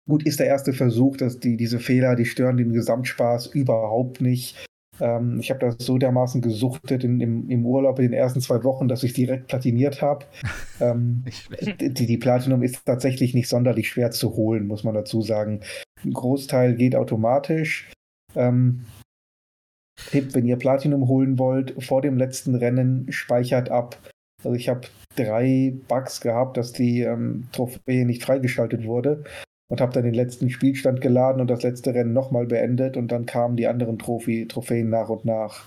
Gut, ist der erste Versuch, dass die, diese Fehler, die stören den Gesamtspaß überhaupt nicht. Ähm, ich habe das so dermaßen gesuchtet in, im, im, Urlaub in den ersten zwei Wochen, dass ich direkt platiniert habe. (laughs) ähm, die, die Platinum ist tatsächlich nicht sonderlich schwer zu holen, muss man dazu sagen. Ein Großteil geht automatisch. Ähm, Tipp, wenn ihr Platinum holen wollt, vor dem letzten Rennen speichert ab. Also ich habe drei Bugs gehabt, dass die ähm, Trophäe nicht freigeschaltet wurde und habe dann den letzten Spielstand geladen und das letzte Rennen nochmal beendet und dann kamen die anderen Trophy Trophäen nach und nach.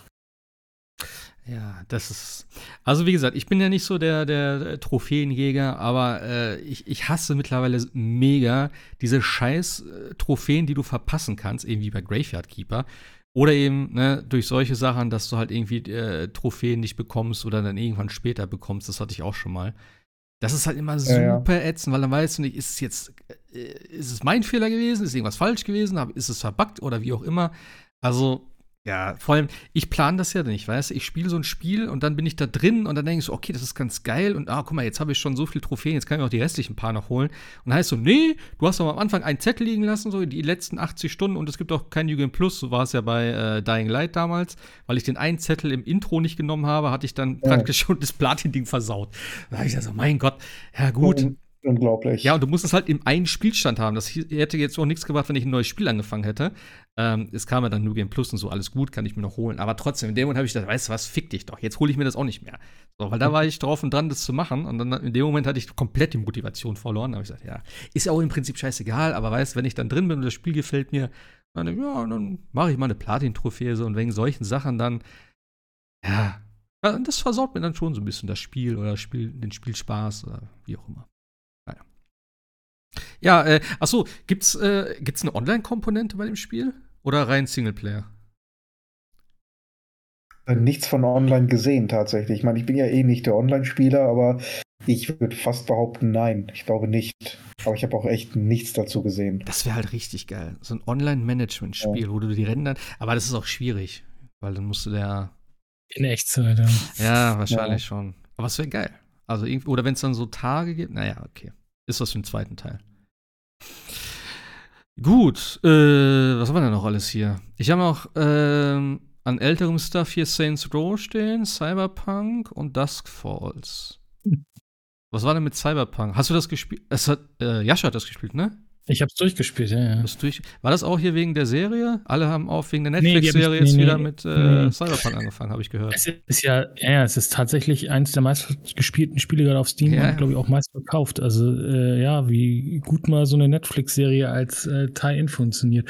Ja, das ist. Also, wie gesagt, ich bin ja nicht so der, der Trophäenjäger, aber äh, ich, ich hasse mittlerweile mega diese scheiß äh, Trophäen, die du verpassen kannst, irgendwie bei Graveyard Keeper. Oder eben ne, durch solche Sachen, dass du halt irgendwie äh, Trophäen nicht bekommst oder dann irgendwann später bekommst. Das hatte ich auch schon mal. Das ist halt immer super ja, ätzend, weil dann weißt du nicht, ist es jetzt, äh, ist es mein Fehler gewesen, ist irgendwas falsch gewesen, ist es verbuggt oder wie auch immer. Also, ja, vor allem, ich plane das ja nicht, weißt du? Ich spiele so ein Spiel und dann bin ich da drin und dann denke ich so, okay, das ist ganz geil und ah, guck mal, jetzt habe ich schon so viele Trophäen, jetzt kann ich auch die restlichen paar noch holen. Und dann heißt so, nee, du hast doch am Anfang einen Zettel liegen lassen, so die letzten 80 Stunden und es gibt auch kein Jugend Plus, so war es ja bei äh, Dying Light damals, weil ich den einen Zettel im Intro nicht genommen habe, hatte ich dann ja. praktisch schon das Platin-Ding versaut. Da habe ich so, mein Gott, ja gut. Unglaublich. Ja, und du musst es halt im einen Spielstand haben. Das hätte jetzt auch nichts gebracht, wenn ich ein neues Spiel angefangen hätte. Ähm, es kam ja dann New Game Plus und so, alles gut, kann ich mir noch holen. Aber trotzdem, in dem Moment habe ich gedacht, weißt du was, fick dich doch. Jetzt hole ich mir das auch nicht mehr. So, weil da war ich drauf und dran, das zu machen. Und dann in dem Moment hatte ich komplett die Motivation verloren. Da habe ich gesagt, ja, ist ja auch im Prinzip scheißegal, aber weißt du, wenn ich dann drin bin und das Spiel gefällt mir, dann, ja, dann mache ich mal eine Platin-Trophäe so und wegen solchen Sachen dann, ja, das versorgt mir dann schon so ein bisschen das Spiel oder Spiel, den Spielspaß oder wie auch immer. Ja, äh, achso, gibt's, äh, gibt's eine Online-Komponente bei dem Spiel? Oder rein Singleplayer? Äh, nichts von online gesehen tatsächlich. Ich meine, ich bin ja eh nicht der Online-Spieler, aber ich würde fast behaupten, nein. Ich glaube nicht. Aber ich habe auch echt nichts dazu gesehen. Das wäre halt richtig geil. So ein Online-Management-Spiel, ja. wo du die Rennen Aber das ist auch schwierig, weil dann musst du der. In Echtzeit, ja. Ja, wahrscheinlich ja. schon. Aber es wäre geil. Also, oder wenn es dann so Tage gibt, naja, okay. Ist was für den zweiten Teil. Gut, äh, was haben wir denn noch alles hier? Ich habe auch ähm, an älterem Stuff hier Saints Row stehen, Cyberpunk und Dusk Falls. Hm. Was war denn mit Cyberpunk? Hast du das gespielt? Äh, Jascha hat das gespielt, ne? Ich hab's durchgespielt, ja, ja. Das durch War das auch hier wegen der Serie? Alle haben auch wegen der Netflix-Serie nee, jetzt nee, wieder mit äh, nee. Cyberpunk angefangen, habe ich gehört. Es ist ja, ja, es ist tatsächlich eins der meistgespielten Spiele gerade auf Steam ja, und, glaube ich, auch meist verkauft. Also, äh, ja, wie gut mal so eine Netflix-Serie als äh, Tie-In funktioniert.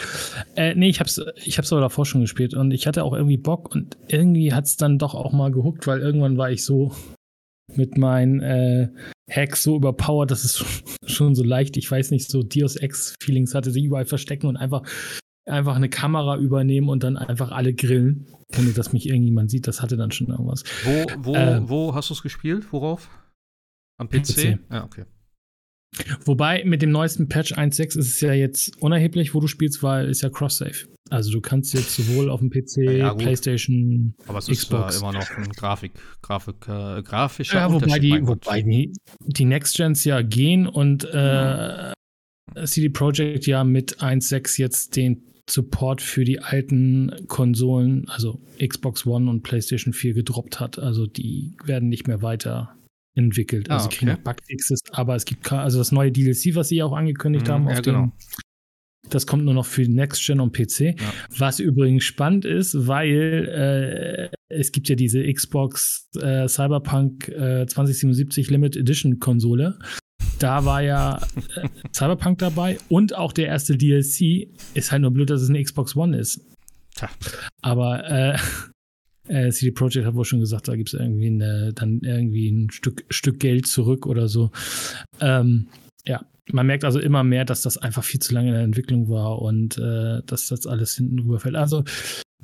Äh, nee, ich hab's, ich hab's aber davor schon gespielt und ich hatte auch irgendwie Bock und irgendwie hat's dann doch auch mal gehuckt, weil irgendwann war ich so mit meinen äh, Hacks so überpowered, dass es (laughs) schon so leicht, ich weiß nicht, so Deus Ex-Feelings hatte, sich überall verstecken und einfach, einfach eine Kamera übernehmen und dann einfach alle grillen, ohne dass mich irgendjemand sieht. Das hatte dann schon irgendwas. Wo, wo, äh, wo hast du es gespielt? Worauf? Am PC? PC? Ja, ah, okay. Wobei mit dem neuesten Patch 1.6 ist es ja jetzt unerheblich, wo du spielst, weil es ja Cross-Save. Also du kannst jetzt sowohl auf dem PC, ja, PlayStation, aber es Xbox. ist äh, immer noch ein Grafik, Grafik, äh, grafischer ja, wobei die, wobei die, die Next Gens ja gehen und äh, ja. CD Projekt ja mit 1.6 jetzt den Support für die alten Konsolen, also Xbox One und PlayStation 4 gedroppt hat. Also die werden nicht mehr weiter entwickelt. Also ah, okay. kriegen Bugfixes, aber es gibt also das neue DLC, was sie auch angekündigt mhm, haben ja, genau. Das kommt nur noch für Next Gen und PC. Ja. Was übrigens spannend ist, weil äh, es gibt ja diese Xbox äh, Cyberpunk äh, 2077 Limit Edition Konsole. Da war ja äh, Cyberpunk dabei und auch der erste DLC. Ist halt nur blöd, dass es eine Xbox One ist. Tja. Aber äh, CD Projekt hat wohl schon gesagt, da gibt es irgendwie eine, dann irgendwie ein Stück, Stück Geld zurück oder so. Ähm, ja, man merkt also immer mehr, dass das einfach viel zu lange in der Entwicklung war und äh, dass das alles hinten rüberfällt. Also,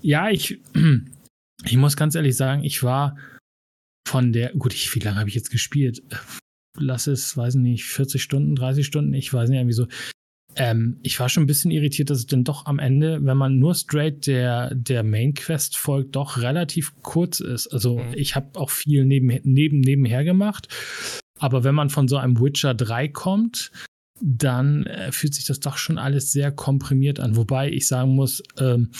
ja, ich, (clears throat) ich muss ganz ehrlich sagen, ich war von der, gut, ich, wie lange habe ich jetzt gespielt? Lass es, weiß nicht, 40 Stunden, 30 Stunden, ich weiß nicht, irgendwie so. Ähm, ich war schon ein bisschen irritiert, dass es denn doch am Ende, wenn man nur straight der, der Main Quest folgt, doch relativ kurz ist. Also mhm. ich habe auch viel neben, neben, nebenher gemacht. Aber wenn man von so einem Witcher 3 kommt, dann äh, fühlt sich das doch schon alles sehr komprimiert an. Wobei ich sagen muss, ähm,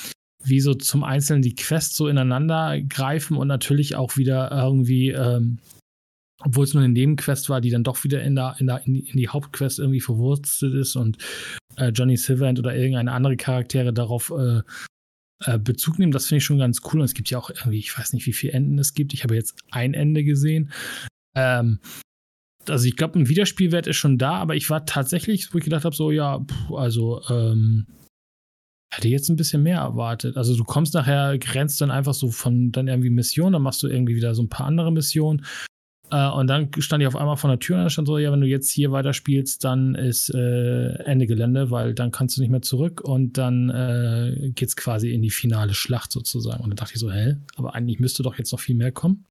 wie so zum Einzelnen die Quests so ineinander greifen und natürlich auch wieder irgendwie, ähm, obwohl es nur eine Nebenquest war, die dann doch wieder in, der, in, der, in, die, Hauptquest irgendwie verwurzelt ist und äh, Johnny Silverhand oder irgendeine andere Charaktere darauf äh, äh, Bezug nehmen. Das finde ich schon ganz cool. Und es gibt ja auch irgendwie, ich weiß nicht, wie viele Enden es gibt. Ich habe jetzt ein Ende gesehen. Ähm, also ich glaube, ein Wiederspielwert ist schon da, aber ich war tatsächlich, wo ich gedacht habe, so, ja, pff, also, ähm, hätte jetzt ein bisschen mehr erwartet. Also du kommst nachher, grenzt dann einfach so von dann irgendwie Missionen, dann machst du irgendwie wieder so ein paar andere Missionen. Äh, und dann stand ich auf einmal vor der Tür und dann stand so, ja, wenn du jetzt hier weiterspielst, dann ist äh, Ende Gelände, weil dann kannst du nicht mehr zurück und dann äh, es quasi in die finale Schlacht sozusagen. Und dann dachte ich so, hä, aber eigentlich müsste doch jetzt noch viel mehr kommen.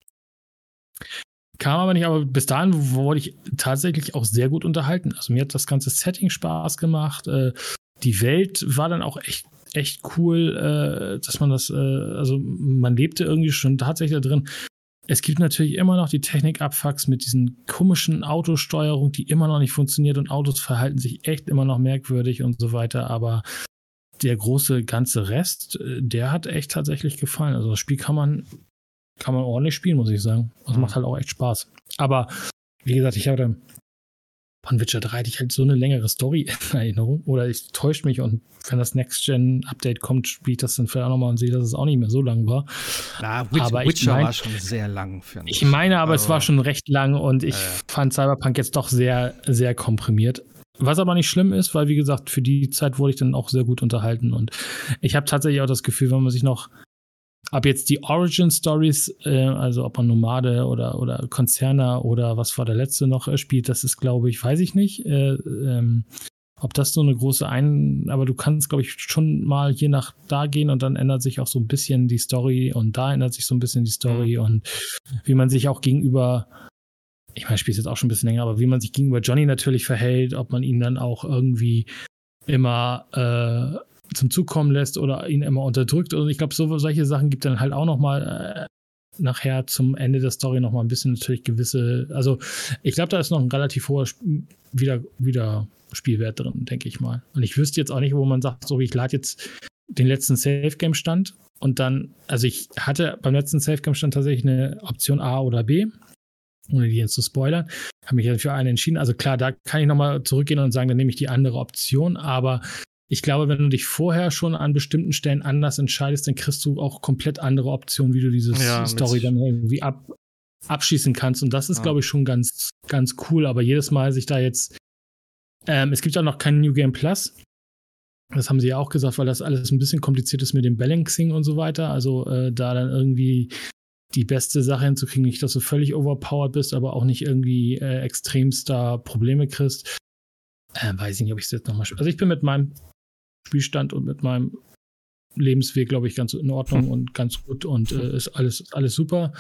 Kam aber nicht, aber bis dahin wurde ich tatsächlich auch sehr gut unterhalten. Also mir hat das ganze Setting Spaß gemacht. Äh, die Welt war dann auch echt, echt cool, äh, dass man das, äh, also man lebte irgendwie schon tatsächlich da drin. Es gibt natürlich immer noch die Technik-Abfucks mit diesen komischen Autosteuerung, die immer noch nicht funktioniert und Autos verhalten sich echt immer noch merkwürdig und so weiter. Aber der große ganze Rest, der hat echt tatsächlich gefallen. Also das Spiel kann man kann man ordentlich spielen, muss ich sagen. Das mhm. macht halt auch echt Spaß. Aber wie gesagt, ich hatte von Witcher 3 hatte ich halt so eine längere Story (laughs) in Erinnerung. Oder ich täusche mich und wenn das Next-Gen-Update kommt, spiele ich das dann vielleicht auch nochmal und sehe, dass es auch nicht mehr so lang war. Na, Witch, aber Witcher mein, war schon sehr lang für mich. Ich meine aber, also, es war schon recht lang und ich äh. fand Cyberpunk jetzt doch sehr, sehr komprimiert. Was aber nicht schlimm ist, weil wie gesagt, für die Zeit wurde ich dann auch sehr gut unterhalten und ich habe tatsächlich auch das Gefühl, wenn man sich noch ab jetzt die Origin Stories, äh, also ob man Nomade oder, oder Konzerner oder was war der letzte noch äh, spielt, das ist, glaube ich, weiß ich nicht. Äh, ähm, ob das so eine große Ein, aber du kannst, glaube ich, schon mal je nach da gehen und dann ändert sich auch so ein bisschen die Story und da ändert sich so ein bisschen die Story mhm. und wie man sich auch gegenüber, ich meine, ich spiele jetzt auch schon ein bisschen länger, aber wie man sich gegenüber Johnny natürlich verhält, ob man ihn dann auch irgendwie immer äh, zum Zug kommen lässt oder ihn immer unterdrückt. Und ich glaube, so, solche Sachen gibt dann halt auch noch mal äh, nachher zum Ende der Story noch mal ein bisschen natürlich gewisse. Also ich glaube, da ist noch ein relativ hoher wieder, wieder Spielwert drin, denke ich mal. Und ich wüsste jetzt auch nicht, wo man sagt, so wie ich lade jetzt den letzten Safe Game Stand und dann, also ich hatte beim letzten Safe Game Stand tatsächlich eine Option A oder B ohne die jetzt zu spoilern, habe mich ja für eine entschieden. Also klar, da kann ich nochmal zurückgehen und sagen, dann nehme ich die andere Option, aber ich glaube, wenn du dich vorher schon an bestimmten Stellen anders entscheidest, dann kriegst du auch komplett andere Optionen, wie du diese ja, Story dann irgendwie ab, abschließen kannst. Und das ist, ja. glaube ich, schon ganz, ganz cool. Aber jedes Mal sich da jetzt. Ähm, es gibt auch noch kein New Game Plus. Das haben sie ja auch gesagt, weil das alles ein bisschen kompliziert ist mit dem Balancing und so weiter. Also äh, da dann irgendwie die beste Sache hinzukriegen, nicht, dass du völlig overpowered bist, aber auch nicht irgendwie äh, extremster Probleme kriegst. Äh, weiß ich nicht, ob ich es jetzt nochmal. Also ich bin mit meinem Spielstand und mit meinem Lebensweg, glaube ich, ganz in Ordnung hm. und ganz gut und äh, ist alles, alles super.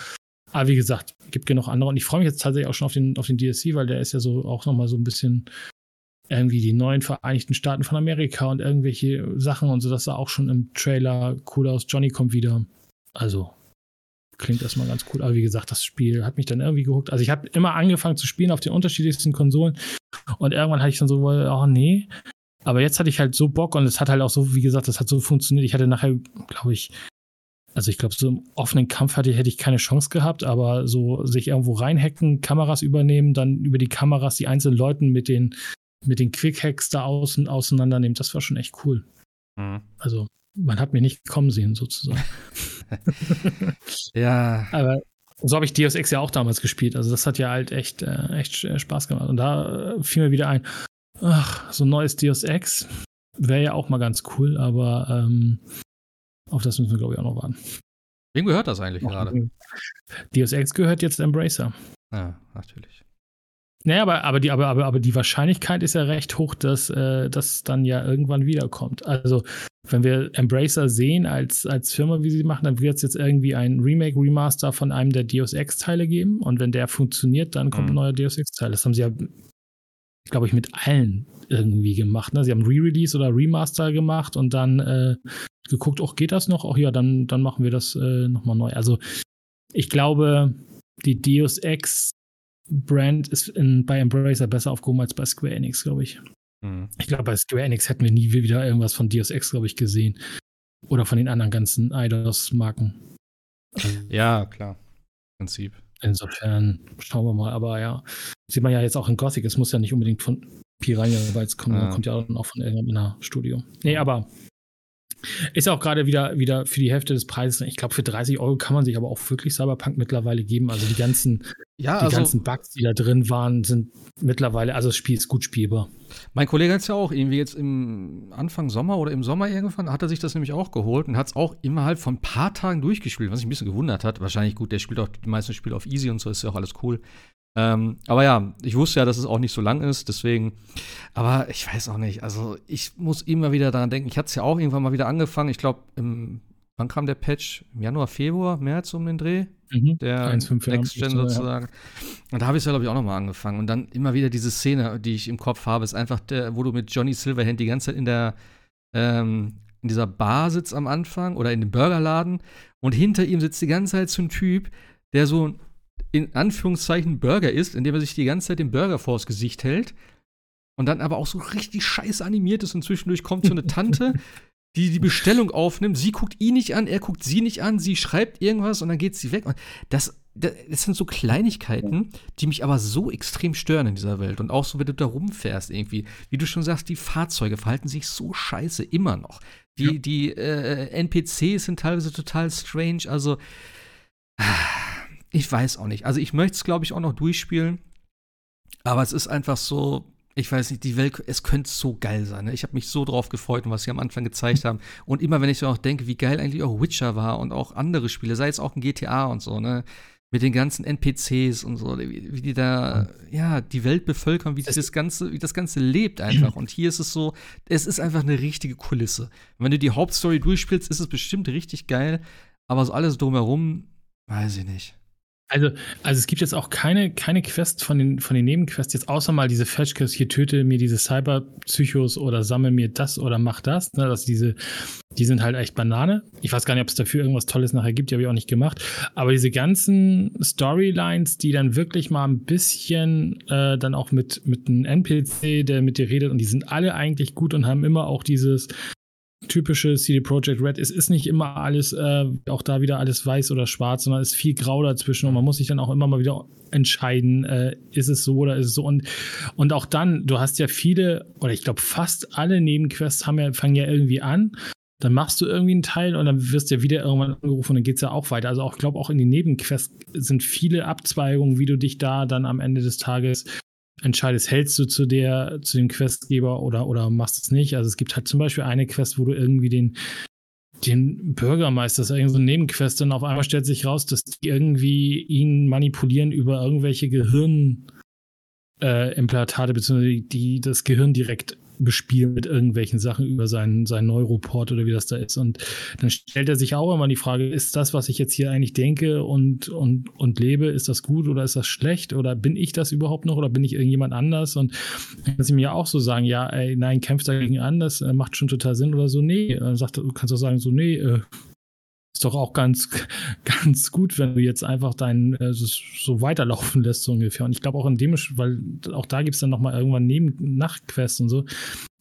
Aber wie gesagt, gibt genug andere. Und ich freue mich jetzt tatsächlich auch schon auf den, auf den DSC, weil der ist ja so auch nochmal so ein bisschen irgendwie die neuen Vereinigten Staaten von Amerika und irgendwelche Sachen und so. Das sah auch schon im Trailer cool aus. Johnny kommt wieder. Also klingt erstmal ganz cool. Aber wie gesagt, das Spiel hat mich dann irgendwie gehuckt. Also ich habe immer angefangen zu spielen auf den unterschiedlichsten Konsolen und irgendwann hatte ich dann so, oh nee, aber jetzt hatte ich halt so Bock und es hat halt auch so, wie gesagt, das hat so funktioniert. Ich hatte nachher, glaube ich, also ich glaube, so im offenen Kampf hatte, hätte ich keine Chance gehabt, aber so sich irgendwo reinhacken, Kameras übernehmen, dann über die Kameras die einzelnen Leuten mit den, mit den Quick-Hacks da außen auseinandernehmen, das war schon echt cool. Mhm. Also man hat mich nicht kommen sehen, sozusagen. (laughs) ja. Aber so habe ich Deus Ex ja auch damals gespielt. Also das hat ja halt echt, äh, echt Spaß gemacht. Und da äh, fiel mir wieder ein, Ach, so ein neues Deus Ex wäre ja auch mal ganz cool, aber ähm, auf das müssen wir, glaube ich, auch noch warten. Wem gehört das eigentlich gerade? Deus Ex gehört jetzt Embracer. Ja, natürlich. Naja, aber, aber, die, aber, aber, aber die Wahrscheinlichkeit ist ja recht hoch, dass äh, das dann ja irgendwann wiederkommt. Also, wenn wir Embracer sehen als, als Firma, wie sie machen, dann wird es jetzt irgendwie ein Remake, Remaster von einem der Deus Ex-Teile geben. Und wenn der funktioniert, dann kommt mhm. ein neuer Deus Ex-Teil. Das haben sie ja glaube ich, mit allen irgendwie gemacht. Ne? Sie haben Re-Release oder Remaster gemacht und dann äh, geguckt, auch geht das noch? Ach ja, dann, dann machen wir das äh, nochmal neu. Also ich glaube, die Deus Ex Brand ist in, bei Embracer besser aufgehoben als bei Square Enix, glaube ich. Mhm. Ich glaube, bei Square Enix hätten wir nie wieder irgendwas von Deus Ex, glaube ich, gesehen. Oder von den anderen ganzen Eidos-Marken. Ja, klar. Prinzip. Insofern schauen wir mal. Aber ja, sieht man ja jetzt auch in Gothic. Es muss ja nicht unbedingt von Piranha, weil es kommt, ja. kommt ja auch von irgendeiner Studio. Nee, aber ist auch gerade wieder, wieder für die Hälfte des Preises. Ich glaube, für 30 Euro kann man sich aber auch wirklich Cyberpunk mittlerweile geben. Also die ganzen, ja, die also, ganzen Bugs, die da drin waren, sind mittlerweile, also das Spiel ist gut spielbar. Mein Kollege hat es ja auch irgendwie jetzt im Anfang Sommer oder im Sommer irgendwann, hat er sich das nämlich auch geholt und hat es auch innerhalb von ein paar Tagen durchgespielt, was mich ein bisschen gewundert hat. Wahrscheinlich gut, der spielt auch die meisten Spiele auf Easy und so ist ja auch alles cool. Ähm, aber ja, ich wusste ja, dass es auch nicht so lang ist, deswegen. Aber ich weiß auch nicht. Also, ich muss immer wieder daran denken. Ich hatte es ja auch irgendwann mal wieder angefangen. Ich glaube, wann kam der Patch? Im Januar, Februar, März um den Dreh? Mhm. Der Next Gen sozusagen. Ja. Und da habe ich es ja, glaube ich, auch nochmal angefangen. Und dann immer wieder diese Szene, die ich im Kopf habe, ist einfach der, wo du mit Johnny Silverhand die ganze Zeit in der, ähm, in dieser Bar sitzt am Anfang oder in dem Burgerladen und hinter ihm sitzt die ganze Zeit so ein Typ, der so in Anführungszeichen Burger isst, indem er sich die ganze Zeit den Burger vors Gesicht hält und dann aber auch so richtig scheiße animiert ist und zwischendurch kommt so eine (laughs) Tante, die die Bestellung aufnimmt. Sie guckt ihn nicht an, er guckt sie nicht an, sie schreibt irgendwas und dann geht sie weg. Und das, das, sind so Kleinigkeiten, die mich aber so extrem stören in dieser Welt. Und auch so, wenn du da rumfährst irgendwie. Wie du schon sagst, die Fahrzeuge verhalten sich so scheiße immer noch. Die, ja. die äh, NPCs sind teilweise total strange. Also, ich weiß auch nicht. Also, ich möchte es, glaube ich, auch noch durchspielen. Aber es ist einfach so, ich weiß nicht, die Welt, es könnte so geil sein. Ne? Ich habe mich so drauf gefreut und was sie am Anfang gezeigt haben. Und immer, wenn ich so auch denke, wie geil eigentlich auch Witcher war und auch andere Spiele, sei es auch ein GTA und so, ne? Mit den ganzen NPCs und so, wie, wie die da, ja, die Welt bevölkern, wie das Ganze, wie das Ganze lebt einfach. Und hier ist es so, es ist einfach eine richtige Kulisse. wenn du die Hauptstory durchspielst, ist es bestimmt richtig geil, aber so alles drumherum, weiß ich nicht. Also, also es gibt jetzt auch keine, keine Quest von den, von den Nebenquests, jetzt außer mal diese Fetch-Quests, hier töte mir diese Cyberpsychos oder sammle mir das oder mach das. Ne, dass diese, die sind halt echt Banane. Ich weiß gar nicht, ob es dafür irgendwas Tolles nachher gibt, die habe ich auch nicht gemacht. Aber diese ganzen Storylines, die dann wirklich mal ein bisschen äh, dann auch mit, mit einem NPC, der mit dir redet, und die sind alle eigentlich gut und haben immer auch dieses, typische CD Projekt Red. Es ist nicht immer alles, äh, auch da wieder alles weiß oder schwarz, sondern es ist viel grau dazwischen und man muss sich dann auch immer mal wieder entscheiden, äh, ist es so oder ist es so. Und, und auch dann, du hast ja viele, oder ich glaube fast alle Nebenquests haben ja, fangen ja irgendwie an. Dann machst du irgendwie einen Teil und dann wirst du ja wieder irgendwann angerufen und dann geht es ja auch weiter. Also auch, ich glaube, auch in den Nebenquests sind viele Abzweigungen, wie du dich da dann am Ende des Tages entscheidest, hältst du zu der, zu dem Questgeber oder, oder machst es nicht. Also es gibt halt zum Beispiel eine Quest, wo du irgendwie den, den Bürgermeister, das ist irgendwie so Nebenquest, und auf einmal stellt sich raus, dass die irgendwie ihn manipulieren über irgendwelche Gehirnimplantate, äh, beziehungsweise die das Gehirn direkt bespielen mit irgendwelchen Sachen über seinen, seinen Neuroport oder wie das da ist. Und dann stellt er sich auch immer die Frage, ist das, was ich jetzt hier eigentlich denke und, und, und lebe, ist das gut oder ist das schlecht? Oder bin ich das überhaupt noch oder bin ich irgendjemand anders? Und dann kann sie mir auch so sagen, ja, ey, nein, kämpft dagegen an, das äh, macht schon total Sinn oder so. Nee, dann sagt, du kannst auch sagen, so, nee, äh, doch auch ganz, (laughs) ganz gut, wenn du jetzt einfach deinen äh, so weiterlaufen lässt, so ungefähr. Und ich glaube auch in dem, weil auch da gibt es dann nochmal irgendwann neben Nachtquests und so,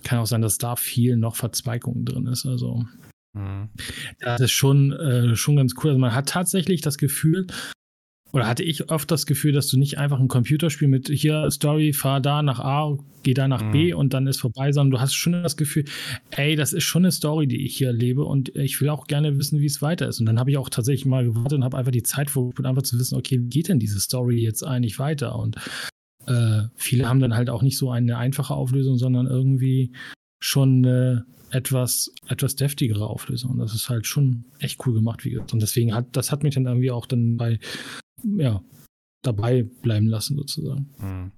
kann auch sein, dass da viel noch Verzweigungen drin ist. Also mhm. das ist schon, äh, schon ganz cool. Also man hat tatsächlich das Gefühl, oder hatte ich oft das Gefühl, dass du nicht einfach ein Computerspiel mit hier Story, fahr da nach A, geh da nach mhm. B und dann ist vorbei, sondern du hast schon das Gefühl, ey, das ist schon eine Story, die ich hier erlebe und ich will auch gerne wissen, wie es weiter ist. Und dann habe ich auch tatsächlich mal gewartet und habe einfach die Zeit versucht, einfach zu wissen, okay, wie geht denn diese Story jetzt eigentlich weiter? Und äh, viele haben dann halt auch nicht so eine einfache Auflösung, sondern irgendwie schon eine etwas, etwas deftigere Auflösung. Und das ist halt schon echt cool gemacht, wie gesagt. Und deswegen hat, das hat mich dann irgendwie auch dann bei ja, dabei bleiben lassen, sozusagen. Mhm.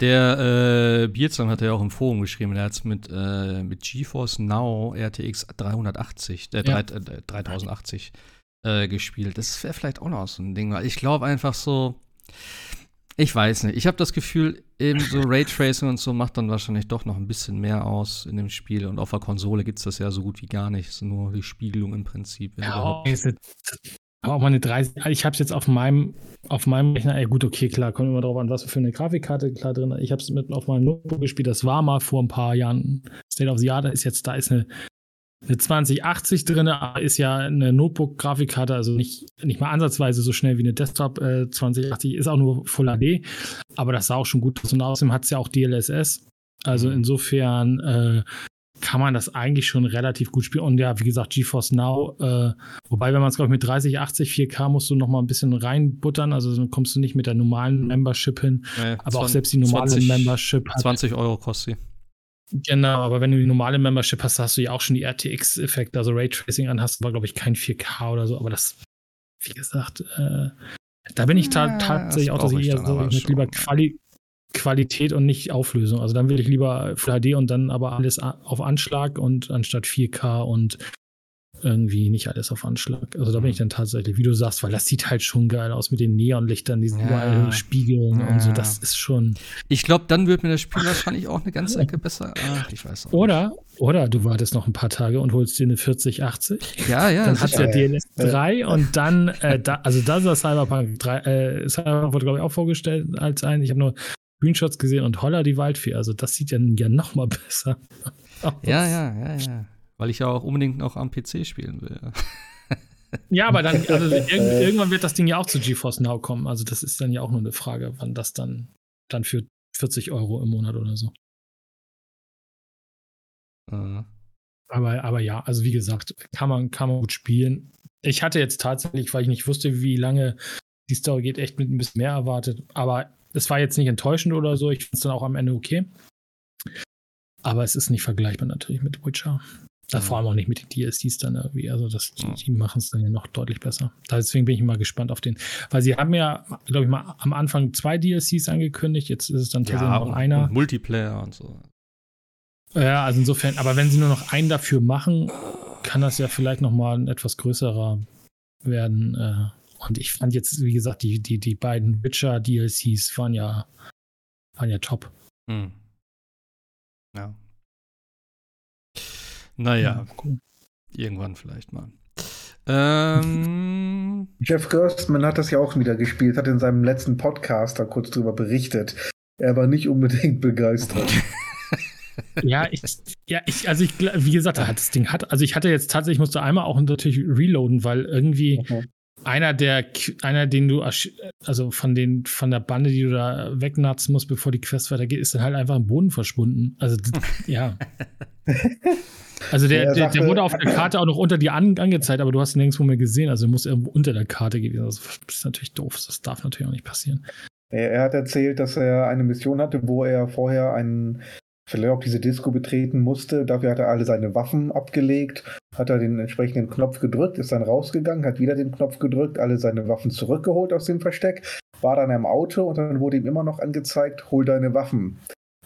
Der äh, Bierzang hat ja auch im Forum geschrieben, er hat es mit, äh, mit GeForce Now RTX 380, äh, ja. 3, 3080 äh, gespielt. Das wäre vielleicht auch noch so ein Ding, weil ich glaube einfach so, ich weiß nicht, ich habe das Gefühl, eben so Raytracing und so macht dann wahrscheinlich doch noch ein bisschen mehr aus in dem Spiel und auf der Konsole gibt es das ja so gut wie gar nicht, es ist nur die Spiegelung im Prinzip. Ja, aber auch meine 30, ich habe es jetzt auf meinem, auf meinem Rechner, ey gut, okay, klar, kommt immer drauf an, was für eine Grafikkarte klar drin. Ich habe es mit auf meinem Notebook gespielt, das war mal vor ein paar Jahren State of the Art, da ist jetzt, da ist eine, eine 2080 drin, ist ja eine Notebook-Grafikkarte, also nicht, nicht mal ansatzweise so schnell wie eine Desktop äh, 2080, ist auch nur Full HD, aber das sah auch schon gut aus und außerdem hat es ja auch DLSS. Also mhm. insofern äh, kann man das eigentlich schon relativ gut spielen. Und ja, wie gesagt, GeForce Now, äh, wobei, wenn man es, glaube ich, mit 30, 80, 4K musst du noch mal ein bisschen reinbuttern, also dann kommst du nicht mit der normalen Membership hin. Nee, aber 20, auch selbst die normale 20, Membership. Hat, 20 Euro kostet sie. Genau, aber wenn du die normale Membership hast, hast du ja auch schon die RTX-Effekte, also Raytracing an, hast du aber, glaube ich, kein 4K oder so, aber das, wie gesagt, äh, da bin ich ta tatsächlich auch, dass ich eher so mit lieber Quali Qualität und nicht Auflösung. Also dann will ich lieber Full HD und dann aber alles auf Anschlag und anstatt 4K und irgendwie nicht alles auf Anschlag. Also da bin ich dann tatsächlich, wie du sagst, weil das sieht halt schon geil aus mit den Neonlichtern, diesen ja. Spiegeln ja. und so. Das ist schon. Ich glaube, dann wird mir das Spiel wahrscheinlich auch eine ganze Ecke besser. Ach, ich weiß auch Oder, nicht. oder du wartest noch ein paar Tage und holst dir eine 4080. Ja, ja. Dann hat der DLS 3 und dann, äh, da, also da ist das Cyberpunk 3, äh, Cyberpunk wurde, glaube ich, auch vorgestellt als ein. Ich habe nur Screenshots gesehen und holla die Waldfee. Also das sieht ja, ja noch mal (laughs) besser aus. Ja, ja, ja, ja. Weil ich ja auch unbedingt noch am PC spielen will. (laughs) Ja, aber dann, also irgendwann wird das Ding ja auch zu GeForce Now kommen. Also das ist dann ja auch nur eine Frage, wann das dann, dann für 40 Euro im Monat oder so. Uh. Aber, aber ja, also wie gesagt, kann man, kann man gut spielen. Ich hatte jetzt tatsächlich, weil ich nicht wusste, wie lange die Story geht, echt mit ein bisschen mehr erwartet. Aber es war jetzt nicht enttäuschend oder so. Ich finde es dann auch am Ende okay. Aber es ist nicht vergleichbar natürlich mit Witcher. Ja. Vor allem auch nicht mit den DLCs dann irgendwie. Also das, ja. die machen es dann ja noch deutlich besser. Deswegen bin ich mal gespannt auf den. Weil sie haben ja, glaube ich mal, am Anfang zwei DLCs angekündigt. Jetzt ist es dann tatsächlich ja, noch und, einer. Und Multiplayer und so. Ja, also insofern, aber wenn sie nur noch einen dafür machen, kann das ja vielleicht noch mal ein etwas größerer werden. Äh. Und ich fand jetzt, wie gesagt, die, die, die beiden Witcher-DLCs waren ja, waren ja top. Hm. Ja. Naja, ja, cool. irgendwann vielleicht mal. Ähm, (laughs) Jeff Gerstmann hat das ja auch wieder gespielt, hat in seinem letzten Podcast da kurz drüber berichtet. Er war nicht unbedingt begeistert. (laughs) ja, ich, ja, ich, also ich, wie gesagt, das Ding hat, also ich hatte jetzt tatsächlich, musste einmal auch natürlich reloaden, weil irgendwie okay. Einer der, einer, den du, also von den, von der Bande, die du da wegnatzen musst, bevor die Quest weitergeht, ist dann halt einfach im Boden verschwunden. Also, (laughs) ja. Also der, der, der, wurde auf der Karte auch noch unter dir an, angezeigt, aber du hast ihn nirgendwo mehr gesehen. Also muss irgendwo unter der Karte gewesen. Also das ist natürlich doof. Das darf natürlich auch nicht passieren. Er, er hat erzählt, dass er eine Mission hatte, wo er vorher einen vielleicht auch diese Disco betreten musste. Dafür hat er alle seine Waffen abgelegt, hat er den entsprechenden Knopf gedrückt, ist dann rausgegangen, hat wieder den Knopf gedrückt, alle seine Waffen zurückgeholt aus dem Versteck, war dann im Auto und dann wurde ihm immer noch angezeigt, hol deine Waffen.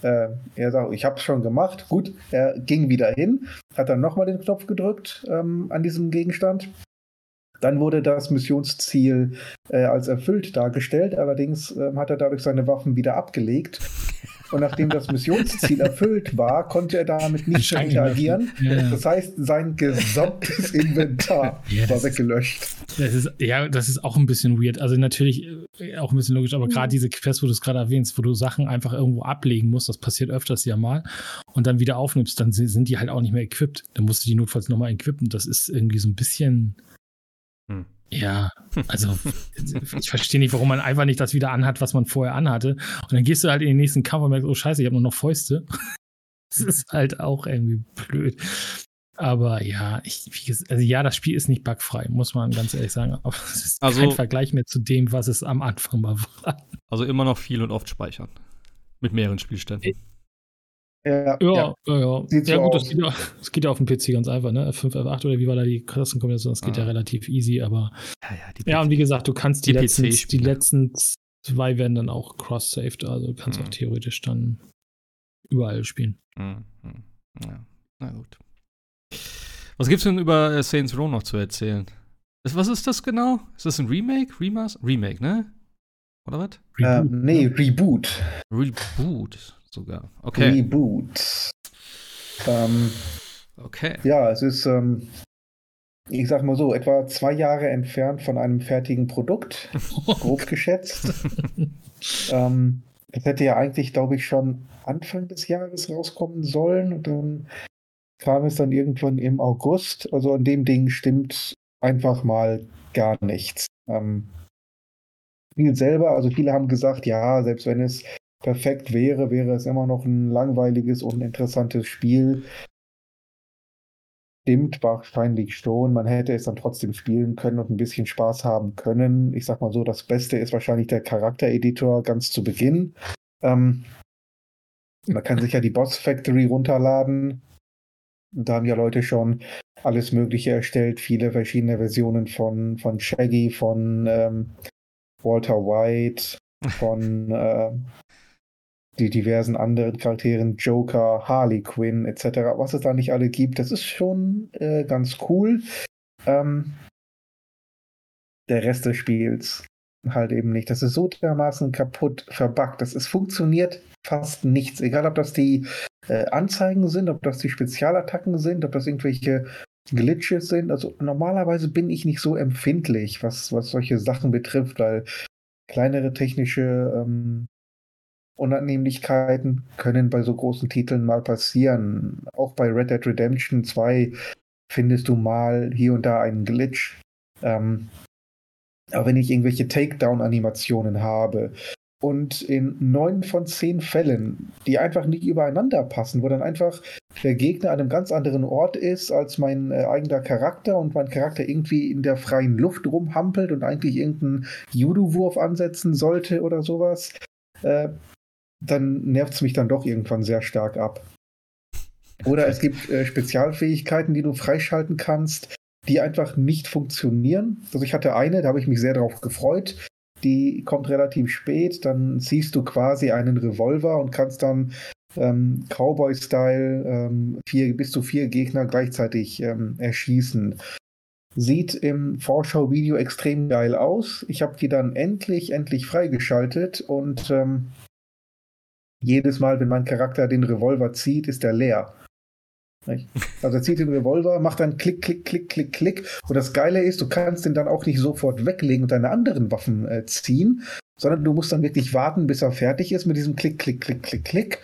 Äh, er sagt, ich habe es schon gemacht. Gut, er ging wieder hin, hat dann nochmal den Knopf gedrückt ähm, an diesem Gegenstand. Dann wurde das Missionsziel äh, als erfüllt dargestellt. Allerdings äh, hat er dadurch seine Waffen wieder abgelegt. Und nachdem das Missionsziel (laughs) erfüllt war, konnte er damit nicht mehr interagieren. Ja. Das heißt, sein gesamtes (laughs) Inventar ja, war weggelöscht. Das ist, ja, das ist auch ein bisschen weird. Also natürlich äh, auch ein bisschen logisch, aber mhm. gerade diese Quest, wo du es gerade erwähnst, wo du Sachen einfach irgendwo ablegen musst, das passiert öfters ja mal, und dann wieder aufnimmst, dann sind die halt auch nicht mehr equipped. Dann musst du die notfalls nochmal equippen. Das ist irgendwie so ein bisschen. Hm. Ja, also (laughs) ich verstehe nicht, warum man einfach nicht das wieder anhat, was man vorher anhatte. Und dann gehst du halt in den nächsten Kampf und merkst, oh scheiße, ich habe nur noch Fäuste. (laughs) das ist halt auch irgendwie blöd. Aber ja, ich, also ja, das Spiel ist nicht bugfrei, muss man ganz ehrlich sagen. Aber es ist also, kein Vergleich mehr zu dem, was es am Anfang mal war. Also immer noch viel und oft speichern. Mit mehreren Spielständen. Ja, ja, ja. ja, ja. ja gut, das geht, ja, das geht, ja, auf dem PC ganz einfach, ne? F5, F8 oder wie war da die Klassenkombination? Das geht ah. ja relativ easy, aber. Ja, ja, ja, und wie gesagt, du kannst die, die letzten, die letzten zwei werden dann auch cross-saved, also du kannst mhm. auch theoretisch dann überall spielen. Mhm. Ja, na gut. Was gibt's denn über äh, Saints Row noch zu erzählen? Was ist das genau? Ist das ein Remake? Remaster? Remake, ne? Oder was? Äh, nee, Reboot. Reboot sogar. Okay. Reboot. Ähm, okay. Ja, es ist, ähm, ich sag mal so, etwa zwei Jahre entfernt von einem fertigen Produkt, (laughs) grob geschätzt. ähm, das hätte ja eigentlich, glaube ich, schon Anfang des Jahres rauskommen sollen. Und dann kam es dann irgendwann im August. Also an dem Ding stimmt einfach mal gar nichts. Ähm, Spiel selber, also viele haben gesagt, ja, selbst wenn es perfekt wäre, wäre es immer noch ein langweiliges, uninteressantes Spiel. Stimmt wahrscheinlich schon. Man hätte es dann trotzdem spielen können und ein bisschen Spaß haben können. Ich sag mal so, das Beste ist wahrscheinlich der Charaktereditor ganz zu Beginn. Ähm, man kann sich ja die Boss Factory runterladen. Da haben ja Leute schon alles Mögliche erstellt, viele verschiedene Versionen von, von Shaggy, von ähm, Walter White, von (laughs) äh, die diversen anderen Charakteren, Joker, Harley Quinn etc., was es da nicht alle gibt, das ist schon äh, ganz cool. Ähm, der Rest des Spiels halt eben nicht. Das ist so dermaßen kaputt verbuggt. Das ist funktioniert fast nichts. Egal, ob das die äh, Anzeigen sind, ob das die Spezialattacken sind, ob das irgendwelche Glitches sind. Also normalerweise bin ich nicht so empfindlich, was, was solche Sachen betrifft, weil kleinere technische ähm, Unannehmlichkeiten können bei so großen Titeln mal passieren. Auch bei Red Dead Redemption 2 findest du mal hier und da einen Glitch. Ähm, aber wenn ich irgendwelche Takedown-Animationen habe und in neun von zehn Fällen, die einfach nicht übereinander passen, wo dann einfach der Gegner an einem ganz anderen Ort ist als mein äh, eigener Charakter und mein Charakter irgendwie in der freien Luft rumhampelt und eigentlich irgendeinen Judo-Wurf ansetzen sollte oder sowas, äh, dann nervt es mich dann doch irgendwann sehr stark ab. Oder es gibt äh, Spezialfähigkeiten, die du freischalten kannst, die einfach nicht funktionieren. Also ich hatte eine, da habe ich mich sehr darauf gefreut. Die kommt relativ spät, dann ziehst du quasi einen Revolver und kannst dann ähm, Cowboy-Style ähm, bis zu vier Gegner gleichzeitig ähm, erschießen. Sieht im Vorschau-Video extrem geil aus. Ich habe die dann endlich, endlich freigeschaltet und ähm, jedes Mal, wenn mein Charakter den Revolver zieht, ist er leer. Also er zieht den Revolver, macht dann Klick, Klick, Klick, Klick, Klick. Und das Geile ist, du kannst den dann auch nicht sofort weglegen und deine anderen Waffen äh, ziehen, sondern du musst dann wirklich warten, bis er fertig ist mit diesem Klick, Klick, Klick, Klick, Klick.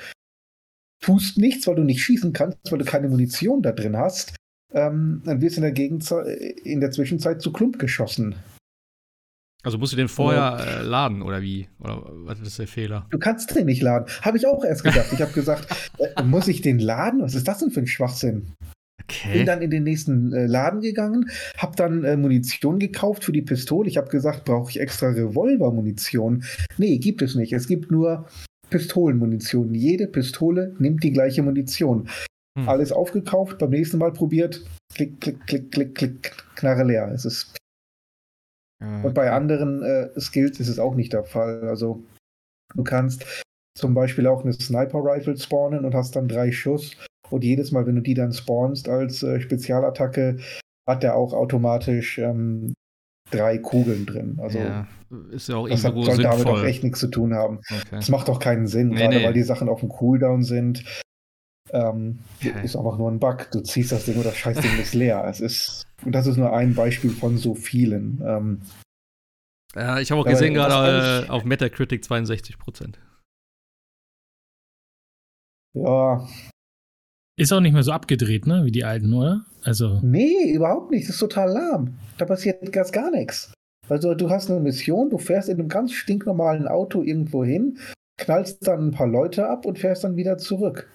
Tust nichts, weil du nicht schießen kannst, weil du keine Munition da drin hast. Ähm, dann wirst du in der, Gegenzei in der Zwischenzeit zu Klump geschossen. Also musst du den vorher äh, laden oder wie? Oder was ist der Fehler? Du kannst den nicht laden. Habe ich auch erst gedacht. Ich habe gesagt, (laughs) äh, muss ich den laden? Was ist das denn für ein Schwachsinn? Okay. Bin dann in den nächsten äh, Laden gegangen, habe dann äh, Munition gekauft für die Pistole. Ich habe gesagt, brauche ich extra Revolver-Munition? Nee, gibt es nicht. Es gibt nur Pistolenmunition. Jede Pistole nimmt die gleiche Munition. Hm. Alles aufgekauft, beim nächsten Mal probiert, klick, klick, klick, klick, klick, Knarre leer. Es ist Ah, und bei anderen äh, Skills ist es auch nicht der Fall. Also du kannst zum Beispiel auch eine Sniper-Rifle spawnen und hast dann drei Schuss. Und jedes Mal, wenn du die dann spawnst als äh, Spezialattacke, hat der auch automatisch ähm, drei Kugeln drin. Also ja, ist ja auch das irgendwo hat, sollte sinnvoll. damit auch echt nichts zu tun haben. Okay. Das macht doch keinen Sinn, nee, gerade nee. weil die Sachen auf dem Cooldown sind. Ähm, okay. Ist einfach nur ein Bug. Du ziehst das Ding oder das Scheißding ist leer. Es ist, und das ist nur ein Beispiel von so vielen. Ähm, ja, ich habe auch gesehen gerade äh, auf Metacritic 62 Prozent. Ja. Ist auch nicht mehr so abgedreht, ne, wie die alten, oder? Also. Nee, überhaupt nicht. Das ist total lahm. Da passiert ganz gar nichts. Also du hast eine Mission, du fährst in einem ganz stinknormalen Auto irgendwo hin, knallst dann ein paar Leute ab und fährst dann wieder zurück.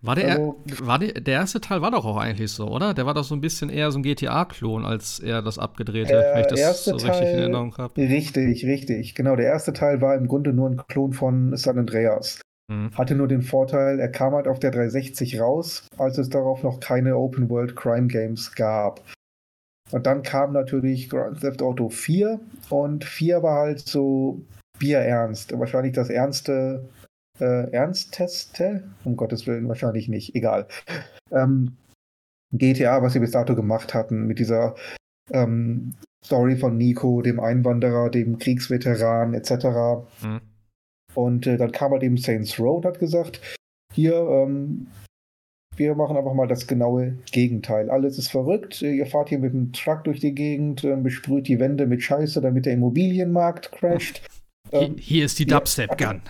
War der, also, war der, der erste Teil war doch auch eigentlich so, oder? Der war doch so ein bisschen eher so ein GTA-Klon, als er das abgedrehte, äh, wenn ich das so richtig in Erinnerung habe. Richtig, richtig. Genau, der erste Teil war im Grunde nur ein Klon von San Andreas. Mhm. Hatte nur den Vorteil, er kam halt auf der 360 raus, als es darauf noch keine Open World Crime Games gab. Und dann kam natürlich Grand Theft Auto 4 und 4 war halt so bierernst. Wahrscheinlich das ernste äh, Ernst-Teste? Um Gottes Willen wahrscheinlich nicht, egal. Ähm, GTA, was sie bis dato gemacht hatten, mit dieser ähm, Story von Nico, dem Einwanderer, dem Kriegsveteran etc. Mhm. Und äh, dann kam halt eben Saints Row und hat gesagt, hier, ähm, wir machen einfach mal das genaue Gegenteil. Alles ist verrückt. Ihr fahrt hier mit dem Truck durch die Gegend, äh, besprüht die Wände mit Scheiße, damit der Immobilienmarkt crasht. Hier, ähm, hier ist die Dubstep-Gun.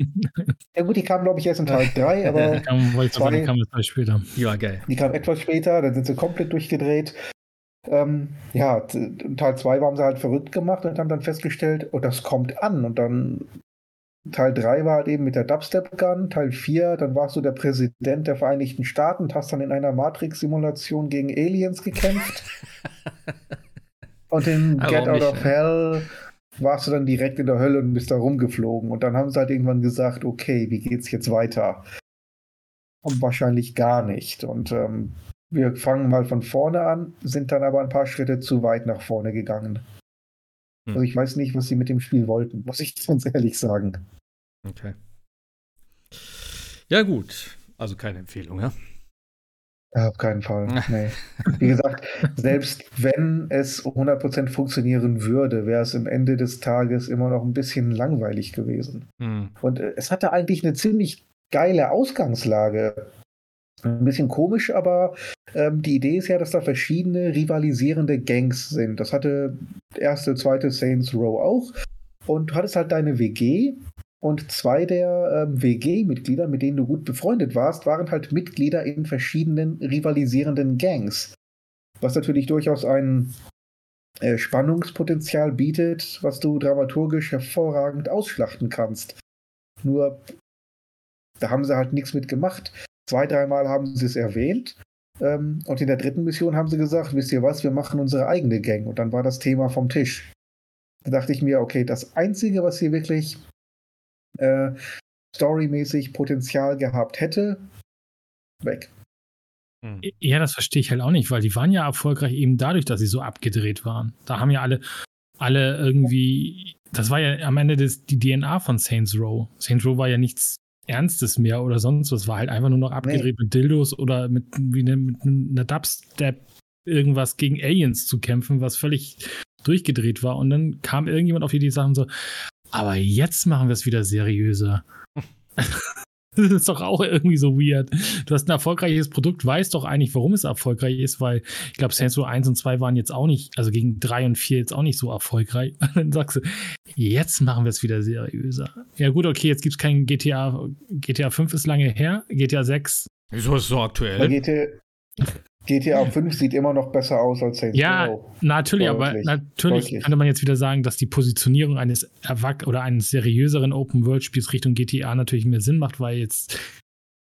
(laughs) Ja gut, die kam, glaube ich, erst in Teil 3, (laughs) aber die kam, zwei, die kam etwas später. Ja, geil. Die kam etwas später, dann sind sie komplett durchgedreht. Ähm, ja, Teil 2 waren sie halt verrückt gemacht und haben dann festgestellt, oh, das kommt an. Und dann Teil 3 war halt eben mit der Dubstep-Gun, Teil 4, dann warst du der Präsident der Vereinigten Staaten und hast dann in einer Matrix-Simulation gegen Aliens gekämpft. (laughs) und in Get Out of Hell warst du dann direkt in der Hölle und bist da rumgeflogen. Und dann haben sie halt irgendwann gesagt, okay, wie geht's jetzt weiter? Und wahrscheinlich gar nicht. Und ähm, wir fangen mal von vorne an, sind dann aber ein paar Schritte zu weit nach vorne gegangen. Hm. Also ich weiß nicht, was sie mit dem Spiel wollten, muss ich (laughs) ganz ehrlich sagen. Okay. Ja, gut. Also keine Empfehlung, ja? Auf keinen Fall. (laughs) Nee. Wie gesagt, selbst wenn es 100% funktionieren würde, wäre es am Ende des Tages immer noch ein bisschen langweilig gewesen. Mhm. Und äh, es hatte eigentlich eine ziemlich geile Ausgangslage. Ein bisschen komisch, aber ähm, die Idee ist ja, dass da verschiedene rivalisierende Gangs sind. Das hatte erste, zweite Saints Row auch. Und du hattest halt deine WG Und zwei der ähm, WG-Mitglieder, mit denen du gut befreundet warst, waren halt Mitglieder in verschiedenen rivalisierenden Gangs. Was natürlich durchaus ein äh, Spannungspotenzial bietet, was du dramaturgisch hervorragend ausschlachten kannst. Nur, da haben sie halt nichts mit gemacht. Zwei, dreimal haben sie es erwähnt. Ähm, und in der dritten Mission haben sie gesagt, wisst ihr was, wir machen unsere eigene Gang. Und dann war das Thema vom Tisch. Da dachte ich mir, okay, das Einzige, was hier wirklich äh, storymäßig Potenzial gehabt hätte, weg. Hm. Ja, das verstehe ich halt auch nicht, weil die waren ja erfolgreich eben dadurch, dass sie so abgedreht waren. Da haben ja alle, alle irgendwie, das war ja am Ende des, die DNA von Saints Row. Saints Row war ja nichts Ernstes mehr oder sonst was, war halt einfach nur noch abgedreht nee. mit Dildos oder mit, wie eine, mit einer Dubstep irgendwas gegen Aliens zu kämpfen, was völlig durchgedreht war. Und dann kam irgendjemand auf die Idee, Sachen so, aber jetzt machen wir es wieder seriöser. (laughs) das ist doch auch irgendwie so weird. Du hast ein erfolgreiches Produkt, weißt doch eigentlich, warum es erfolgreich ist, weil ich glaube, Saints Row 1 und 2 waren jetzt auch nicht, also gegen 3 und 4 jetzt auch nicht so erfolgreich. Und (laughs) dann sagst du, jetzt machen wir es wieder seriöser. Ja, gut, okay, jetzt gibt es kein GTA. GTA 5 ist lange her, GTA 6. Wieso ist es so aktuell? GTA, GTA 5 sieht immer noch besser aus als Saints Ja, Row. natürlich, Deutlich. aber natürlich Deutlich. könnte man jetzt wieder sagen, dass die Positionierung eines Erwach oder eines seriöseren Open-World-Spiels Richtung GTA natürlich mehr Sinn macht, weil jetzt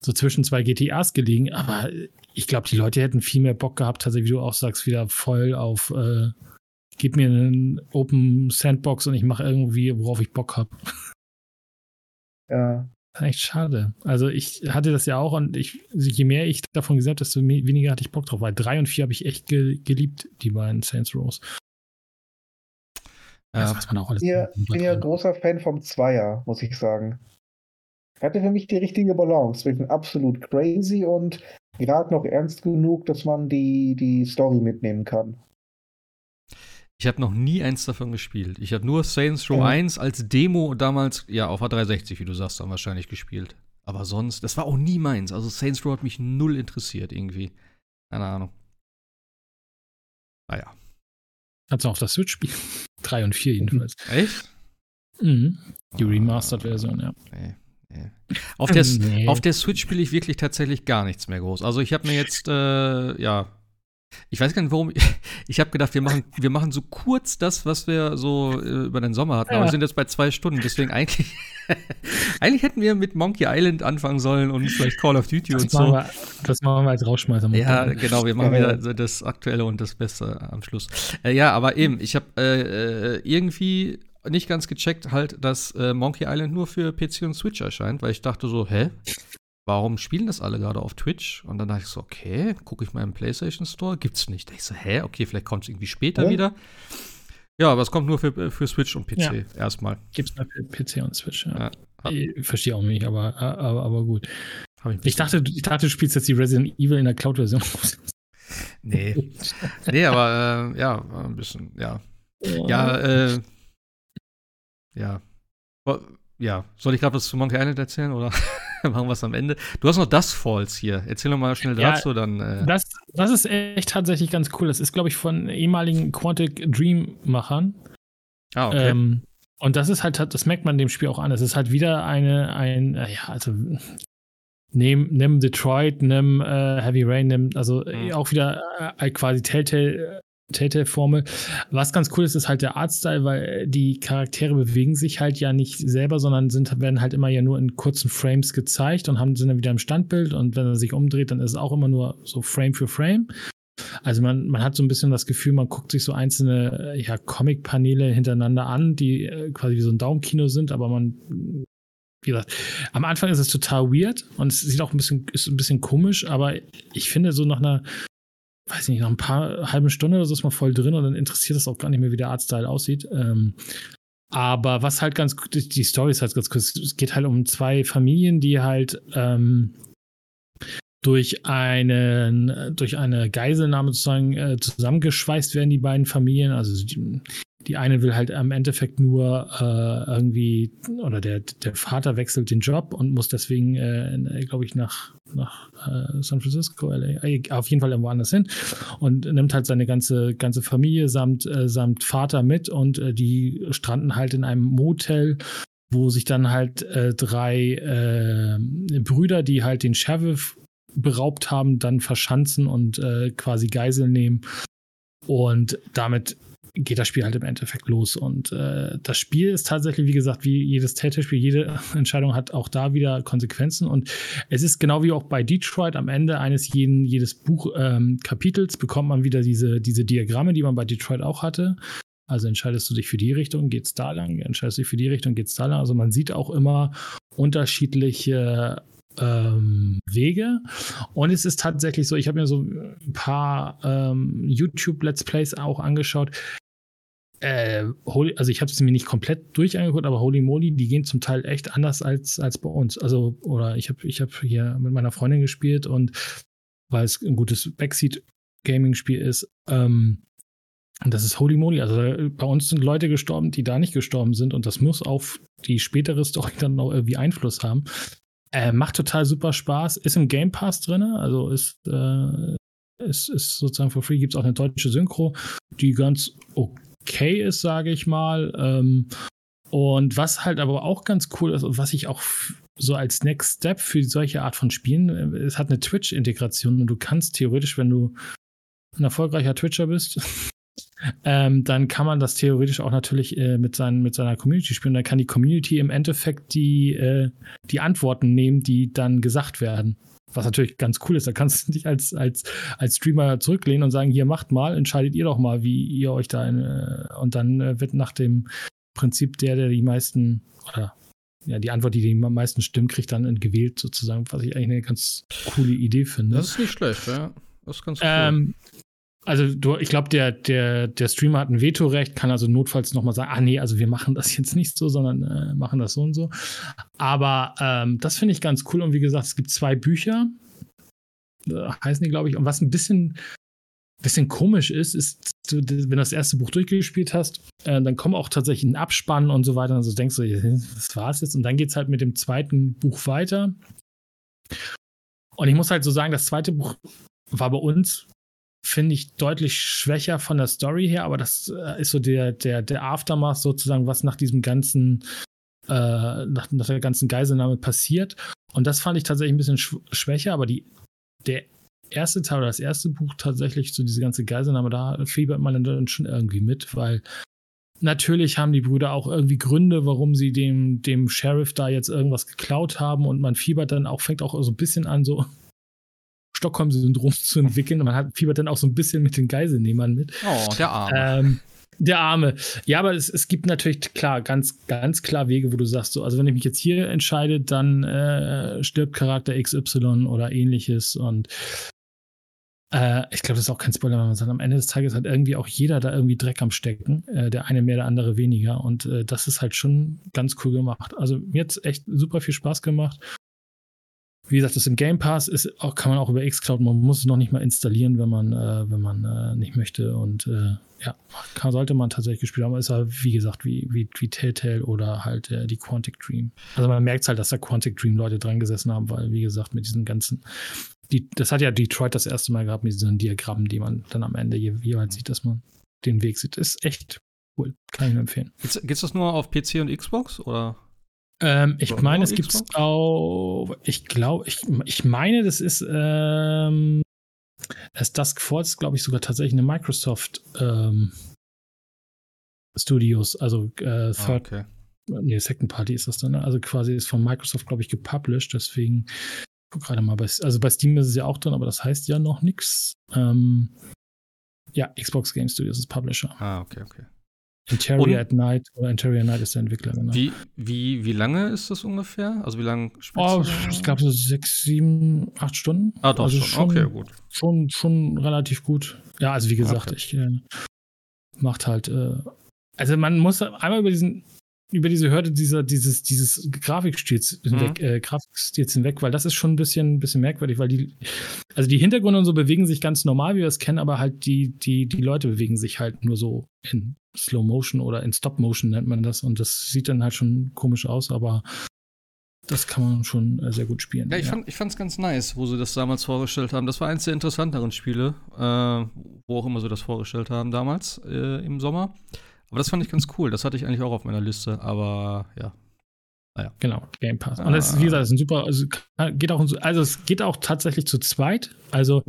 so zwischen zwei GTAs gelegen, aber ich glaube, die Leute hätten viel mehr Bock gehabt, tatsächlich, wie du auch sagst, wieder voll auf äh, gib mir einen Open Sandbox und ich mache irgendwie, worauf ich Bock habe. Ja, Echt schade. Also ich hatte das ja auch und ich, je mehr ich davon gesagt habe, desto weniger hatte ich Bock drauf, weil drei und vier habe ich echt ge geliebt, die beiden Saints Rows. Ja, das man auch alles. Ich bin ja großer Fan vom Zweier, muss ich sagen. Hatte für mich die richtige Balance zwischen absolut crazy und gerade noch ernst genug, dass man die, die Story mitnehmen kann. Ich habe noch nie eins davon gespielt. Ich habe nur Saints Row ja. 1 als Demo damals, ja, auf A360, wie du sagst, dann wahrscheinlich gespielt. Aber sonst, das war auch nie meins. Also Saints Row hat mich null interessiert irgendwie. Keine Ahnung. Naja. Kannst du auf der Switch spielen? (laughs) 3 und 4 jedenfalls. (laughs) Echt? Mhm. Die Remastered-Version, ja. Nee. Nee. Auf, der, (laughs) nee. auf der Switch spiele ich wirklich tatsächlich gar nichts mehr groß. Also ich habe mir jetzt, äh, ja, ich weiß gar nicht, warum. (laughs) Ich habe gedacht, wir machen, wir machen so kurz das, was wir so äh, über den Sommer hatten. Ja. Aber wir sind jetzt bei zwei Stunden. Deswegen eigentlich, (laughs) eigentlich hätten wir mit Monkey Island anfangen sollen und vielleicht Call of Duty das und so. Wir, das machen wir als Rausschmeißer. Ja, genau. Wir machen wieder das Aktuelle und das Beste am Schluss. Äh, ja, aber eben, ich habe äh, äh, irgendwie nicht ganz gecheckt, halt, dass äh, Monkey Island nur für PC und Switch erscheint, weil ich dachte so, hä? Warum spielen das alle gerade auf Twitch? Und dann dachte ich so, okay, gucke ich mal im PlayStation Store, gibt's nicht. Da ich so, hä, okay, vielleicht kommt es irgendwie später ja. wieder. Ja, aber es kommt nur für, für Switch und PC ja. erstmal. Gibt's mal für PC und Switch, ja. Ich verstehe auch nicht, aber, aber, aber gut. Ich, ich, dachte, ich dachte, du spielst jetzt die Resident Evil in der Cloud-Version. (laughs) nee. nee, aber äh, ja, ein bisschen, ja. Ja, äh, ja. Ja, soll ich gerade was zu Monkey Island erzählen oder? (laughs) machen wir es am Ende. Du hast noch das Falls hier. Erzähl noch mal schnell dazu, ja, dann. Äh das, das ist echt tatsächlich ganz cool. Das ist, glaube ich, von ehemaligen Quantic Dream-Machern. Ah, okay. Ähm, und das ist halt, das merkt man dem Spiel auch an. Es ist halt wieder eine, ein, äh, ja, also nimm, nimm Detroit, nimm äh, Heavy Rain, nimm, also mhm. auch wieder äh, quasi Telltale Telltale-Formel. Was ganz cool ist, ist halt der Artstyle, weil die Charaktere bewegen sich halt ja nicht selber, sondern sind, werden halt immer ja nur in kurzen Frames gezeigt und haben, sind dann wieder im Standbild und wenn er sich umdreht, dann ist es auch immer nur so Frame für Frame. Also man, man hat so ein bisschen das Gefühl, man guckt sich so einzelne ja, Comic-Paneele hintereinander an, die äh, quasi wie so ein Daumenkino sind, aber man wie gesagt, am Anfang ist es total weird und es sieht auch ein bisschen, ist ein bisschen komisch, aber ich finde, so nach einer weiß nicht, nach ein paar halben Stunden oder so ist man voll drin und dann interessiert es auch gar nicht mehr, wie der Artstyle aussieht. Ähm, aber was halt ganz, die Story ist halt ganz kurz, es geht halt um zwei Familien, die halt ähm, durch einen, durch eine Geiselnahme sozusagen äh, zusammengeschweißt werden, die beiden Familien. Also die, die eine will halt am Endeffekt nur äh, irgendwie, oder der, der Vater wechselt den Job und muss deswegen, äh, glaube ich, nach, nach äh, San Francisco, LA, äh, auf jeden Fall irgendwo anders hin und nimmt halt seine ganze, ganze Familie samt, äh, samt Vater mit und äh, die stranden halt in einem Motel wo sich dann halt äh, drei äh, Brüder, die halt den Sheriff beraubt haben, dann verschanzen und äh, quasi Geisel nehmen. Und damit geht das Spiel halt im Endeffekt los. Und äh, das Spiel ist tatsächlich, wie gesagt, wie jedes Telltale-Spiel, jede (laughs) Entscheidung hat auch da wieder Konsequenzen. Und es ist genau wie auch bei Detroit, am Ende eines jeden, jedes Buchkapitels ähm, bekommt man wieder diese, diese Diagramme, die man bei Detroit auch hatte. Also entscheidest du dich für die Richtung, geht's da lang, entscheidest du dich für die Richtung, geht's da lang. Also man sieht auch immer unterschiedliche ähm, Wege. Und es ist tatsächlich so, ich habe mir so ein paar ähm, YouTube-Let's Plays auch angeschaut. Äh, also ich habe es mir nicht komplett durchangeguckt, aber Holy Moly, die gehen zum Teil echt anders als, als bei uns. Also, oder ich habe ich hab hier mit meiner Freundin gespielt und weil es ein gutes Backseat-Gaming-Spiel ist, ähm, und das ist Holy Moly. Also bei uns sind Leute gestorben, die da nicht gestorben sind und das muss auf die spätere Story dann noch irgendwie Einfluss haben. Äh, macht total super Spaß. Ist im Game Pass drin, also ist, äh, ist, ist sozusagen for free. Gibt es auch eine deutsche Synchro, die ganz okay ist, sage ich mal. Ähm, und was halt aber auch ganz cool ist und was ich auch so als Next Step für solche Art von Spielen, äh, es hat eine Twitch-Integration und du kannst theoretisch, wenn du ein erfolgreicher Twitcher bist, (laughs) ähm, dann kann man das theoretisch auch natürlich äh, mit, seinen, mit seiner Community spielen. Dann kann die Community im Endeffekt die, äh, die Antworten nehmen, die dann gesagt werden. Was natürlich ganz cool ist. Da kannst du dich als, als, als Streamer zurücklehnen und sagen, hier macht mal, entscheidet ihr doch mal, wie ihr euch da in, äh, und dann äh, wird nach dem Prinzip der, der die meisten oder ja, die Antwort, die die meisten stimmt, kriegt dann gewählt sozusagen, was ich eigentlich eine ganz coole Idee finde. Das ist nicht schlecht, ja. Das ist ganz cool. Ähm, also du, ich glaube, der, der, der Streamer hat ein Vetorecht, kann also notfalls nochmal sagen, ah nee, also wir machen das jetzt nicht so, sondern äh, machen das so und so. Aber ähm, das finde ich ganz cool. Und wie gesagt, es gibt zwei Bücher, äh, heißen die, glaube ich. Und was ein bisschen, bisschen komisch ist, ist, wenn du das erste Buch durchgespielt hast, äh, dann kommt auch tatsächlich ein Abspann und so weiter. Und so denkst du, das war's jetzt. Und dann geht es halt mit dem zweiten Buch weiter. Und ich muss halt so sagen, das zweite Buch war bei uns finde ich deutlich schwächer von der Story her, aber das äh, ist so der, der, der Aftermath sozusagen, was nach diesem ganzen, äh, nach, nach, der ganzen Geiselnahme passiert. Und das fand ich tatsächlich ein bisschen sch schwächer, aber die, der erste Teil oder das erste Buch tatsächlich, so diese ganze Geiselnahme, da fiebert man dann schon irgendwie mit, weil natürlich haben die Brüder auch irgendwie Gründe, warum sie dem, dem Sheriff da jetzt irgendwas geklaut haben und man fiebert dann auch, fängt auch so ein bisschen an, so Stockholm-Syndrom zu entwickeln. Und man hat fiebert dann auch so ein bisschen mit den Geiselnehmern mit. Oh, der Arme. Ähm, der Arme. Ja, aber es, es gibt natürlich klar, ganz, ganz klar Wege, wo du sagst, so, also wenn ich mich jetzt hier entscheide, dann äh, stirbt Charakter XY oder ähnliches und äh, ich glaube, das ist auch kein Spoiler, wenn man sagt, am Ende des Tages hat irgendwie auch jeder da irgendwie Dreck am Stecken. Äh, der eine mehr, der andere weniger. Und äh, das ist halt schon ganz cool gemacht. Also mir hat es echt super viel Spaß gemacht. Wie gesagt, das im Game Pass ist auch, kann man auch über Xcloud, man muss es noch nicht mal installieren, wenn man, äh, wenn man äh, nicht möchte. Und äh, ja, kann, sollte man tatsächlich gespielt haben. Ist ja, wie gesagt, wie, wie, wie Telltale oder halt äh, die Quantic Dream. Also man merkt halt, dass da Quantic Dream Leute dran gesessen haben, weil, wie gesagt, mit diesen ganzen, die, das hat ja Detroit das erste Mal gehabt mit diesen Diagrammen, die man dann am Ende jeweils sieht, dass man den Weg sieht. Ist echt cool. Kann ich nur empfehlen. Gibt es das nur auf PC und Xbox oder? Ähm, ich meine, es gibt es auch. Ich glaube, ich, ich meine, das ist ähm, das Dusk Falls, glaube ich, sogar tatsächlich eine Microsoft ähm, Studios, also äh, ah, Third. Ah, okay. Nee, Second Party ist das dann. Ne? Also quasi ist von Microsoft, glaube ich, gepublished. Deswegen gerade mal bei, also bei Steam ist es ja auch drin, aber das heißt ja noch nichts. Ähm, ja, Xbox Game Studios ist Publisher. Ah, okay, okay. Interior at Night oder Interior Night ist der Entwickler, genau. Wie, wie, wie lange ist das ungefähr? Also wie lange spielst oh, du? Ich glaube so sechs, sieben, acht Stunden. Ah, doch, also schon. Okay, gut. Schon, schon relativ gut. Ja, also wie gesagt, okay. ich äh, macht halt, äh, also man muss einmal über diesen über diese Hürde dieser, dieses, dieses Grafikstils hinweg, mhm. äh, Grafikstils hinweg, weil das ist schon ein bisschen, ein bisschen merkwürdig, weil die, also die Hintergründe und so bewegen sich ganz normal, wie wir es kennen, aber halt die, die, die Leute bewegen sich halt nur so in Slow Motion oder in Stop Motion nennt man das und das sieht dann halt schon komisch aus, aber das kann man schon äh, sehr gut spielen. Ja, ich, ja. Fand, es ganz nice, wo sie das damals vorgestellt haben. Das war eins der interessanteren Spiele, äh, wo auch immer sie das vorgestellt haben damals äh, im Sommer. Aber das fand ich ganz cool. Das hatte ich eigentlich auch auf meiner Liste. Aber ja, Ah, ja. Genau, Game Pass. Und das ist, wie gesagt, ist ein super, also, geht auch, also es geht auch tatsächlich zu zweit. Also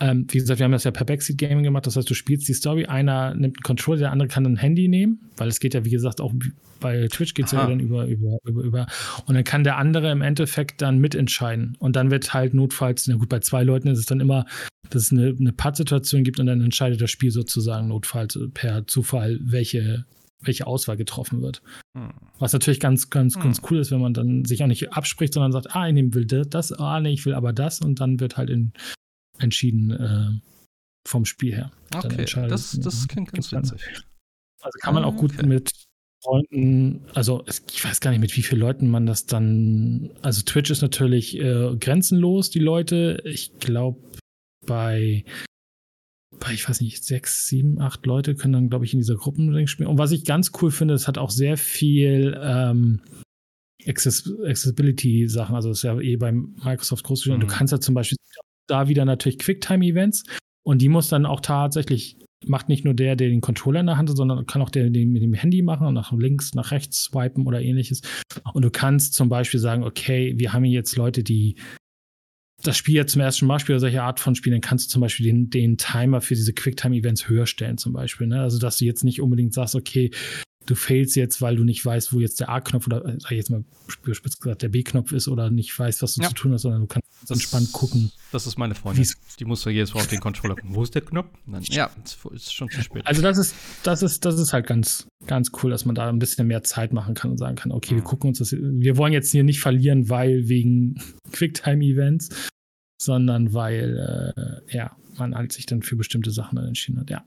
ähm, wie gesagt, wir haben das ja per Backseat Gaming gemacht, das heißt, du spielst die Story, einer nimmt einen Controller, der andere kann ein Handy nehmen, weil es geht ja, wie gesagt, auch bei Twitch geht es ja dann über, über, über, über. Und dann kann der andere im Endeffekt dann mitentscheiden. Und dann wird halt notfalls, na gut, bei zwei Leuten ist es dann immer, dass es eine, eine Pad-Situation gibt und dann entscheidet das Spiel sozusagen notfalls per Zufall, welche, welche Auswahl getroffen wird. Hm. Was natürlich ganz, ganz, hm. ganz cool ist, wenn man dann sich auch nicht abspricht, sondern sagt, ah, ich nehme will das, ah, nee, ich will aber das und dann wird halt in entschieden äh, vom Spiel her. Okay, das, das klingt ganz witzig. Also kann man auch gut okay. mit Freunden, also ich weiß gar nicht, mit wie vielen Leuten man das dann, also Twitch ist natürlich äh, grenzenlos, die Leute. Ich glaube, bei, bei, ich weiß nicht, sechs, sieben, acht Leute können dann, glaube ich, in dieser Gruppe spielen. Und was ich ganz cool finde, es hat auch sehr viel ähm, Accessibility-Sachen. Also das ist ja eh beim Microsoft groß. Mhm. Du kannst ja zum Beispiel da wieder natürlich Quicktime-Events und die muss dann auch tatsächlich, macht nicht nur der, der den Controller in der Hand hat, sondern kann auch der, der mit dem Handy machen und nach links, nach rechts swipen oder ähnliches. Und du kannst zum Beispiel sagen, okay, wir haben hier jetzt Leute, die das Spiel jetzt zum ersten Mal spielen oder solche Art von Spielen, dann kannst du zum Beispiel den, den Timer für diese Quicktime-Events höher stellen, zum Beispiel. Ne? Also, dass du jetzt nicht unbedingt sagst, okay, du failst jetzt, weil du nicht weißt, wo jetzt der A-Knopf oder, sag ich jetzt mal spitz gesagt, der B-Knopf ist oder nicht weißt, was du ja. zu tun hast, sondern du kannst das entspannt gucken. Das ist meine Freundin. Die muss ja jedes Mal auf den Controller gucken. Wo ist der Knopf? Dann, ja, ist schon zu spät. Also das ist, das ist, das ist halt ganz, ganz cool, dass man da ein bisschen mehr Zeit machen kann und sagen kann, okay, mhm. wir gucken uns das, wir wollen jetzt hier nicht verlieren, weil wegen (laughs) Quicktime-Events, sondern weil, äh, ja, man halt sich dann für bestimmte Sachen entschieden hat, ja.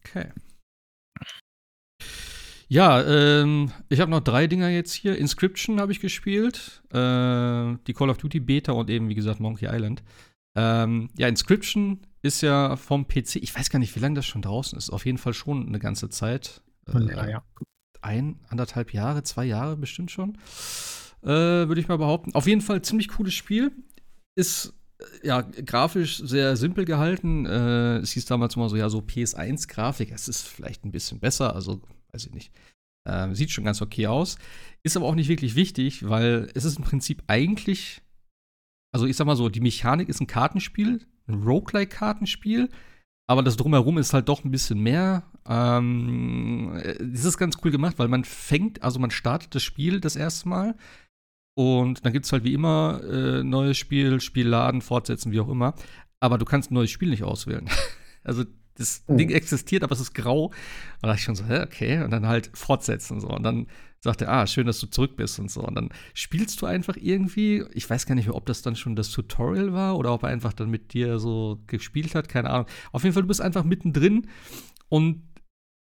Okay. Ja, ähm, ich habe noch drei Dinger jetzt hier. Inscription habe ich gespielt, äh, die Call of Duty Beta und eben, wie gesagt, Monkey Island. Ähm, ja, Inscription ist ja vom PC, ich weiß gar nicht, wie lange das schon draußen ist. Auf jeden Fall schon eine ganze Zeit. Äh, ja, ja. Ein, anderthalb Jahre, zwei Jahre bestimmt schon. Äh, Würde ich mal behaupten. Auf jeden Fall ziemlich cooles Spiel. Ist äh, ja, grafisch sehr simpel gehalten. Äh, es hieß damals mal so, ja, so PS1-Grafik. Es ist vielleicht ein bisschen besser, also weiß ich nicht. Äh, sieht schon ganz okay aus. Ist aber auch nicht wirklich wichtig, weil es ist im Prinzip eigentlich, also ich sag mal so, die Mechanik ist ein Kartenspiel, ein Roguelike-Kartenspiel, aber das Drumherum ist halt doch ein bisschen mehr. Ähm, ist ganz cool gemacht, weil man fängt, also man startet das Spiel das erste Mal und dann gibt es halt wie immer äh, neues Spiel, Spielladen, fortsetzen, wie auch immer. Aber du kannst ein neues Spiel nicht auswählen. (laughs) also das mhm. Ding existiert, aber es ist grau. Und da dachte ich schon so, hä, okay. Und dann halt fortsetzen und so. Und dann sagt er, ah, schön, dass du zurück bist und so. Und dann spielst du einfach irgendwie, ich weiß gar nicht mehr, ob das dann schon das Tutorial war oder ob er einfach dann mit dir so gespielt hat, keine Ahnung. Auf jeden Fall, du bist einfach mittendrin und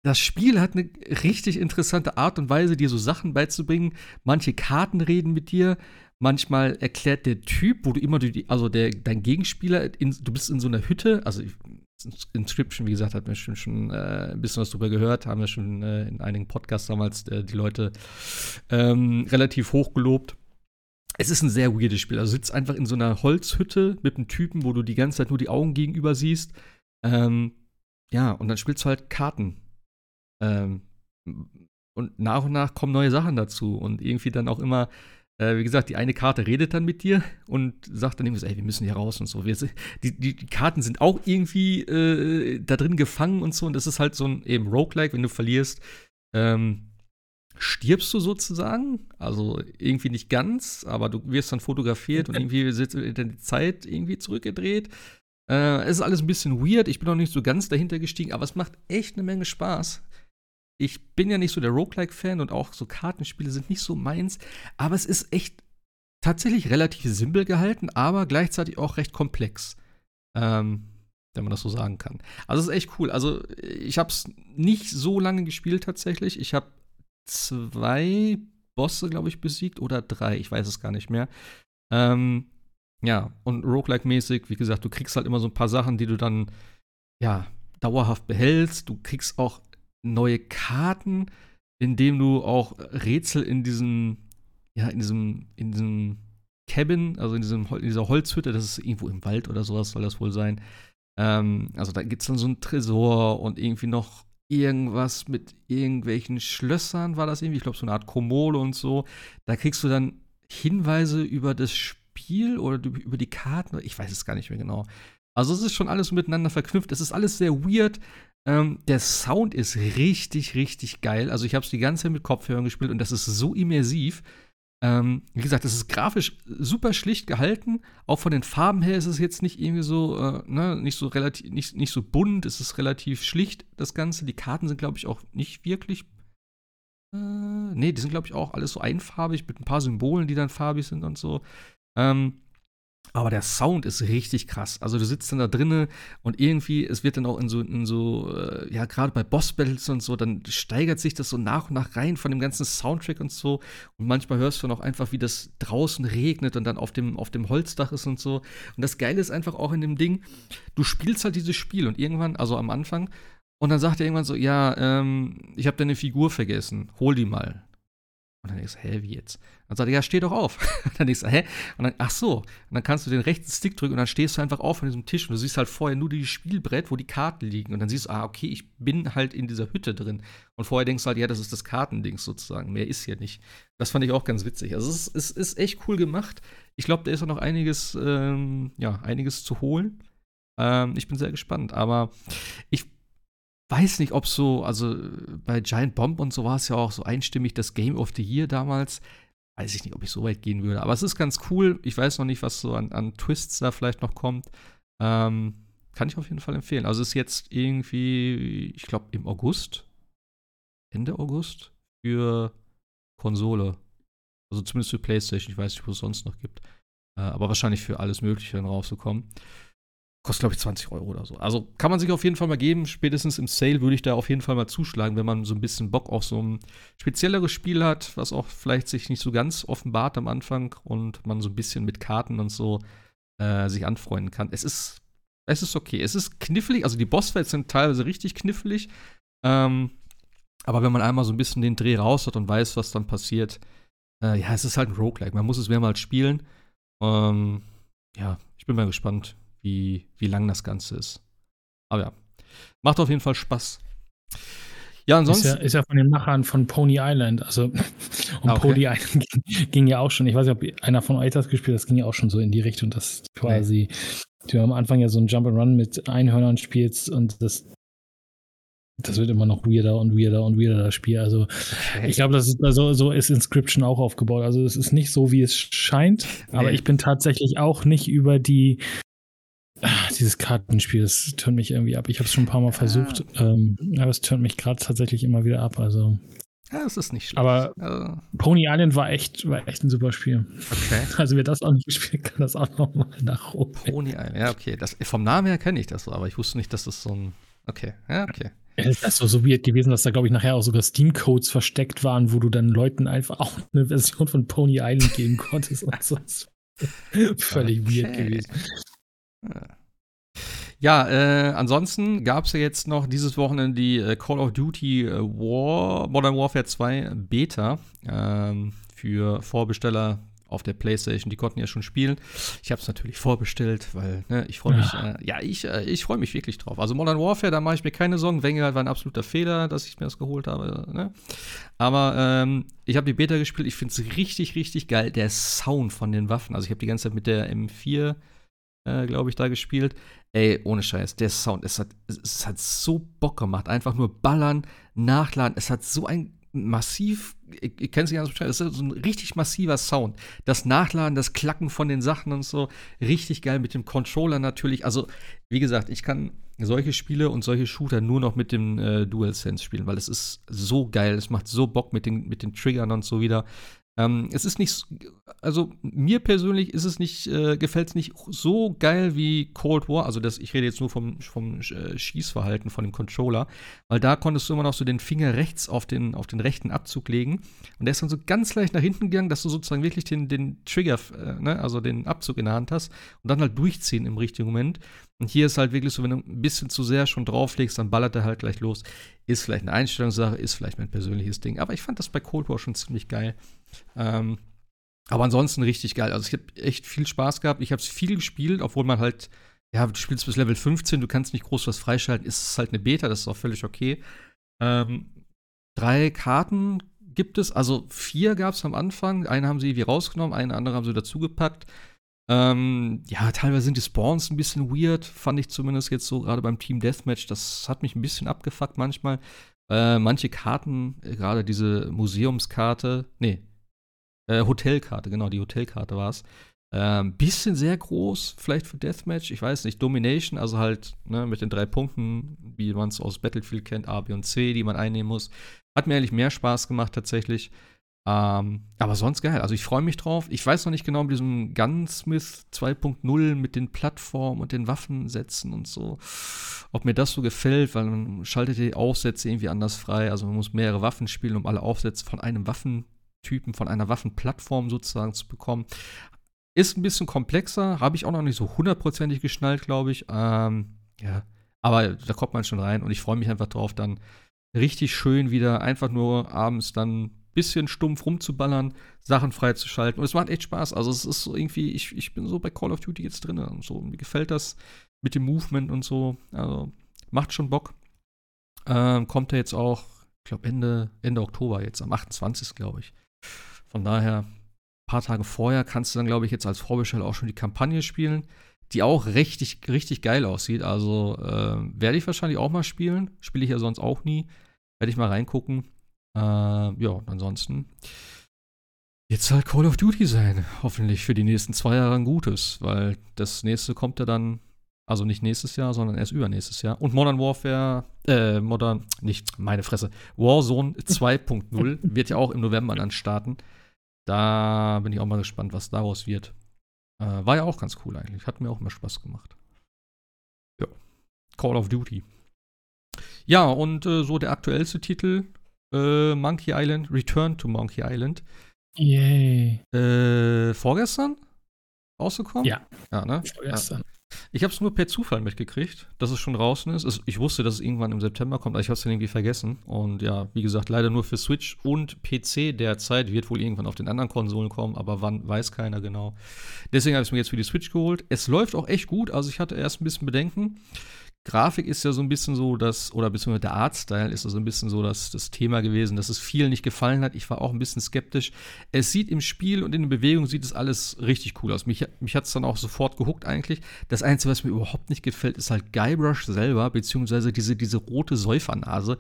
das Spiel hat eine richtig interessante Art und Weise, dir so Sachen beizubringen. Manche Karten reden mit dir, manchmal erklärt der Typ, wo du immer, die, also der, dein Gegenspieler, in, du bist in so einer Hütte, also Inscription, wie gesagt, hat wir schon, schon äh, ein bisschen was drüber gehört, haben wir schon äh, in einigen Podcasts damals äh, die Leute ähm, relativ hoch gelobt. Es ist ein sehr weirdes Spiel. Also sitzt einfach in so einer Holzhütte mit einem Typen, wo du die ganze Zeit nur die Augen gegenüber siehst. Ähm, ja, und dann spielst du halt Karten. Ähm, und nach und nach kommen neue Sachen dazu und irgendwie dann auch immer äh, wie gesagt, die eine Karte redet dann mit dir und sagt dann irgendwie so, ey, wir müssen hier raus und so. Wir, die, die, die, Karten sind auch irgendwie äh, da drin gefangen und so. Und das ist halt so ein eben Roguelike, wenn du verlierst, ähm, stirbst du sozusagen. Also irgendwie nicht ganz, aber du wirst dann fotografiert und (laughs) irgendwie wird die Zeit irgendwie zurückgedreht. Äh, es ist alles ein bisschen weird. Ich bin noch nicht so ganz dahinter gestiegen, aber es macht echt eine Menge Spaß ich bin ja nicht so der Roguelike-Fan und auch so Kartenspiele sind nicht so meins, aber es ist echt tatsächlich relativ simpel gehalten, aber gleichzeitig auch recht komplex. Ähm, wenn man das so sagen kann. Also es ist echt cool. Also ich habe es nicht so lange gespielt tatsächlich. Ich habe zwei Bosse, glaube ich, besiegt oder drei. Ich weiß es gar nicht mehr. Ähm, ja, und Roguelike-mäßig, wie gesagt, du kriegst halt immer so ein paar Sachen, die du dann, ja, dauerhaft behältst. Du kriegst auch neue Karten, indem du auch Rätsel in diesem, ja, in diesem, in diesem Cabin, also in, diesem, in dieser Holzhütte, das ist irgendwo im Wald oder sowas soll das wohl sein. Ähm, also da gibt es dann so einen Tresor und irgendwie noch irgendwas mit irgendwelchen Schlössern, war das irgendwie, ich glaube, so eine Art Komole und so. Da kriegst du dann Hinweise über das Spiel oder über die Karten, ich weiß es gar nicht mehr genau. Also es ist schon alles miteinander verknüpft. Es ist alles sehr weird. Ähm, der Sound ist richtig, richtig geil. Also ich habe es die ganze Zeit mit Kopfhörern gespielt und das ist so immersiv. Ähm, wie gesagt, es ist grafisch super schlicht gehalten. Auch von den Farben her ist es jetzt nicht irgendwie so, äh, ne, nicht so relativ, nicht, nicht so bunt. Es ist relativ schlicht, das Ganze. Die Karten sind, glaube ich, auch nicht wirklich. Äh, nee, die sind, glaube ich, auch alles so einfarbig mit ein paar Symbolen, die dann farbig sind und so. Ähm, aber der Sound ist richtig krass. Also du sitzt dann da drinnen und irgendwie, es wird dann auch in so, in so äh, ja, gerade bei Boss-Battles und so, dann steigert sich das so nach und nach rein von dem ganzen Soundtrack und so. Und manchmal hörst du dann auch einfach, wie das draußen regnet und dann auf dem, auf dem Holzdach ist und so. Und das Geile ist einfach auch in dem Ding, du spielst halt dieses Spiel und irgendwann, also am Anfang, und dann sagt er irgendwann so, ja, ähm, ich habe deine Figur vergessen, hol die mal. Und dann denkst du, hä, wie jetzt? Dann sagt er, ja, steh doch auf. (laughs) Und dann denkst du, hä? Und dann, ach so. Und dann kannst du den rechten Stick drücken und dann stehst du einfach auf an diesem Tisch und du siehst halt vorher nur die Spielbrett, wo die Karten liegen. Und dann siehst du, ah, okay, ich bin halt in dieser Hütte drin. Und vorher denkst du halt, ja, das ist das Kartending sozusagen. Mehr ist hier nicht. Das fand ich auch ganz witzig. Also es ist, es ist echt cool gemacht. Ich glaube, da ist auch noch einiges, ähm, ja, einiges zu holen. Ähm, ich bin sehr gespannt. Aber ich weiß nicht, ob so, also bei Giant Bomb und so war es ja auch so einstimmig das Game of the Year damals. Weiß ich nicht, ob ich so weit gehen würde. Aber es ist ganz cool. Ich weiß noch nicht, was so an, an Twists da vielleicht noch kommt. Ähm, kann ich auf jeden Fall empfehlen. Also es ist jetzt irgendwie, ich glaube, im August, Ende August, für Konsole. Also zumindest für PlayStation. Ich weiß nicht, wo es sonst noch gibt. Äh, aber wahrscheinlich für alles Mögliche dann rauszukommen. Kostet, glaube ich, 20 Euro oder so. Also kann man sich auf jeden Fall mal geben. Spätestens im Sale würde ich da auf jeden Fall mal zuschlagen, wenn man so ein bisschen Bock auf so ein spezielleres Spiel hat, was auch vielleicht sich nicht so ganz offenbart am Anfang und man so ein bisschen mit Karten und so äh, sich anfreunden kann. Es ist, es ist okay. Es ist knifflig, also die Bossfights sind teilweise richtig knifflig. Ähm, aber wenn man einmal so ein bisschen den Dreh raus hat und weiß, was dann passiert, äh, ja, es ist halt ein Roguelike. Man muss es mehrmals spielen. Ähm, ja, ich bin mal gespannt, wie, wie lang das Ganze ist. Aber ja, macht auf jeden Fall Spaß. Ja, ansonsten. Ist ja, ist ja, von den Machern von Pony Island. Also, (laughs) um ah, okay. Pony Island ging, (laughs) ging, ja auch schon. Ich weiß nicht, ob einer von euch das gespielt hat, das ging ja auch schon so in die Richtung, dass quasi nee. du am Anfang ja so ein Jump'n'Run mit Einhörnern spielst und das. Das wird immer noch weirder und weirder und weirder, das Spiel. Also, ich glaube, das ist, also, so ist Inscription auch aufgebaut. Also, es ist nicht so, wie es scheint, nee. aber ich bin tatsächlich auch nicht über die Ach, dieses Kartenspiel, das tönt mich irgendwie ab. Ich habe es schon ein paar Mal versucht, ja. ähm, aber es tönt mich gerade tatsächlich immer wieder ab. Also. Ja, es ist nicht schlecht. Aber also. Pony Island war echt, war echt ein super Spiel. Okay. (laughs) Also wer das auch nicht gespielt kann, das auch nochmal nachholen. Pony Island, ja, okay. Das, vom Namen her kenne ich das so, aber ich wusste nicht, dass das so ein. Okay, ja, okay. Das ist so, so weird gewesen, dass da, glaube ich, nachher auch sogar Steam-Codes versteckt waren, wo du dann Leuten einfach auch eine Version von Pony Island geben konntest und (laughs) so. Völlig okay. weird gewesen. Ja, äh, ansonsten gab es ja jetzt noch dieses Wochenende die äh, Call of Duty äh, War, Modern Warfare 2 Beta ähm, für Vorbesteller auf der PlayStation. Die konnten ja schon spielen. Ich habe es natürlich vorbestellt, weil ne, ich freue mich. Ja, äh, ja ich, äh, ich freue mich wirklich drauf. Also Modern Warfare, da mache ich mir keine Sorgen. Wenger war ein absoluter Fehler, dass ich mir das geholt habe. Ne? Aber ähm, ich habe die Beta gespielt. Ich finde es richtig, richtig geil. Der Sound von den Waffen. Also ich habe die ganze Zeit mit der M4 äh, glaube ich, da gespielt. Ey, ohne Scheiß, der Sound, es hat, es hat so Bock gemacht. Einfach nur ballern, nachladen. Es hat so ein massiv, ich, ich kenne es nicht ganz beschreiben, es ist so ein richtig massiver Sound. Das Nachladen, das Klacken von den Sachen und so, richtig geil mit dem Controller natürlich. Also, wie gesagt, ich kann solche Spiele und solche Shooter nur noch mit dem äh, DualSense spielen, weil es ist so geil, es macht so Bock mit den, mit den Triggern und so wieder. Ähm, es ist nicht, also mir persönlich ist es nicht, äh, gefällt es nicht so geil wie Cold War. Also das, ich rede jetzt nur vom, vom äh, Schießverhalten von dem Controller, weil da konntest du immer noch so den Finger rechts auf den, auf den rechten Abzug legen und der ist dann so ganz leicht nach hinten gegangen, dass du sozusagen wirklich den, den Trigger, äh, ne, also den Abzug in der Hand hast und dann halt durchziehen im richtigen Moment. Und hier ist halt wirklich so, wenn du ein bisschen zu sehr schon drauflegst, dann ballert er halt gleich los. Ist vielleicht eine Einstellungssache, ist vielleicht mein persönliches Ding. Aber ich fand das bei Cold War schon ziemlich geil. Ähm, aber ansonsten richtig geil. Also ich habe echt viel Spaß gehabt. Ich habe es viel gespielt, obwohl man halt, ja, du spielst bis Level 15, du kannst nicht groß was freischalten. Ist halt eine Beta, das ist auch völlig okay. Ähm, drei Karten gibt es, also vier gab es am Anfang. Eine haben sie irgendwie rausgenommen, eine andere haben sie dazugepackt. Ähm, ja, teilweise sind die Spawns ein bisschen weird, fand ich zumindest jetzt so gerade beim Team Deathmatch. Das hat mich ein bisschen abgefuckt manchmal. Äh, manche Karten, äh, gerade diese Museumskarte, nee, äh, Hotelkarte, genau, die Hotelkarte war es. Ein ähm, bisschen sehr groß, vielleicht für Deathmatch, ich weiß nicht. Domination, also halt ne, mit den drei Punkten, wie man es aus Battlefield kennt, A, B und C, die man einnehmen muss. Hat mir eigentlich mehr Spaß gemacht tatsächlich. Ähm, aber sonst geil. Also ich freue mich drauf. Ich weiß noch nicht genau mit diesem Gunsmith 2.0 mit den Plattformen und den Waffensätzen und so, ob mir das so gefällt, weil man schaltet die Aufsätze irgendwie anders frei. Also man muss mehrere Waffen spielen, um alle Aufsätze von einem Waffentypen, von einer Waffenplattform sozusagen zu bekommen. Ist ein bisschen komplexer, habe ich auch noch nicht so hundertprozentig geschnallt, glaube ich. Ähm, ja, aber da kommt man schon rein und ich freue mich einfach drauf, dann richtig schön wieder einfach nur abends dann bisschen stumpf rumzuballern, Sachen freizuschalten. Und es macht echt Spaß. Also es ist so irgendwie, ich, ich bin so bei Call of Duty jetzt drin. Und so, mir gefällt das mit dem Movement und so. Also macht schon Bock. Ähm, kommt er jetzt auch, ich glaube, Ende, Ende Oktober jetzt, am 28. glaube ich. Von daher paar Tage vorher kannst du dann, glaube ich, jetzt als Vorbesteller auch schon die Kampagne spielen, die auch richtig, richtig geil aussieht. Also äh, werde ich wahrscheinlich auch mal spielen. Spiele ich ja sonst auch nie. Werde ich mal reingucken. Äh, ja, ansonsten jetzt halt Call of Duty sein. Hoffentlich für die nächsten zwei Jahre ein gutes, weil das nächste kommt ja dann, also nicht nächstes Jahr, sondern erst übernächstes Jahr. Und Modern Warfare, äh, Modern, nicht meine Fresse, Warzone 2.0 (laughs) wird ja auch im November dann starten. Da bin ich auch mal gespannt, was daraus wird. Äh, war ja auch ganz cool eigentlich. Hat mir auch immer Spaß gemacht. Ja. Call of Duty. Ja, und äh, so der aktuellste Titel: äh, Monkey Island, Return to Monkey Island. Yay. Äh, vorgestern rausgekommen? Ja. Ja, ne? Vorgestern. Ja. Ich habe es nur per Zufall mitgekriegt, dass es schon draußen ist. Ich wusste, dass es irgendwann im September kommt, aber ich habe es dann irgendwie vergessen. Und ja, wie gesagt, leider nur für Switch und PC derzeit. Wird wohl irgendwann auf den anderen Konsolen kommen, aber wann weiß keiner genau. Deswegen habe ich es mir jetzt für die Switch geholt. Es läuft auch echt gut. Also ich hatte erst ein bisschen Bedenken. Grafik ist ja so ein bisschen so das, oder beziehungsweise der Artstyle ist so ein bisschen so das, das Thema gewesen, dass es vielen nicht gefallen hat. Ich war auch ein bisschen skeptisch. Es sieht im Spiel und in der Bewegung sieht es alles richtig cool aus. Mich, mich hat es dann auch sofort gehuckt eigentlich. Das Einzige, was mir überhaupt nicht gefällt, ist halt Guybrush selber, beziehungsweise diese, diese rote Säufernase.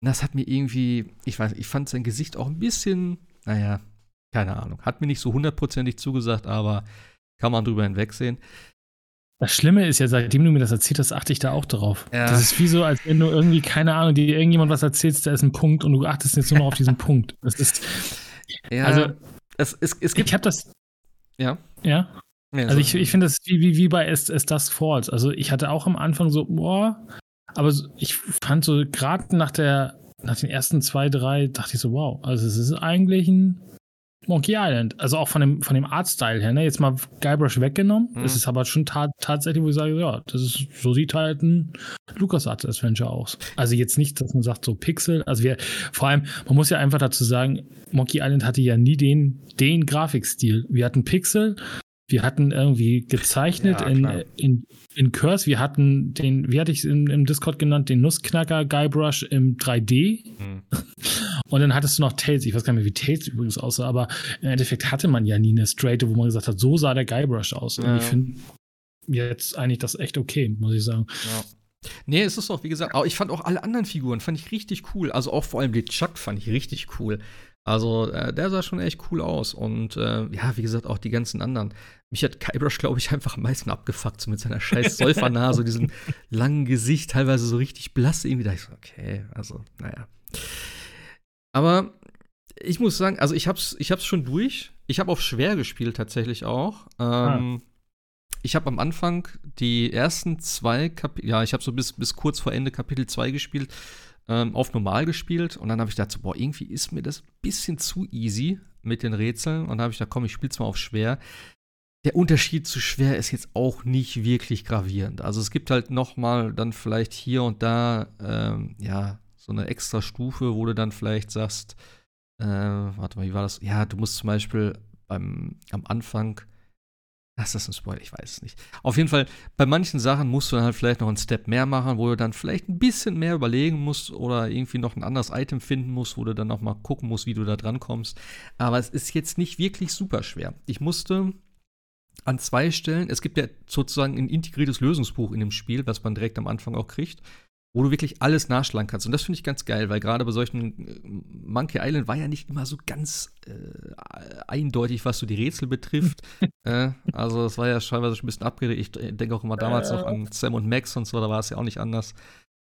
Das hat mir irgendwie, ich weiß, ich fand sein Gesicht auch ein bisschen, naja, keine Ahnung. Hat mir nicht so hundertprozentig zugesagt, aber kann man drüber hinwegsehen. Das Schlimme ist ja, seitdem du mir das erzählt hast, achte ich da auch drauf. Ja. Das ist wie so, als wenn du irgendwie, keine Ahnung, dir irgendjemand was erzählst, da ist ein Punkt und du achtest jetzt nur noch auf diesen Punkt. Das ist. Ja, also, es, es, es gibt. Ich habe das. Ja. Ja. Nee, Also so- ich, ich finde das wie, wie, wie bei Es, Es Dusk Falls. Also ich hatte auch am Anfang so, boah, aber ich fand so gerade nach der, nach den ersten zwei, drei, dachte ich so, wow, also es ist eigentlich ein Monkey Island. Also auch von dem, von dem Artstyle her, ne? Jetzt mal Guybrush weggenommen. Mhm. Es ist aber schon ta tatsächlich, wo ich sage, ja, das ist, so sieht halt ein LucasArts Adventure aus. Also jetzt nicht, dass man sagt, so Pixel. Also wir, vor allem, man muss ja einfach dazu sagen, Monkey Island hatte ja nie den, den Grafikstil. Wir hatten Pixel, wir hatten irgendwie gezeichnet Ja, in, in, in Curse, wir hatten den, wie hatte ich es im, Discord genannt, den Nussknacker Guybrush im 3D. Hm. (laughs) Und dann hattest du noch Tails. Ich weiß gar nicht mehr, wie Tails übrigens aussah, aber im Endeffekt hatte man ja nie eine Straight, wo man gesagt hat, so sah der Guybrush aus. Und Ja. ich finde jetzt eigentlich das echt okay, muss ich sagen. Ja. Nee, es ist doch, wie gesagt, ich fand auch alle anderen Figuren, fand ich richtig cool. Also auch vor allem den Chuck fand ich richtig cool. Also äh, der sah schon echt cool aus. Und äh, ja, wie gesagt, auch die ganzen anderen. Mich hat Guybrush, glaube ich, einfach am meisten abgefuckt, so mit seiner scheiß (laughs) Säufernase, diesem langen Gesicht, teilweise so richtig blass irgendwie. Da ich so, okay, also, naja. Aber ich muss sagen, also ich hab's, ich hab's schon durch. Ich habe auf schwer gespielt tatsächlich auch. Ähm, Ich habe am Anfang die ersten zwei Kapitel, ja, ich habe so bis, bis kurz vor Ende Kapitel 2 gespielt, ähm, auf normal gespielt und dann habe ich gedacht, so, boah, irgendwie ist mir das ein bisschen zu easy mit den Rätseln und dann habe ich gedacht, komm, ich spiel's mal auf schwer. Der Unterschied zu schwer ist jetzt auch nicht wirklich gravierend. Also es gibt halt noch mal dann vielleicht hier und da, ähm, ja, so eine extra Stufe, wo du dann vielleicht sagst, äh, warte mal, wie war das? Ja, du musst zum Beispiel beim, am Anfang Ist das ein Spoiler? Ich weiß es nicht. Auf jeden Fall, bei manchen Sachen musst du dann halt vielleicht noch einen Step mehr machen, wo du dann vielleicht ein bisschen mehr überlegen musst oder irgendwie noch ein anderes Item finden musst, wo du dann noch mal gucken musst, wie du da dran kommst. Aber es ist jetzt nicht wirklich super schwer. Ich musste an zwei Stellen, es gibt ja sozusagen ein integriertes Lösungsbuch in dem Spiel, was man direkt am Anfang auch kriegt wo du wirklich alles nachschlagen kannst. Und das finde ich ganz geil, weil gerade bei solchen äh, Monkey Island war ja nicht immer so ganz äh, eindeutig, was so die Rätsel betrifft. (laughs) äh, also es war ja teilweise schon ein bisschen abgeredet. Ich denke auch immer damals äh. noch an Sam und Max und so, da war es ja auch nicht anders.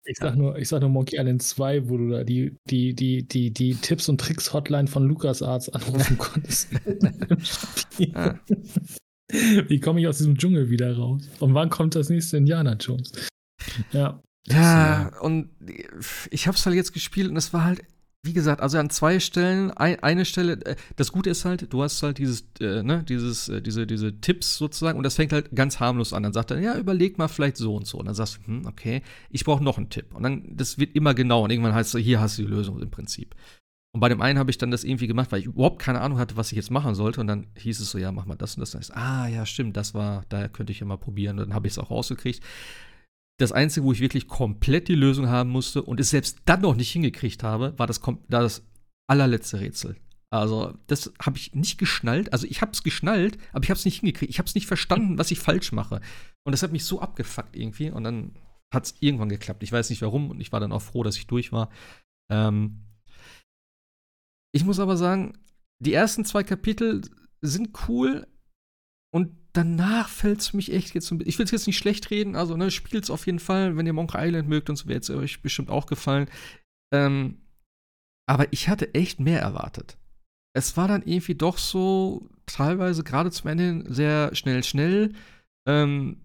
Ich sag, nur, ich sag nur Monkey Island 2, wo du da die, die, die, die, die Tipps und Tricks Hotline von LucasArts anrufen konntest. (laughs) ah. Wie komme ich aus diesem Dschungel wieder raus? Und wann kommt das nächste Indiana Jones? Ja. Ja, und ich habe es halt jetzt gespielt und es war halt, wie gesagt, also an zwei Stellen, ein, eine Stelle, äh, das Gute ist halt, du hast halt dieses, äh, ne, dieses, äh, diese, diese Tipps sozusagen und das fängt halt ganz harmlos an. Dann sagt er, ja, überleg mal vielleicht so und so. Und dann sagst du, hm, okay, ich brauche noch einen Tipp. Und dann, das wird immer genauer und irgendwann heißt es, hier hast du die Lösung im Prinzip. Und bei dem einen habe ich dann das irgendwie gemacht, weil ich überhaupt keine Ahnung hatte, was ich jetzt machen sollte. Und dann hieß es so, ja, mach mal das und das. Und ist, ah, ja, stimmt, das war, da könnte ich ja mal probieren. Und dann habe ich es auch rausgekriegt das Einzige, wo ich wirklich komplett die Lösung haben musste und es selbst dann noch nicht hingekriegt habe, war das, das allerletzte Rätsel. Also, das habe ich nicht geschnallt. Also, ich habe es geschnallt, aber ich habe es nicht hingekriegt. Ich habe es nicht verstanden, was ich falsch mache. Und das hat mich so abgefuckt irgendwie. Und dann hat es irgendwann geklappt. Ich weiß nicht warum. Und ich war dann auch froh, dass ich durch war. Ähm ich muss aber sagen, die ersten zwei Kapitel sind cool. Und danach fällt es mich echt jetzt ein bisschen. Ich will es jetzt nicht schlecht reden, also ne, spielt es auf jeden Fall, wenn ihr Monk Island mögt und so wird es euch bestimmt auch gefallen. Ähm, aber ich hatte echt mehr erwartet. Es war dann irgendwie doch so, teilweise gerade zum Ende sehr schnell, schnell. Ähm,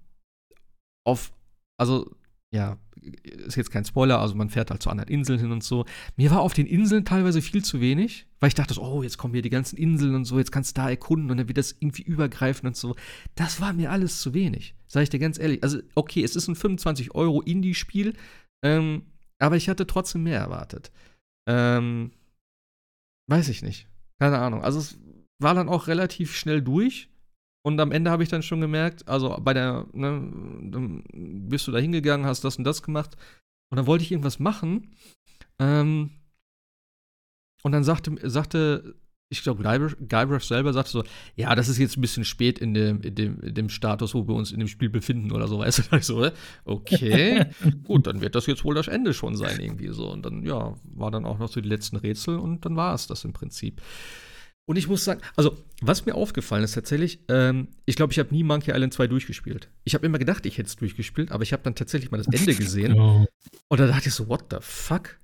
auf, also, ja, ist jetzt kein Spoiler, also man fährt halt zu anderen Inseln hin und so. Mir war auf den Inseln teilweise viel zu wenig, weil ich dachte, oh, jetzt kommen hier die ganzen Inseln und so, jetzt kannst du da erkunden und dann wird das irgendwie übergreifend und so. Das war mir alles zu wenig, sag ich dir ganz ehrlich. Also, okay, es ist ein 25 Euro Indie-Spiel, ähm, aber ich hatte trotzdem mehr erwartet. Ähm, weiß ich nicht. Keine Ahnung. Also, es war dann auch relativ schnell durch. Und am Ende habe ich dann schon gemerkt, also bei der, ne, dann bist du da hingegangen, hast das und das gemacht. Und dann wollte ich irgendwas machen. Ähm, und dann sagte, sagte ich glaube, Guybrush selber sagte so, ja, das ist jetzt ein bisschen spät in dem, in dem, in dem Status, wo wir uns in dem Spiel befinden oder so, weißt du? (laughs) So, okay, (laughs) gut, dann wird das jetzt wohl das Ende schon sein, irgendwie so. Und dann, ja, war dann auch noch so die letzten Rätsel und dann war es das im Prinzip. Und ich muss sagen, also, was mir aufgefallen ist tatsächlich, ähm, ich glaube, ich habe nie Monkey Island 2 durchgespielt. Ich habe immer gedacht, ich hätte es durchgespielt, aber ich habe dann tatsächlich mal das Ende gesehen. Oh. Und da dachte ich so, what the fuck?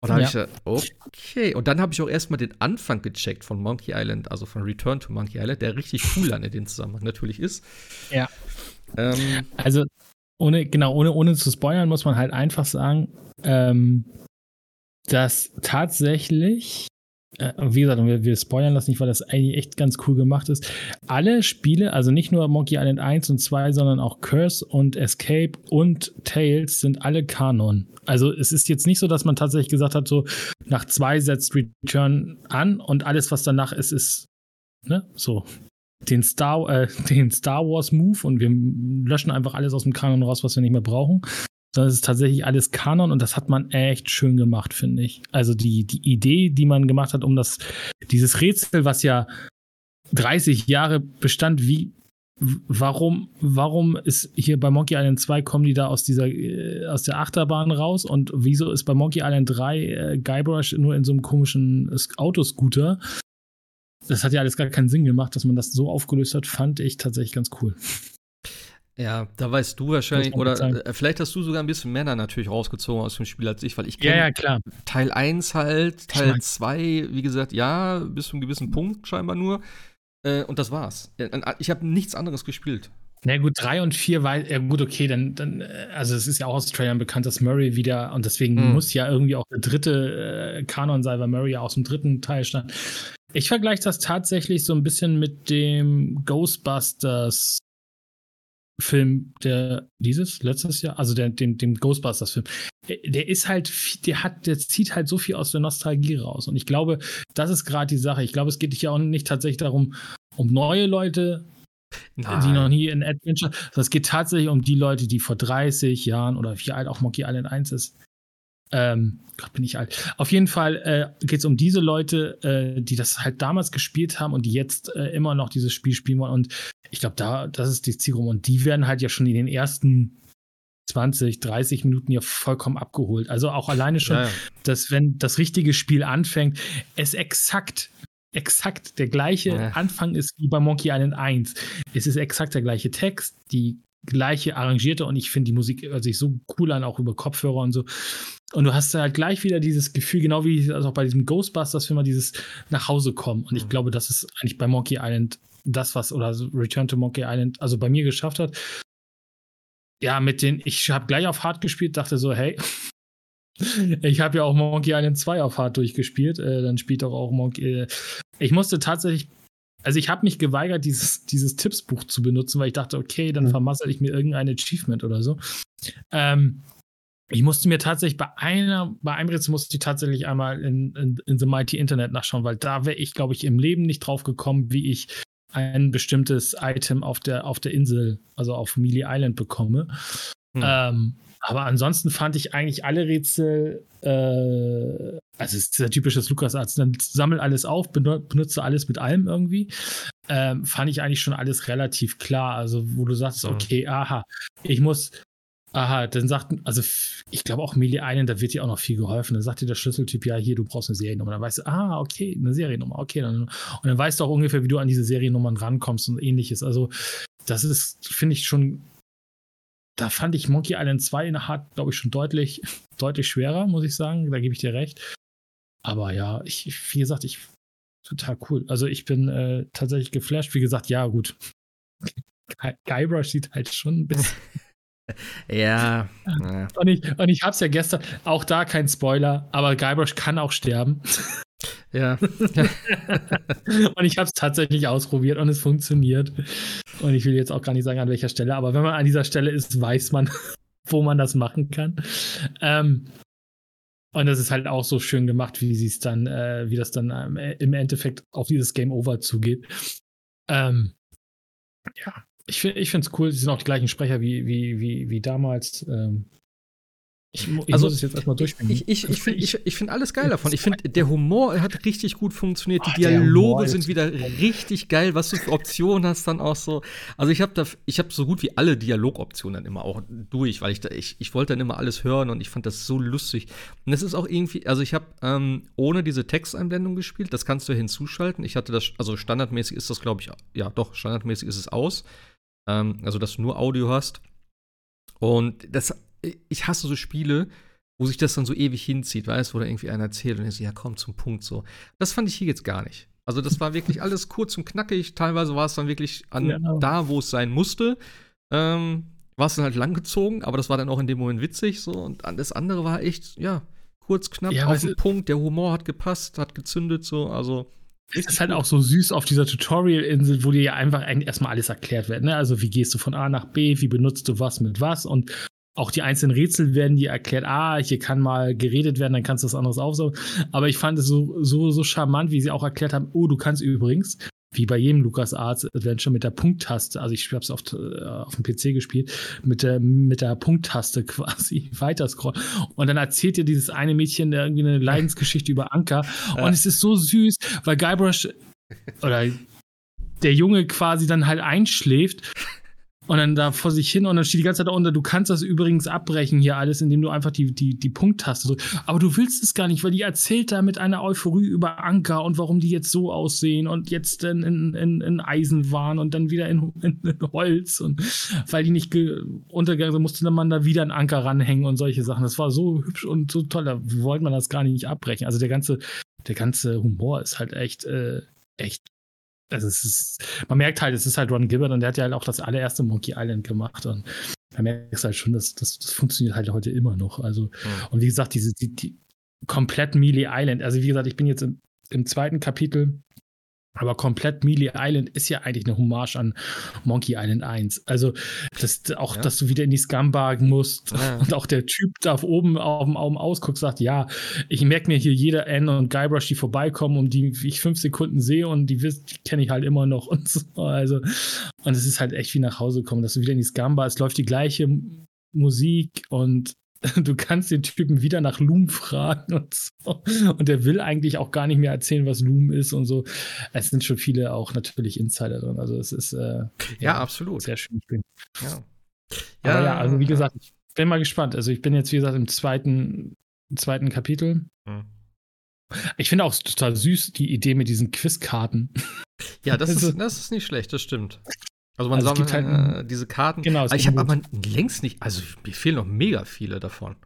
Und dann ja. habe ich gesagt, okay. Und dann habe ich auch erstmal den Anfang gecheckt von Monkey Island, also von Return to Monkey Island, der richtig cool an den Zusammenhang natürlich ist. Ja. Ähm, also, ohne, genau, ohne, ohne zu spoilern, muss man halt einfach sagen, ähm, dass tatsächlich äh, wie gesagt, wir, wir spoilern das nicht, weil das eigentlich echt ganz cool gemacht ist. Alle Spiele, also nicht nur Monkey Island 1 und 2, sondern auch Curse und Escape und Tales sind alle Kanon. Also es ist jetzt nicht so, dass man tatsächlich gesagt hat, so nach zwei setzt Return an und alles, was danach ist, ist ne, so den Star, äh, (laughs) den Star Wars Move und wir löschen einfach alles aus dem Kanon raus, was wir nicht mehr brauchen es ist tatsächlich alles Kanon und das hat man echt schön gemacht, finde ich. Also die, die Idee, die man gemacht hat, um das, dieses Rätsel, was ja 30 Jahre bestand, wie, warum, warum ist hier bei Monkey Island 2 kommen die da aus dieser, äh, aus der Achterbahn raus und wieso ist bei Monkey Island 3 äh, Guybrush nur in so einem komischen Autoscooter? Das hat ja alles gar keinen Sinn gemacht, dass man das so aufgelöst hat, fand ich tatsächlich ganz cool. Ja, da weißt du wahrscheinlich, oder äh, vielleicht hast du sogar ein bisschen Männer natürlich rausgezogen aus dem Spiel als ich, weil ich kenne ja, ja. Teil 1 halt, Teil 2, wie gesagt, ja, bis zu einem gewissen Punkt scheinbar nur. Äh, und das war's. Ich habe nichts anderes gespielt. Na gut, 3 und 4 war, ja gut, okay, dann, dann, äh, also es ist ja auch aus Trailern bekannt, dass Murray wieder, und deswegen hm. muss ja irgendwie auch der dritte äh, Kanon sein, weil Murray ja aus dem dritten Teil stand. Ich vergleiche das tatsächlich so ein bisschen mit dem Ghostbusters Film, der dieses letztes Jahr, also der, dem, dem Ghostbusters-Film, der ist halt, der hat, der zieht halt so viel aus der Nostalgie raus. Und ich glaube, das ist gerade die Sache. Ich glaube, es geht ja auch nicht tatsächlich darum, um neue Leute Nein. die noch nie in Adventure. Es geht tatsächlich um die Leute, die vor 30 Jahren oder wie alt auch Monkey Island 1 ist. Ähm, Gott, bin ich alt. Auf jeden Fall äh, geht es um diese Leute, äh, die das halt damals gespielt haben und die jetzt äh, immer noch dieses Spiel spielen wollen. Und ich glaube, da, das ist die Zielgruppe. Und die werden halt ja schon in den ersten 20, 30 Minuten ja vollkommen abgeholt. Also auch alleine schon, ja, dass wenn das richtige Spiel anfängt, es exakt exakt der gleiche ja. Anfang ist wie bei Monkey Island 1. Es ist exakt der gleiche Text, die gleiche arrangierte und ich finde die Musik hört sich so cool an, auch über Kopfhörer und so. Und du hast halt gleich wieder dieses Gefühl, genau wie also auch bei diesem Ghostbusters-Film, dieses nach Hause kommen. Und ich mhm. glaube, das ist eigentlich bei Monkey Island das, was, oder Return to Monkey Island, also bei mir geschafft hat. Ja, mit den, ich habe gleich auf Hard gespielt, dachte so, hey, (laughs) ich habe ja auch Monkey Island 2 auf Hard durchgespielt. Äh, dann spielt doch auch Monkey. Äh, ich musste tatsächlich. Also ich habe mich geweigert, dieses, dieses Tippsbuch zu benutzen, weil ich dachte, okay, dann mhm. vermassel ich mir irgendein Achievement oder so. Ähm, ich musste mir tatsächlich bei einer, bei einem Rätsel musste ich tatsächlich einmal in, in, in The Mighty Internet nachschauen, weil da wäre ich, glaube ich, im Leben nicht drauf gekommen, wie ich ein bestimmtes Item auf der, auf der Insel, also auf Mealy Island bekomme. Hm. Ähm, aber ansonsten fand ich eigentlich alle Rätsel, äh, also es ist der typische LucasArts, dann sammel alles auf, benutze alles mit allem irgendwie. Ähm, fand ich eigentlich schon alles relativ klar. Also, wo du sagst, okay, aha, ich muss, aha, dann sagt, also ich glaube auch Melee Island, da wird dir auch noch viel geholfen. Dann sagt dir der Schlüsseltyp, ja, hier, du brauchst eine Seriennummer. Dann weißt du, ah, okay, eine Seriennummer, okay. Dann, und dann weißt du auch ungefähr, wie du an diese Seriennummern rankommst und ähnliches. Also, das ist, finde ich, schon da fand ich Monkey Island 2 in der Hard, glaube ich, schon deutlich, (laughs) deutlich schwerer, muss ich sagen. Da gebe ich dir recht. Aber ja, ich, wie gesagt, ich total cool. Also ich bin äh, tatsächlich geflasht. Wie gesagt, ja, gut. Guybrush sieht halt schon ein bisschen. (laughs) (laughs) ja. Und ich, und ich hab's ja gestern, auch da kein Spoiler, aber Guybrush kann auch sterben. Ja. (laughs) und ich habe es tatsächlich ausprobiert und es funktioniert. Und ich will jetzt auch gar nicht sagen, an welcher Stelle, aber wenn man an dieser Stelle ist, weiß man, (laughs) wo man das machen kann. Ähm, und das ist halt auch so schön gemacht, wie sie es dann, äh, wie das dann ähm, im Endeffekt auf dieses Game Over zugeht. Ähm, ja, ich, ich finde es cool. Sie sind auch die gleichen Sprecher wie, wie, wie, wie damals. Ähm, ich, ich also, muss es jetzt erstmal durchspielen. Ich, ich, ich finde ich, find alles geil davon. Ich finde, der Humor hat richtig gut funktioniert. Die Dialoge sind wieder richtig geil, was du für Optionen hast dann auch so. Also ich habe da, ich habe so gut wie alle Dialogoptionen dann immer auch durch, weil ich da, ich, ich wollte dann immer alles hören und ich fand das so lustig. Und es ist auch irgendwie, also ich habe ähm, ohne diese Texteinblendung gespielt, das kannst du hinzuschalten. Ich hatte das, also standardmäßig ist das, glaube ich, ja doch, standardmäßig ist es aus. Ähm, also dass du nur Audio hast. Und das ich hasse so Spiele, wo sich das dann so ewig hinzieht, weißt du, wo da irgendwie einer erzählt und ich so, ja, komm zum Punkt so. Das fand ich hier jetzt gar nicht. Also, das war wirklich alles kurz und knackig. Teilweise war es dann wirklich an ja. da, wo es sein musste. Ähm, war es dann halt langgezogen, aber das war dann auch in dem Moment witzig so. Und das andere war echt, ja, kurz, knapp, ja, auf den Punkt. Der Humor hat gepasst, hat gezündet so. Also, es ist halt auch so süß auf dieser Tutorial-Insel, wo dir ja einfach erstmal alles erklärt wird. Ne? Also, wie gehst du von A nach B, wie benutzt du was mit was und auch die einzelnen Rätsel werden dir erklärt, ah, hier kann mal geredet werden, dann kannst du was anderes aufsaugen. Aber ich fand es so, so, so charmant, wie sie auch erklärt haben, oh, du kannst übrigens, wie bei jedem Lucas Arts Adventure mit der Punkttaste, also ich habe es auf, äh, auf dem PC gespielt, mit der, mit der Punkttaste (laughs) quasi weiter scrollen. Und dann erzählt dir dieses eine Mädchen irgendwie eine (laughs) Leidensgeschichte über Anker. Und es ist so süß, weil Guybrush (laughs) oder der Junge quasi dann halt einschläft und dann da vor sich hin und dann steht die ganze Zeit darunter, du kannst das übrigens abbrechen hier alles, indem du einfach die, die, die Punkttaste drückst. Aber du willst es gar nicht, weil die erzählt da mit einer Euphorie über Anker und warum die jetzt so aussehen und jetzt in, in, in Eisen waren und dann wieder in, in, in Holz und weil die nicht untergegangen sind, musste man da wieder einen Anker ranhängen und solche Sachen. Das war so hübsch und so toll, da wollte man das gar nicht abbrechen. Also der ganze, der ganze Humor ist halt echt, äh, echt also es ist, man merkt halt, es ist halt Ron Gilbert und der hat ja halt auch das allererste Monkey Island gemacht und da merkst du halt schon, dass das, das funktioniert halt heute immer noch. Also, mhm. und wie gesagt, diese, die, die komplett Melee Island, also wie gesagt, ich bin jetzt im, im zweiten Kapitel Aber komplett Melee Island ist ja eigentlich eine Hommage an Monkey Island 1. Also, das, auch, ja. dass du wieder in die Scumbar musst ja. und auch der Typ da oben auf dem Augen ausguckt, sagt, ja, ich merke mir hier jeder N und Guybrush, die vorbeikommen, um die ich fünf Sekunden sehe und die, die kenne ich halt immer noch (laughs) und so. Also, und es ist halt echt wie nach Hause kommen, dass du wieder in die Scumbar, es läuft die gleiche Musik und (laughs) du kannst den Typen wieder nach Loom fragen und so. Und der will eigentlich auch gar nicht mehr erzählen, was Loom ist und so. Es sind schon viele auch natürlich Insider drin. Also es ist äh, ja, ja, absolut sehr schön. Ja. Aber ja, also wie gesagt, ich bin mal gespannt. Also ich bin jetzt, wie gesagt, im zweiten, zweiten Kapitel. Hm. Ich finde auch total süß die Idee mit diesen Quizkarten. Ja, das, (laughs) also, ist, das ist nicht schlecht, das stimmt. Also man also sammelt halt, äh, diese Karten. Genau. Ich habe aber längst nicht, also mir fehlen noch mega viele davon.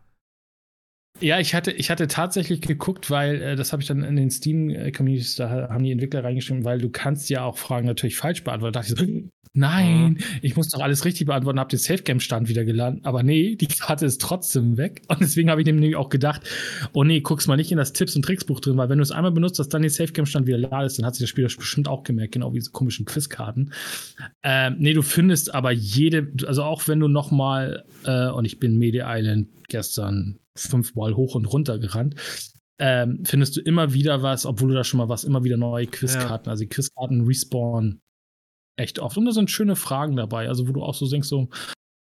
Ja, ich hatte, ich hatte tatsächlich geguckt, weil äh, das habe ich dann in den Steam-Communities, da haben die Entwickler reingeschrieben, weil du kannst ja auch Fragen natürlich falsch beantworten. Da dachte ich so, (laughs) nein, mhm. ich muss doch alles richtig beantworten, habe den Safe-Game-Stand wieder geladen. Aber nee, die Karte ist trotzdem weg. (laughs) Und deswegen habe ich nämlich auch gedacht, oh nee, guck's mal nicht in das Tipps- und Tricksbuch drin, weil wenn du es einmal benutzt, dass dann den Safe-Game-Stand wieder ladest, dann hat sich das Spiel das bestimmt auch gemerkt, genau wie diese komischen Quizkarten. Ähm, nee, du findest aber jede, also auch wenn du noch mal, äh, und ich bin Media Island gestern fünfmal hoch und runter gerannt, ähm, findest du immer wieder was, obwohl du da schon mal was, immer wieder neue Quizkarten. Ja. Also die Quizkarten respawn echt oft. Und da sind schöne Fragen dabei, also wo du auch so denkst, so,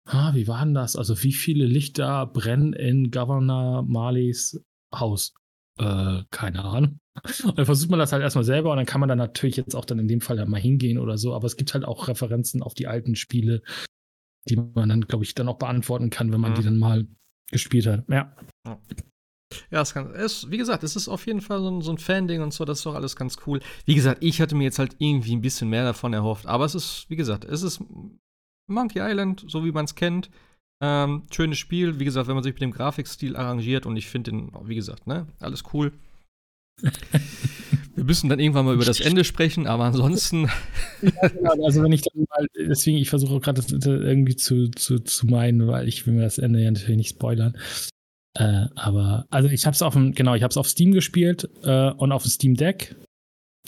ah, wie war denn das? Also wie viele Lichter brennen in Governor Marleys Haus? Äh, keine Ahnung. Und dann versucht man das halt erstmal selber und dann kann man dann natürlich jetzt auch dann in dem Fall halt mal hingehen oder so. Aber es gibt halt auch Referenzen auf die alten Spiele, die man dann, glaube ich, dann auch beantworten kann, wenn man mhm. die dann mal gespielt hat. Ja. Ja, es kann, es, wie gesagt, es ist auf jeden Fall so ein, so ein Fan-Ding und so, das ist doch alles ganz cool. Wie gesagt, ich hatte mir jetzt halt irgendwie ein bisschen mehr davon erhofft, aber es ist, wie gesagt, es ist Monkey Island, so wie man es kennt. Ähm, schönes Spiel, wie gesagt, wenn man sich mit dem Grafikstil arrangiert und ich finde den, wie gesagt, ne, alles cool. (laughs) Wir müssen dann irgendwann mal über das Ende sprechen, aber ansonsten. (laughs) Ja, genau. Also wenn ich dann mal, deswegen, ich versuche gerade das irgendwie zu, zu, zu meinen, weil ich will mir das Ende ja natürlich nicht spoilern. Äh, aber, also ich habe es auf dem, genau, ich habe es auf Steam gespielt äh, und auf dem Steam Deck.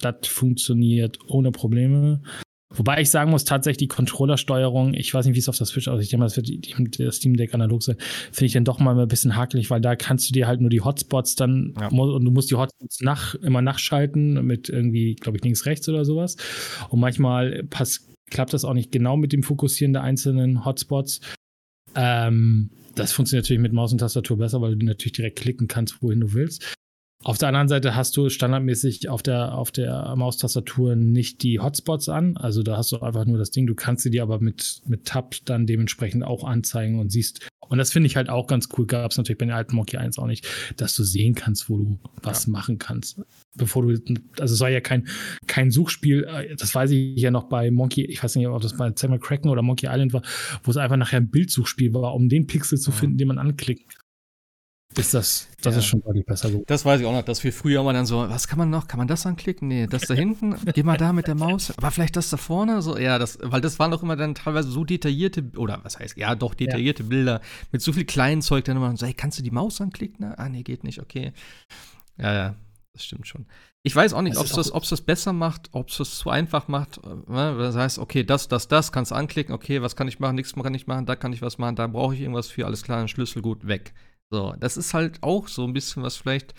Das funktioniert ohne Probleme. Wobei ich sagen muss, tatsächlich die Controllersteuerung, ich weiß nicht, wie es auf der Switch aussieht, ich denke mal, das wird der Steam Deck analog sein, finde ich dann doch mal ein bisschen hakelig, weil da kannst du dir halt nur die Hotspots dann, ja. und du musst die Hotspots nach, immer nachschalten mit irgendwie, glaube ich, links, rechts oder sowas. Und manchmal pass, klappt das auch nicht genau mit dem Fokussieren der einzelnen Hotspots. Ähm, das funktioniert natürlich mit Maus und Tastatur besser, weil du natürlich direkt klicken kannst, wohin du willst. Auf der anderen Seite hast du standardmäßig auf der, auf der Maustastatur nicht die Hotspots an. Also da hast du einfach nur das Ding. Du kannst sie dir aber mit, mit Tab dann dementsprechend auch anzeigen und siehst. Und das finde ich halt auch ganz cool. Gab es natürlich bei den alten Monkey 1 auch nicht, dass du sehen kannst, wo du was ja. machen kannst. Bevor du, also es war ja kein, kein Suchspiel, das weiß ich ja noch bei Monkey, ich weiß nicht, ob das bei Samuel Kraken oder Monkey Island war, wo es einfach nachher ein Bildsuchspiel war, um den Pixel zu finden, den man anklickt ist das, das ja. ist schon deutlich besser geworden. Das weiß ich auch noch, dass wir früher mal dann so, was kann man noch, kann man das anklicken? Nee, das da hinten, geh mal da mit der Maus, aber vielleicht das da vorne, so, ja, das, weil das waren doch immer dann teilweise so detaillierte, oder was heißt, ja, doch detaillierte ja. Bilder mit so viel kleinen Zeug, dann immer so, hey, kannst du die Maus anklicken? Ah, nee, geht nicht, okay. Ja, ja, das stimmt schon. Ich weiß auch nicht, ob es das, das besser macht, ob es das zu einfach macht. Ne? Das heißt, okay, das, das, das kannst du anklicken, okay, was kann ich machen, nichts kann ich machen, da kann ich was machen, da brauche ich irgendwas für, alles klar, ein Schlüssel, gut, weg. So, das ist halt auch so ein bisschen was vielleicht.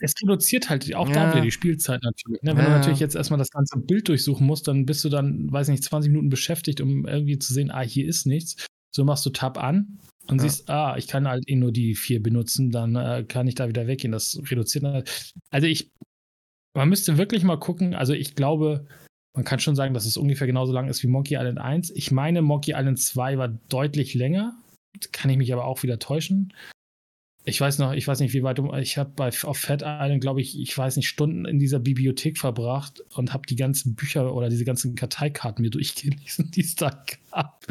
Es reduziert halt auch ja. da wieder die Spielzeit natürlich. Ne? Wenn ja. du natürlich jetzt erstmal das ganze Bild durchsuchen musst, dann bist du dann, weiß nicht, 20 Minuten beschäftigt, um irgendwie zu sehen, ah, hier ist nichts. So machst du Tab an und ja. siehst, ah, ich kann halt eh nur die vier benutzen, dann äh, kann ich da wieder weggehen. Das reduziert halt. Also ich, man müsste wirklich mal gucken, also ich glaube, man kann schon sagen, dass es ungefähr genauso lang ist wie Monkey Island 1. Ich meine, Monkey Island 2 war deutlich länger. Kann ich mich aber auch wieder täuschen. Ich weiß noch, ich weiß nicht, wie weit du. Ich habe bei auf Fat Island, glaube ich, ich weiß nicht, Stunden in dieser Bibliothek verbracht und habe die ganzen Bücher oder diese ganzen Karteikarten mir (laughs) durchgelesen, die es da gab.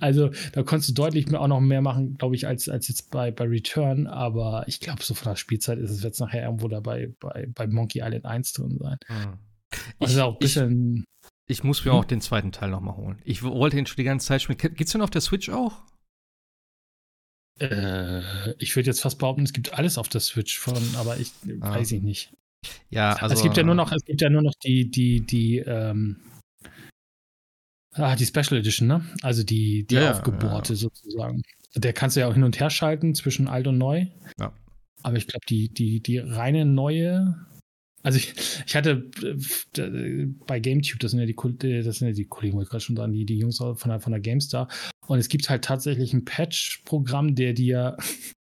Also da konntest du deutlich mehr, auch noch mehr machen, glaube ich, als, als jetzt bei, bei Return. Aber ich glaube, so von der Spielzeit ist es jetzt nachher irgendwo dabei bei, bei Monkey Island 1 drin sein. Hm. Also ich, auch ein bisschen. Ich, ich muss mir hm? auch den zweiten Teil nochmal holen. Ich wollte ihn schon die ganze Zeit spielen. Geht's denn auf der Switch auch? Äh, ich würde jetzt fast behaupten, es gibt alles auf der Switch von, aber ich ah. weiß ich nicht. Ja, also. Es gibt ja nur noch, es gibt ja nur noch die, die, die, ähm, ah, die Special Edition, ne? Also die, die Ja, aufgebohrte ja. sozusagen. Der kannst du ja auch hin und her schalten zwischen alt und neu. Ja. Aber ich glaube, die, die, die reine neue. Also ich, ich hatte äh, bei GameTube, das sind ja die, äh, das sind ja die Kollegen, wollte gerade schon sagen, die, die Jungs von der, von der GameStar. Und es gibt halt tatsächlich ein Patch-Programm, der dir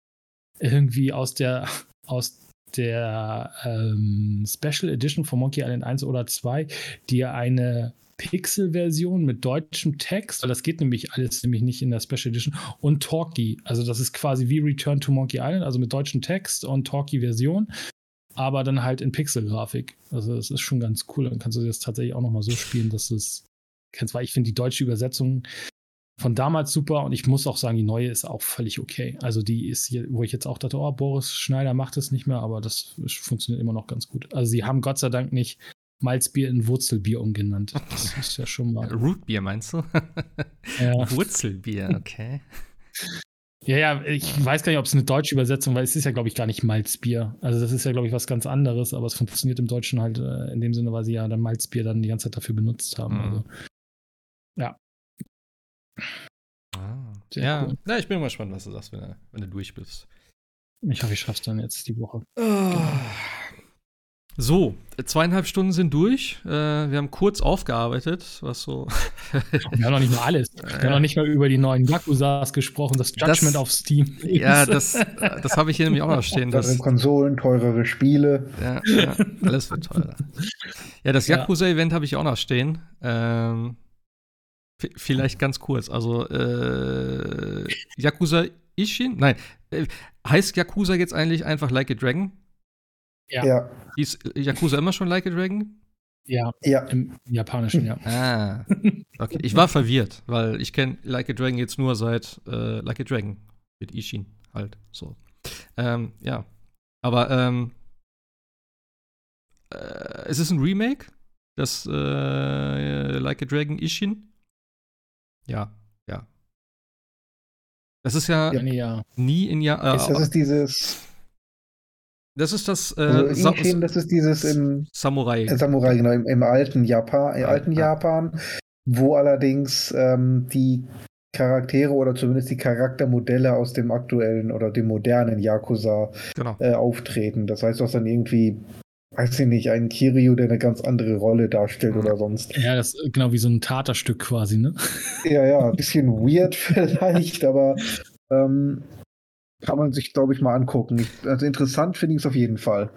(laughs) irgendwie aus der, aus der ähm, Special Edition von Monkey Island 1 oder 2 dir eine Pixel-Version mit deutschem Text, weil das geht nämlich alles nämlich nicht in der Special Edition, und Talkie. Also das ist quasi wie Return to Monkey Island, also mit deutschem Text und Talkie-Version, aber dann halt in Pixel-Grafik. Also das ist schon ganz cool. Dann kannst du das tatsächlich auch nochmal so spielen, dass du es kennst, weil ich finde die deutsche Übersetzung von damals super und ich muss auch sagen, die neue ist auch völlig okay. Also die ist hier, wo ich jetzt auch dachte, oh, Boris Schneider macht es nicht mehr, aber das funktioniert immer noch ganz gut. Also sie haben Gott sei Dank nicht Malzbier in Wurzelbier umgenannt. Das (laughs) ist ja schon mal. Rootbier meinst du? Ja. (laughs) Wurzelbier, okay. (laughs) Ja, ja, ich weiß gar nicht, ob es eine deutsche Übersetzung, weil es ist ja, glaube ich, gar nicht Malzbier. Also das ist ja, glaube ich, was ganz anderes, aber es funktioniert im Deutschen halt äh, in dem Sinne, weil sie ja dann Malzbier dann die ganze Zeit dafür benutzt haben. Mhm. Also, Ah. Sehr Ja. cool. ja, ich bin mal gespannt, was du sagst, wenn du, wenn du durch bist. ich hoffe, ich schaff's dann jetzt die Woche. So, zweieinhalb Stunden sind durch. Äh, wir haben kurz aufgearbeitet, was so. (laughs) Wir haben noch nicht mal alles. (laughs) Wir haben noch nicht mal über die neuen Yakuzas gesprochen, das Judgment Das- auf Steam. ja, (laughs) das, das habe ich hier nämlich auch noch stehen. Teurere Das, Konsolen, teurere Spiele. ja, ja, alles wird teurer. Ja, das. Yakuza-Event habe ich auch noch stehen. Ähm, vielleicht ganz kurz. Also, äh, Yakuza Ishin? Nein. Äh, heißt Yakuza jetzt eigentlich einfach Like a Dragon? Ja. Ja, Hieß Yakuza immer schon Like a Dragon? Ja, ja. im Japanischen, ja. Ah. Okay, ich war verwirrt, weil ich kenne Like a Dragon jetzt nur seit äh, Like a Dragon mit Ishin halt so. Ähm, ja, aber ähm, äh, es ist ein Remake, das äh, Like a Dragon Ishin. Ja, ja. Das ist ja, Ja. Nee, ja. nie in ja. Äh, Ist, das ist dieses, das ist das äh, also Ishin, das ist dieses im Samurai. äh, Samurai, genau, im, im alten Japan, im Ja, alten ja. Japan, wo allerdings ähm, die Charaktere oder zumindest die Charaktermodelle aus dem aktuellen oder dem modernen Yakuza Genau. äh, auftreten. Das heißt, du hast dann irgendwie, weiß ich nicht, einen Kiryu, der eine ganz andere Rolle darstellt Ja. oder sonst. Ja, das ist genau wie so ein Taterstück quasi, ne? Ja, ja, ein bisschen weird (laughs) vielleicht, aber ähm, kann man sich, glaube ich, mal angucken. Also interessant finde ich es auf jeden Fall.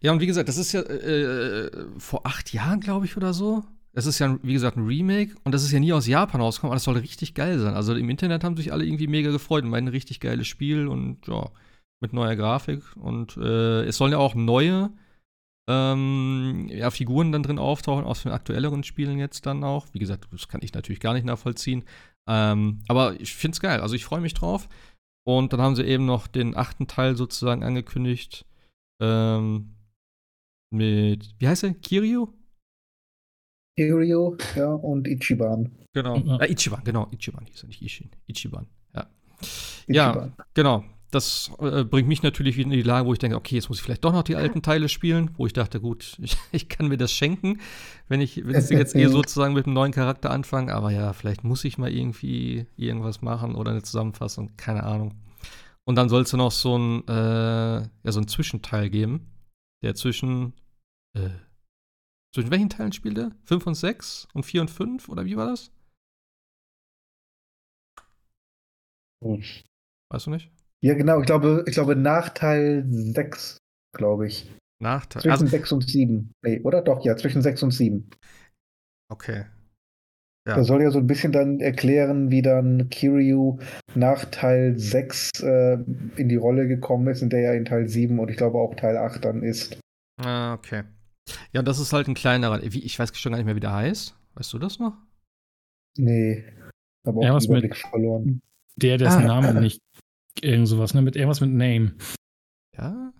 Ja, und wie gesagt, das ist ja äh, vor acht Jahren, glaube ich, oder so. Das ist ja, wie gesagt, ein Remake und das ist ja nie aus Japan rausgekommen, aber das soll richtig geil sein. Also im Internet haben sich alle irgendwie mega gefreut und meinen ein richtig geiles Spiel und ja, mit neuer Grafik. Und äh, es sollen ja auch neue ähm, ja, Figuren dann drin auftauchen, aus den aktuelleren Spielen jetzt dann auch. Wie gesagt, das kann ich natürlich gar nicht nachvollziehen. Ähm, aber ich finde es geil. Also ich freue mich drauf. Und dann haben sie eben noch den achten Teil sozusagen angekündigt. Ähm, mit, wie heißt er? Kiryu? Kiryu, ja, und Ichiban. Genau. Ja. Äh, Ichiban, genau. Ichiban hieß er, nicht Ishin. Ichiban, ja. Ja, Ichiban. genau. Das äh, bringt mich natürlich wieder in die Lage, wo ich denke, okay, jetzt muss ich vielleicht doch noch die alten Teile spielen, wo ich dachte, gut, (laughs) ich, ich kann mir das schenken, wenn ich, wenn ich (laughs) jetzt eh sozusagen mit einem neuen Charakter anfange, aber ja, vielleicht muss ich mal irgendwie irgendwas machen oder eine Zusammenfassung, keine Ahnung. Und dann soll es noch so ein, äh, ja, so ein Zwischenteil geben, der zwischen, äh, zwischen welchen Teilen spielt er? 5 und 6 und 4 und 5 oder wie war das? Weißt du nicht? Ja, genau, ich glaube, ich glaube Nachteil 6, glaube ich. Nachteil. Zwischen Also, 6 und 7. Nee, oder doch, ja, zwischen 6 und 7. okay. Ja. Das soll ja so ein bisschen dann erklären, wie dann Kiryu nach Teil 6 äh, in die Rolle gekommen ist, in der er in Teil 7 und ich glaube auch Teil 8 dann ist. Ah, okay. Ja, das ist halt ein kleinerer. Wie, ich weiß schon gar nicht mehr, wie der heißt. Weißt du das noch? Nee, habe auch Ja, was den mit- verloren. Der, dessen Ah. Name nicht irgend sowas, ne? Mit irgendwas mit Name. Ja?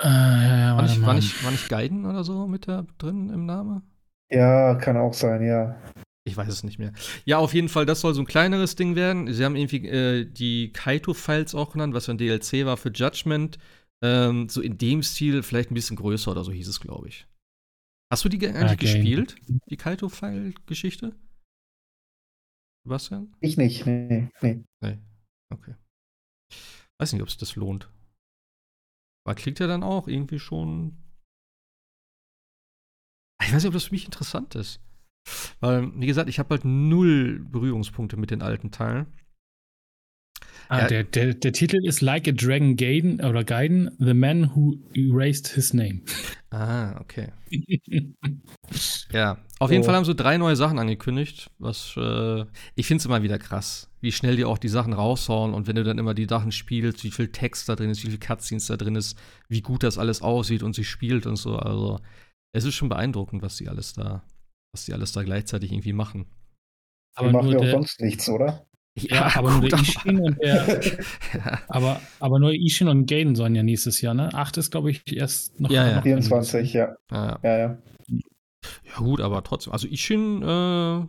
Äh, ja, ja, War nicht, war, nicht, war nicht Gaiden oder so mit da drin im Name? Ja, kann auch sein, ja. Ich weiß es nicht mehr. Ja, auf jeden Fall, das soll so ein kleineres Ding werden. Sie haben irgendwie äh, die Kaito-Files auch genannt, was so ein DLC war für Judgment. Ähm, so in dem Stil, vielleicht ein bisschen größer oder so hieß es, glaube ich. Hast du die ge- eigentlich Okay. gespielt, die Kaito-File-Geschichte? Sebastian? Ich nicht, nee, nee. Nee. Okay. Weiß nicht, ob es das lohnt. Aber klingt ja dann auch irgendwie schon. Ich weiß nicht, ob das für mich interessant ist. Weil, wie gesagt, ich habe halt null Berührungspunkte mit den alten Teilen. Ah, Ja. der, der, der Titel ist Like a Dragon Gaiden oder Gaiden, The Man Who Erased His Name. Ah, okay. (laughs) Ja, auf jeden So. Fall haben sie drei neue Sachen angekündigt, was äh, ich finde es immer wieder krass, wie schnell die auch die Sachen raushauen und wenn du dann immer die Sachen spielst, wie viel Text da drin ist, wie viel Cutscenes da drin ist, wie gut das alles aussieht und sich spielt und so. Also es ist schon beeindruckend, was die alles da, was die alles da gleichzeitig irgendwie machen. Die aber machen nur ja auch sonst nichts, oder? Ja, aber nur der Ishin und der, (laughs) ja, aber, aber nur Ishin und Gaiden sollen ja nächstes Jahr, ne? Acht ist, glaube ich, erst noch. Ja, ja. noch 24, ja. ja. Ja, ja. ja, gut, aber trotzdem. Also Ishin äh,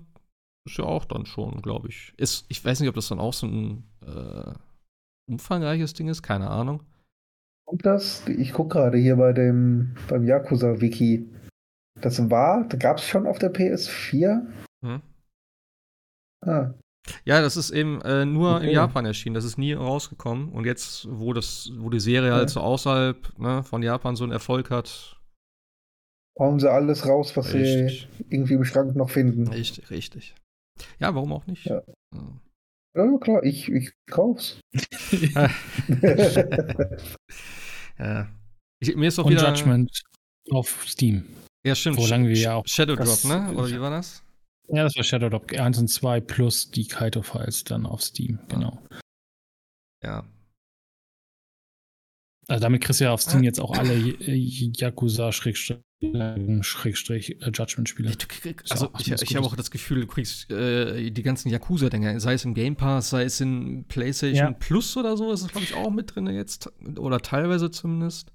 ist ja auch dann schon, glaube ich. Ist, ich weiß nicht, ob das dann auch so ein äh, umfangreiches Ding ist, keine Ahnung. Und das, ich gucke gerade hier bei dem, beim Yakuza-Wiki. Das war, da gab es schon auf der PS4. Hm? Ah, Ja, das ist eben äh, nur in Okay. Japan erschienen. Das ist nie rausgekommen. Und jetzt, wo das, wo die Serie Ja. halt so außerhalb ne, von Japan so einen Erfolg hat, hauen sie alles raus, was richtig, sie irgendwie im Schrank noch finden. richtig, richtig. Ja, warum auch nicht? Ja. Ja. Ja, klar, ich, ich kauf's. (laughs) Ja. Ich, mir ist doch Und wieder. Judgment auf Steam. Ja, stimmt. Wo lange wir ja auch- Shadow Drop, ne? Oder wie war das? Ja, das war Shadow Drop 1 und 2 plus die Kaito-Files dann auf Steam, genau. Ja. Also damit kriegst du ja auf Steam jetzt auch alle äh, Yakuza-Judgment-Spiele. Ist also ich, ich habe auch das Gefühl, du kriegst äh, die ganzen Yakuza-Dinger, sei es im Game Pass, sei es in PlayStation Ja. Plus oder so, ist es, glaube ich, auch mit drin jetzt. Oder teilweise zumindest.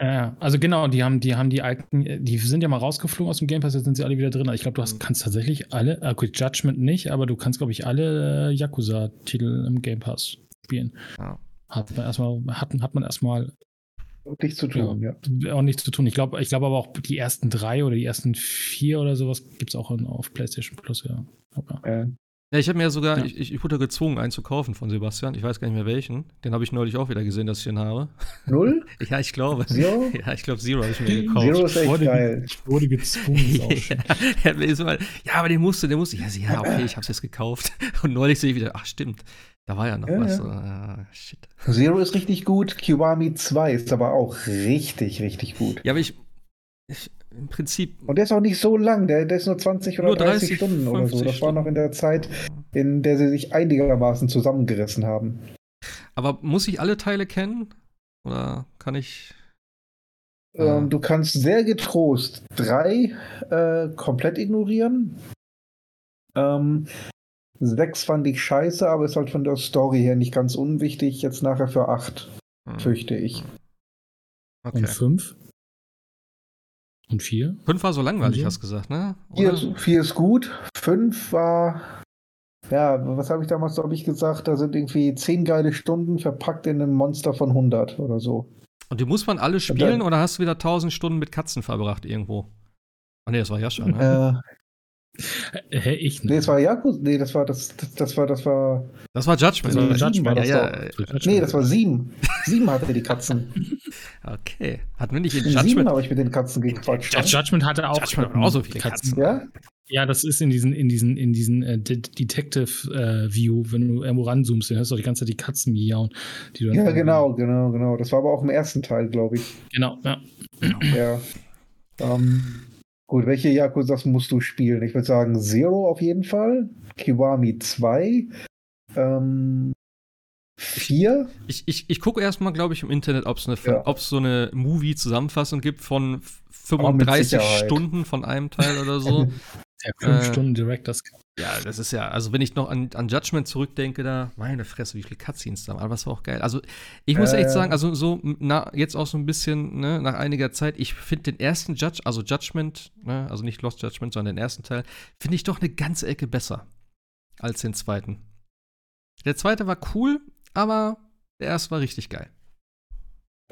Ja, also genau, die haben, die haben die alten, die sind ja mal rausgeflogen aus dem Game Pass, jetzt sind sie alle wieder drin. Also Ich glaube, du hast, Mhm. kannst tatsächlich alle, äh, gut, Judgment nicht, aber du kannst, glaube ich, alle äh, Yakuza-Titel im Game Pass spielen. Ja. Hat man erstmal, hat, hat man erstmal Nichts zu tun, ja. auch nichts zu tun. Ich glaube, ich glaube aber auch die ersten drei oder die ersten vier oder sowas gibt es auch in, auf PlayStation Plus, ja. Aber, Äh, Ja, ich habe mir sogar, Ja. ich, ich, ich wurde gezwungen, einen zu kaufen von Sebastian. Ich weiß gar nicht mehr welchen. Den habe ich neulich auch wieder gesehen, dass ich den habe. Null? (laughs) Ja, ich glaube. Zero? (laughs) Ja, ich glaube, Zero habe ich mir gekauft. Zero ist echt wurde, geil. Ich wurde gezwungen. (laughs) ja, mal, ja, aber den musste, den musste. ich. Ja, ja, okay, ich habe es jetzt gekauft. Und neulich sehe ich wieder, ach stimmt, da war ja noch Ja, was. ja. Ah, shit. Zero ist richtig gut. Kiwami 2 ist aber auch richtig, richtig gut. Ja, aber ich, ich im Prinzip. Und der ist auch nicht so lang. Der, der ist nur 20 oder Nur 30, 30, Stunden oder so. 50 Das war noch in der Zeit, in der sie sich einigermaßen zusammengerissen haben. Aber muss ich alle Teile kennen? Oder kann ich. Ähm, du kannst sehr getrost drei äh, komplett ignorieren. Ähm, sechs fand ich scheiße, aber ist halt von der Story her nicht ganz unwichtig. Jetzt nachher für acht, Hm, fürchte ich. Okay. Und fünf? Und vier? Fünf war so langweilig, so? hast du gesagt, ne? Vier, vier ist gut. Fünf war. Ja, was habe ich damals, glaube ich, gesagt? Da sind irgendwie zehn geile Stunden verpackt in ein Monster von 100 oder so. Und die muss man alle spielen oder hast du wieder tausend Stunden mit Katzen verbracht irgendwo? Ah, nee, das war Jascha, ne? Hä, ich nee, das war Yakuza. Nee, das war das, das, das war das war. Das war Judgment. Das war? Judgment, war das ja, ja, Nee, das war sieben. Sieben hatte die Katzen. (laughs) Okay. Hatten wir nicht in In sieben Judgment? habe ich mit den Katzen gequatscht. Ja, Judgment hatte auch, Judgment hat auch so viele Katzen. Ja? Ja, das ist in diesen, in diesen, in diesen äh, De Detective äh, View, wenn du irgendwo ranzoomst, dann hörst du auch die ganze Zeit die Katzen miauen. Die du dann- Ja, genau, genau, genau. Das war aber auch im ersten Teil, glaube ich. Genau, ja. Ja. Ähm, gut, welche Yakuzas musst du spielen? Ich würde sagen Zero auf jeden Fall. Kiwami 2. Ähm, 4. Ich, ich, ich gucke erstmal, glaube ich, im Internet, ob es eine, Ja. so eine Movie-Zusammenfassung gibt von f- Aber mit 35 Sicherheit. Stunden von einem Teil oder so. (laughs) Der fünf Äh, Stunden Directors Cut. Ja, das ist ja, also wenn ich noch an, an Judgment zurückdenke, da, meine Fresse, wie viele Cutscenes da waren, aber das war auch geil. Also ich muss Äh. echt sagen, also so, na, jetzt auch so ein bisschen, ne, nach einiger Zeit, ich finde den ersten Judge, also Judgment, ne, also nicht Lost Judgment, sondern den ersten Teil, finde ich doch eine ganze Ecke besser als den zweiten. Der zweite war cool, aber der erste war richtig geil.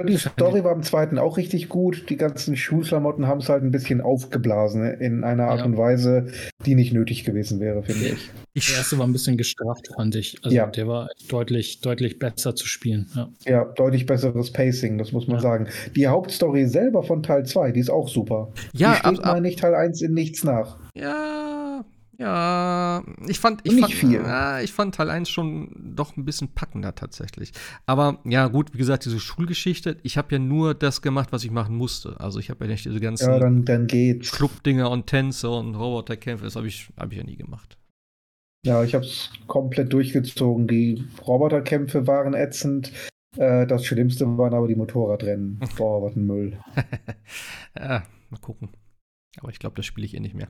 Die Story war im zweiten auch richtig gut. Die ganzen Schulklamotten haben es halt ein bisschen aufgeblasen ne? in einer Art Ja. und Weise, die nicht nötig gewesen wäre, finde ich. Der erste war ein bisschen gestraft, fand ich. Also Ja. der war deutlich, deutlich besser zu spielen. Ja. Ja, deutlich besseres Pacing, das muss man Ja. sagen. Die Hauptstory selber von Teil 2, die ist auch super. Ja, die steht ab- ab- mal nicht Teil 1 in nichts nach. Ja, ja. Ich fand, ich fand, viel. Ja, ich fand Teil 1 schon doch ein bisschen packender tatsächlich. Aber ja, gut, wie gesagt, diese Schulgeschichte, ich habe ja nur das gemacht, was ich machen musste. Also ich habe ja nicht diese ganzen Ja, dann, dann. Clubdinger und Tänze und Roboterkämpfe, das habe ich, hab ich ja nie gemacht. Ja, ich habe es komplett durchgezogen. Die Roboterkämpfe waren ätzend. Äh, das Schlimmste waren aber die Motorradrennen. (laughs) Boah, was ein Müll. (laughs) ja, mal gucken. Aber ich glaube, das spiele ich eh nicht mehr.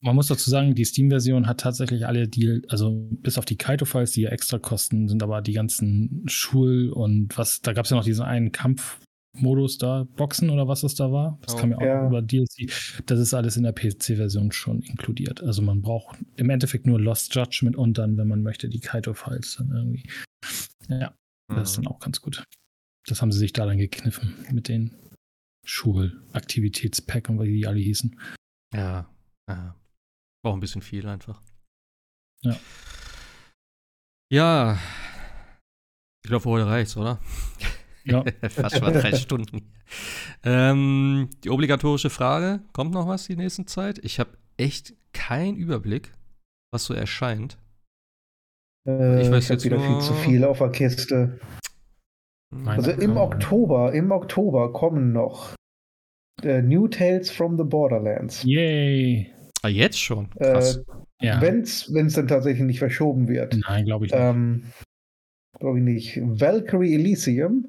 Man muss dazu sagen, die Steam-Version hat tatsächlich alle Deal, also bis auf die Kaito-Files, die ja extra kosten, sind aber die ganzen Schul- und was, da gab es ja noch diesen einen Kampfmodus da, Boxen oder was es da war. Das Oh, kam ja auch ja. über DLC. Das ist alles in der PC-Version schon inkludiert. Also man braucht im Endeffekt nur Lost Judgment und dann, wenn man möchte, die Kaito-Files dann irgendwie. Ja, das ist dann auch ganz gut. Das haben sie sich da dann gekniffen mit den Schulaktivitätspack und wie die alle hießen. Ja, ja. Braucht ein bisschen viel einfach. Ja. Ja. Ich glaube, heute reicht's, oder? Ja. (laughs) Fast schon drei (laughs) Stunden. Ähm, die obligatorische Frage: Kommt noch was die nächsten Zeit? Ich habe echt keinen Überblick, was so erscheint. Äh, Ich ich weiß habe jetzt wieder nur- viel zu viel auf der Kiste. Mein- Also im. Oktober, im Oktober kommen noch äh, New Tales from the Borderlands. Yay! Ah, jetzt schon? Äh, Krass. Ja. Wenn es dann tatsächlich nicht verschoben wird. Nein, glaube ich nicht. Ähm, Glaube ich nicht. Valkyrie Elysium.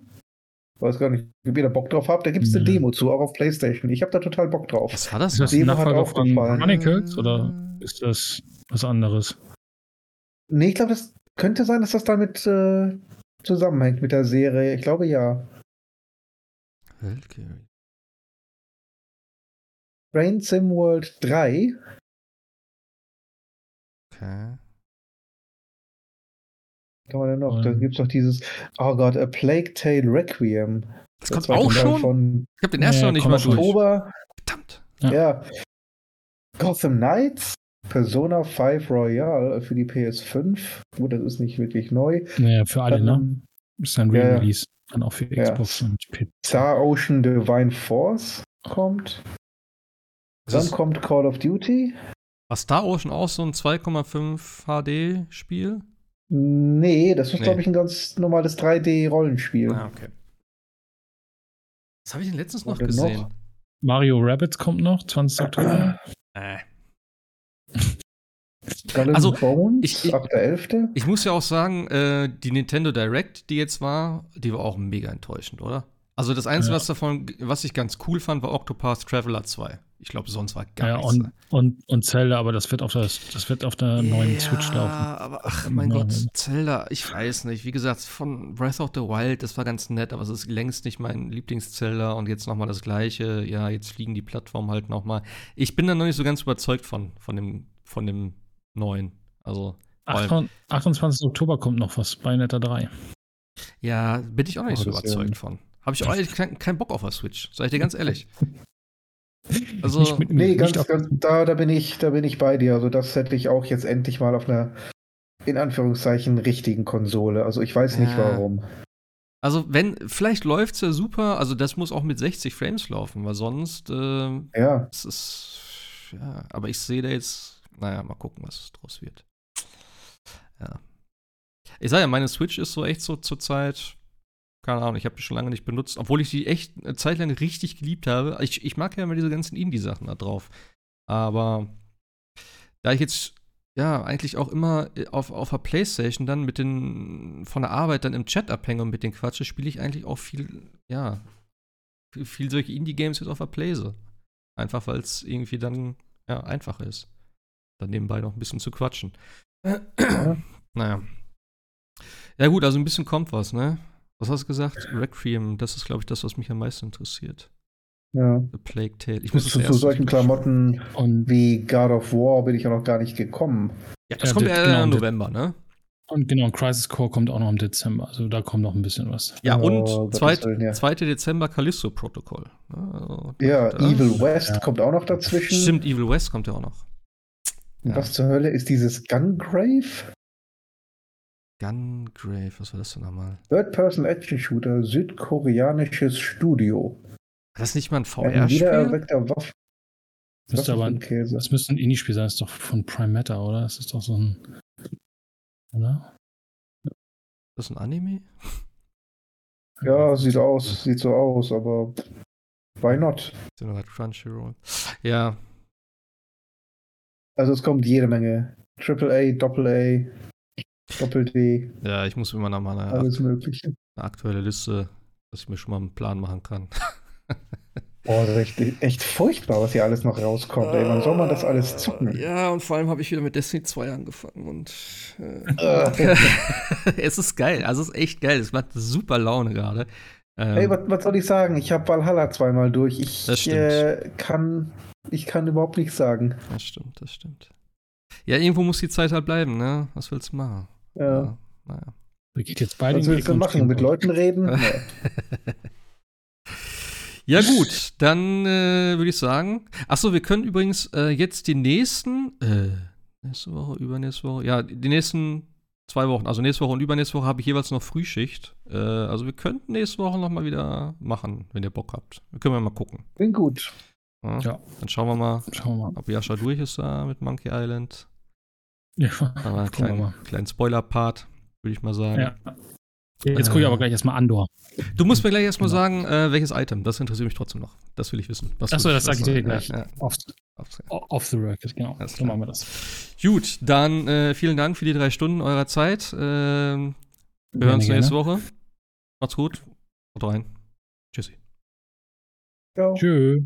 Weiß gar nicht, ob ihr da Bock drauf habt. Da gibt es eine. Demo zu, auch auf PlayStation. Ich habe da total Bock drauf. was war das? ist das hat Nachfolger von. Chronicles oder ist das was anderes? Nee, ich glaube, das könnte sein, dass das damit äh, zusammenhängt mit der Serie. Ich glaube ja. Valkyrie. Brain Sim World 3. Okay. Was kann man denn noch? Ähm. Da gibt es noch dieses, oh Gott, A Plague Tale Requiem. Das kommt Der auch Teil schon? Von Ich habe den ersten Nee, noch nicht kommt mal durch. Oktober. Verdammt. Ja. Ja. Gotham Knights. Persona 5 Royale für die PS5. Gut, das ist nicht wirklich neu. Naja, für alle, ne? Ähm, Ist ein ja, ja. Re-Release. Dann auch für Ja. Xbox und PC. Star Ocean Divine Force kommt. Dann ist, kommt Call of Duty. war Star Ocean auch so ein 2,5 HD-Spiel? Nee, das ist, Nee. glaube ich, ein ganz normales 3D-Rollenspiel. Ah, okay. Was habe ich denn letztens noch gesehen? noch? Mario Rabbits kommt noch, 20. Oktober. Äh. (laughs) Skull Also, Bones, ich- ich- 8.11. Ich muss ja auch sagen, äh, die Nintendo Direct, die jetzt war, die war auch mega enttäuschend, oder? Also das Einzige, Ja. was davon, was ich ganz cool fand, war Octopath Traveler 2. Ich glaube, sonst war gar Ja, nichts. und, und, und Zelda, aber das wird auf, das, das wird auf der neuen Switch laufen. aber ach mein Ja. Gott, Zelda, ich weiß nicht. Wie gesagt, von Breath of the Wild, das war ganz nett, aber es ist längst nicht mein Lieblings-Zelda und jetzt nochmal das gleiche. Ja, jetzt fliegen die Plattformen halt nochmal. Ich bin da noch nicht so ganz überzeugt von, von dem, von dem neuen. Also, vor allem- 28. 28. Oktober kommt noch was, Bayonetta 3. ja, bin ich auch noch nicht Oh, so überzeugt wär- von. Habe ich auch eigentlich keinen keinen Bock auf der Switch, sag ich dir ganz ehrlich. (laughs) Also, Nicht mit Nee, nicht ganz, ganz, da, da, bin ich, da bin ich bei dir. Also das hätte ich auch jetzt endlich mal auf einer, in Anführungszeichen, richtigen Konsole. Also ich weiß nicht Ja. warum. Also, wenn, vielleicht läuft's ja super, also das muss auch mit 60 Frames laufen, weil sonst, äh, Ja, es ist, ja, aber ich sehe da jetzt, naja, mal gucken, was draus wird. Ja. Ich sage ja, meine Switch ist so echt so zur Zeit, keine Ahnung, ich habe die schon lange nicht benutzt, obwohl ich die echt eine Zeit lang richtig geliebt habe. Ich, ich mag ja immer diese ganzen Indie-Sachen da drauf. Aber da ich jetzt ja eigentlich auch immer auf, auf der Playstation dann mit den von der Arbeit dann im Chat abhänge und mit den Quatsche, spiele ich eigentlich auch viel, ja, viel, viel solche Indie-Games jetzt auf der Playse. Einfach weil es irgendwie dann ja einfacher ist. Dann nebenbei noch ein bisschen zu quatschen. (clears throat) Naja. Ja, gut, also ein bisschen kommt was, ne? Was hast du gesagt? Requiem, das ist, glaube ich, das, was mich am meisten interessiert. ja. The Plague Tale. Ich muss Zu, zu solchen Klamotten Und wie God of War bin ich ja noch gar nicht gekommen. Ja, das Ja, kommt ja genau, im November, ne? Und genau, Crisis Core kommt auch noch im Dezember. Also da kommt noch ein bisschen was. Ja, Oh, und Gottes zweit, ja. 2. Dezember Callisto Protokoll. Also, Ja, da- Evil West Ja. kommt auch noch dazwischen. Stimmt, Evil West kommt ja auch noch. Ja. Was zur Hölle ist dieses Gungrave? Gungrave, was war das denn nochmal? Third-Person-Action-Shooter, südkoreanisches Studio. Das ist nicht mal ein VR-Spiel? für ein ein, Käse? das müsste ein Indie-Spiel sein. Das ist doch von Prime Matter, oder? Das ist doch so ein. Oder? Das ist ein Anime? Ja, sieht aus, sieht so aus, aber why not? Sind gerade Crunchyroll. Ja, Also es kommt jede Menge. Triple A, Doppel A, Doppel D, ja, ich muss immer mal eine, alles Mögliche. eine aktuelle Liste, dass ich mir schon mal einen Plan machen kann. (laughs) Boah, das ist echt, echt furchtbar, was hier alles noch rauskommt. Ey, wann soll man das alles zocken? Ja, und vor allem habe ich wieder mit Destiny 2 angefangen und Äh. (laughs) es ist geil, also es ist echt geil, es macht super Laune gerade. Ähm, Ey, was, was soll ich sagen? Ich habe Valhalla zweimal durch. Ich Das stimmt. äh, kann, ich kann überhaupt nichts sagen. das stimmt, das stimmt. Ja, irgendwo muss die Zeit halt bleiben, ne? Was willst du machen? Ja. naja. Wir geht jetzt beide Was willst du machen? Mit. Leuten reden? (laughs) Nee. Ja, gut, dann äh, würde ich sagen. Achso, wir können übrigens äh, jetzt die nächsten, äh, nächste Woche, übernächste Woche, ja, die nächsten zwei Wochen, also nächste Woche und übernächste Woche habe ich jeweils noch Frühschicht. Äh, also wir könnten nächste Woche noch mal wieder machen, wenn ihr Bock habt. Wir können wir mal gucken. Klingt gut. Ja? Ja. Dann schauen wir mal, Schauen wir mal. ob Jascha durch ist da mit Monkey Island. Ja, Aber (laughs) wir kleinen, mal. kleinen Spoiler-Part, würde ich mal sagen. Ja. Jetzt gucke ich aber gleich erstmal Andor. Du musst mir gleich erstmal Genau. sagen, äh, welches Item. Das interessiert mich trotzdem noch. Das will ich wissen. Achso, das sage ich du- dir gleich. Ja, ja, Off, off the record, genau. Alles So machen wir das. Gut, dann äh, vielen Dank für die drei Stunden eurer Zeit. Ähm, wir hören uns Gerne, nächste gerne. Woche. Macht's gut. Haut rein. Tschüssi. Ciao. Tschö.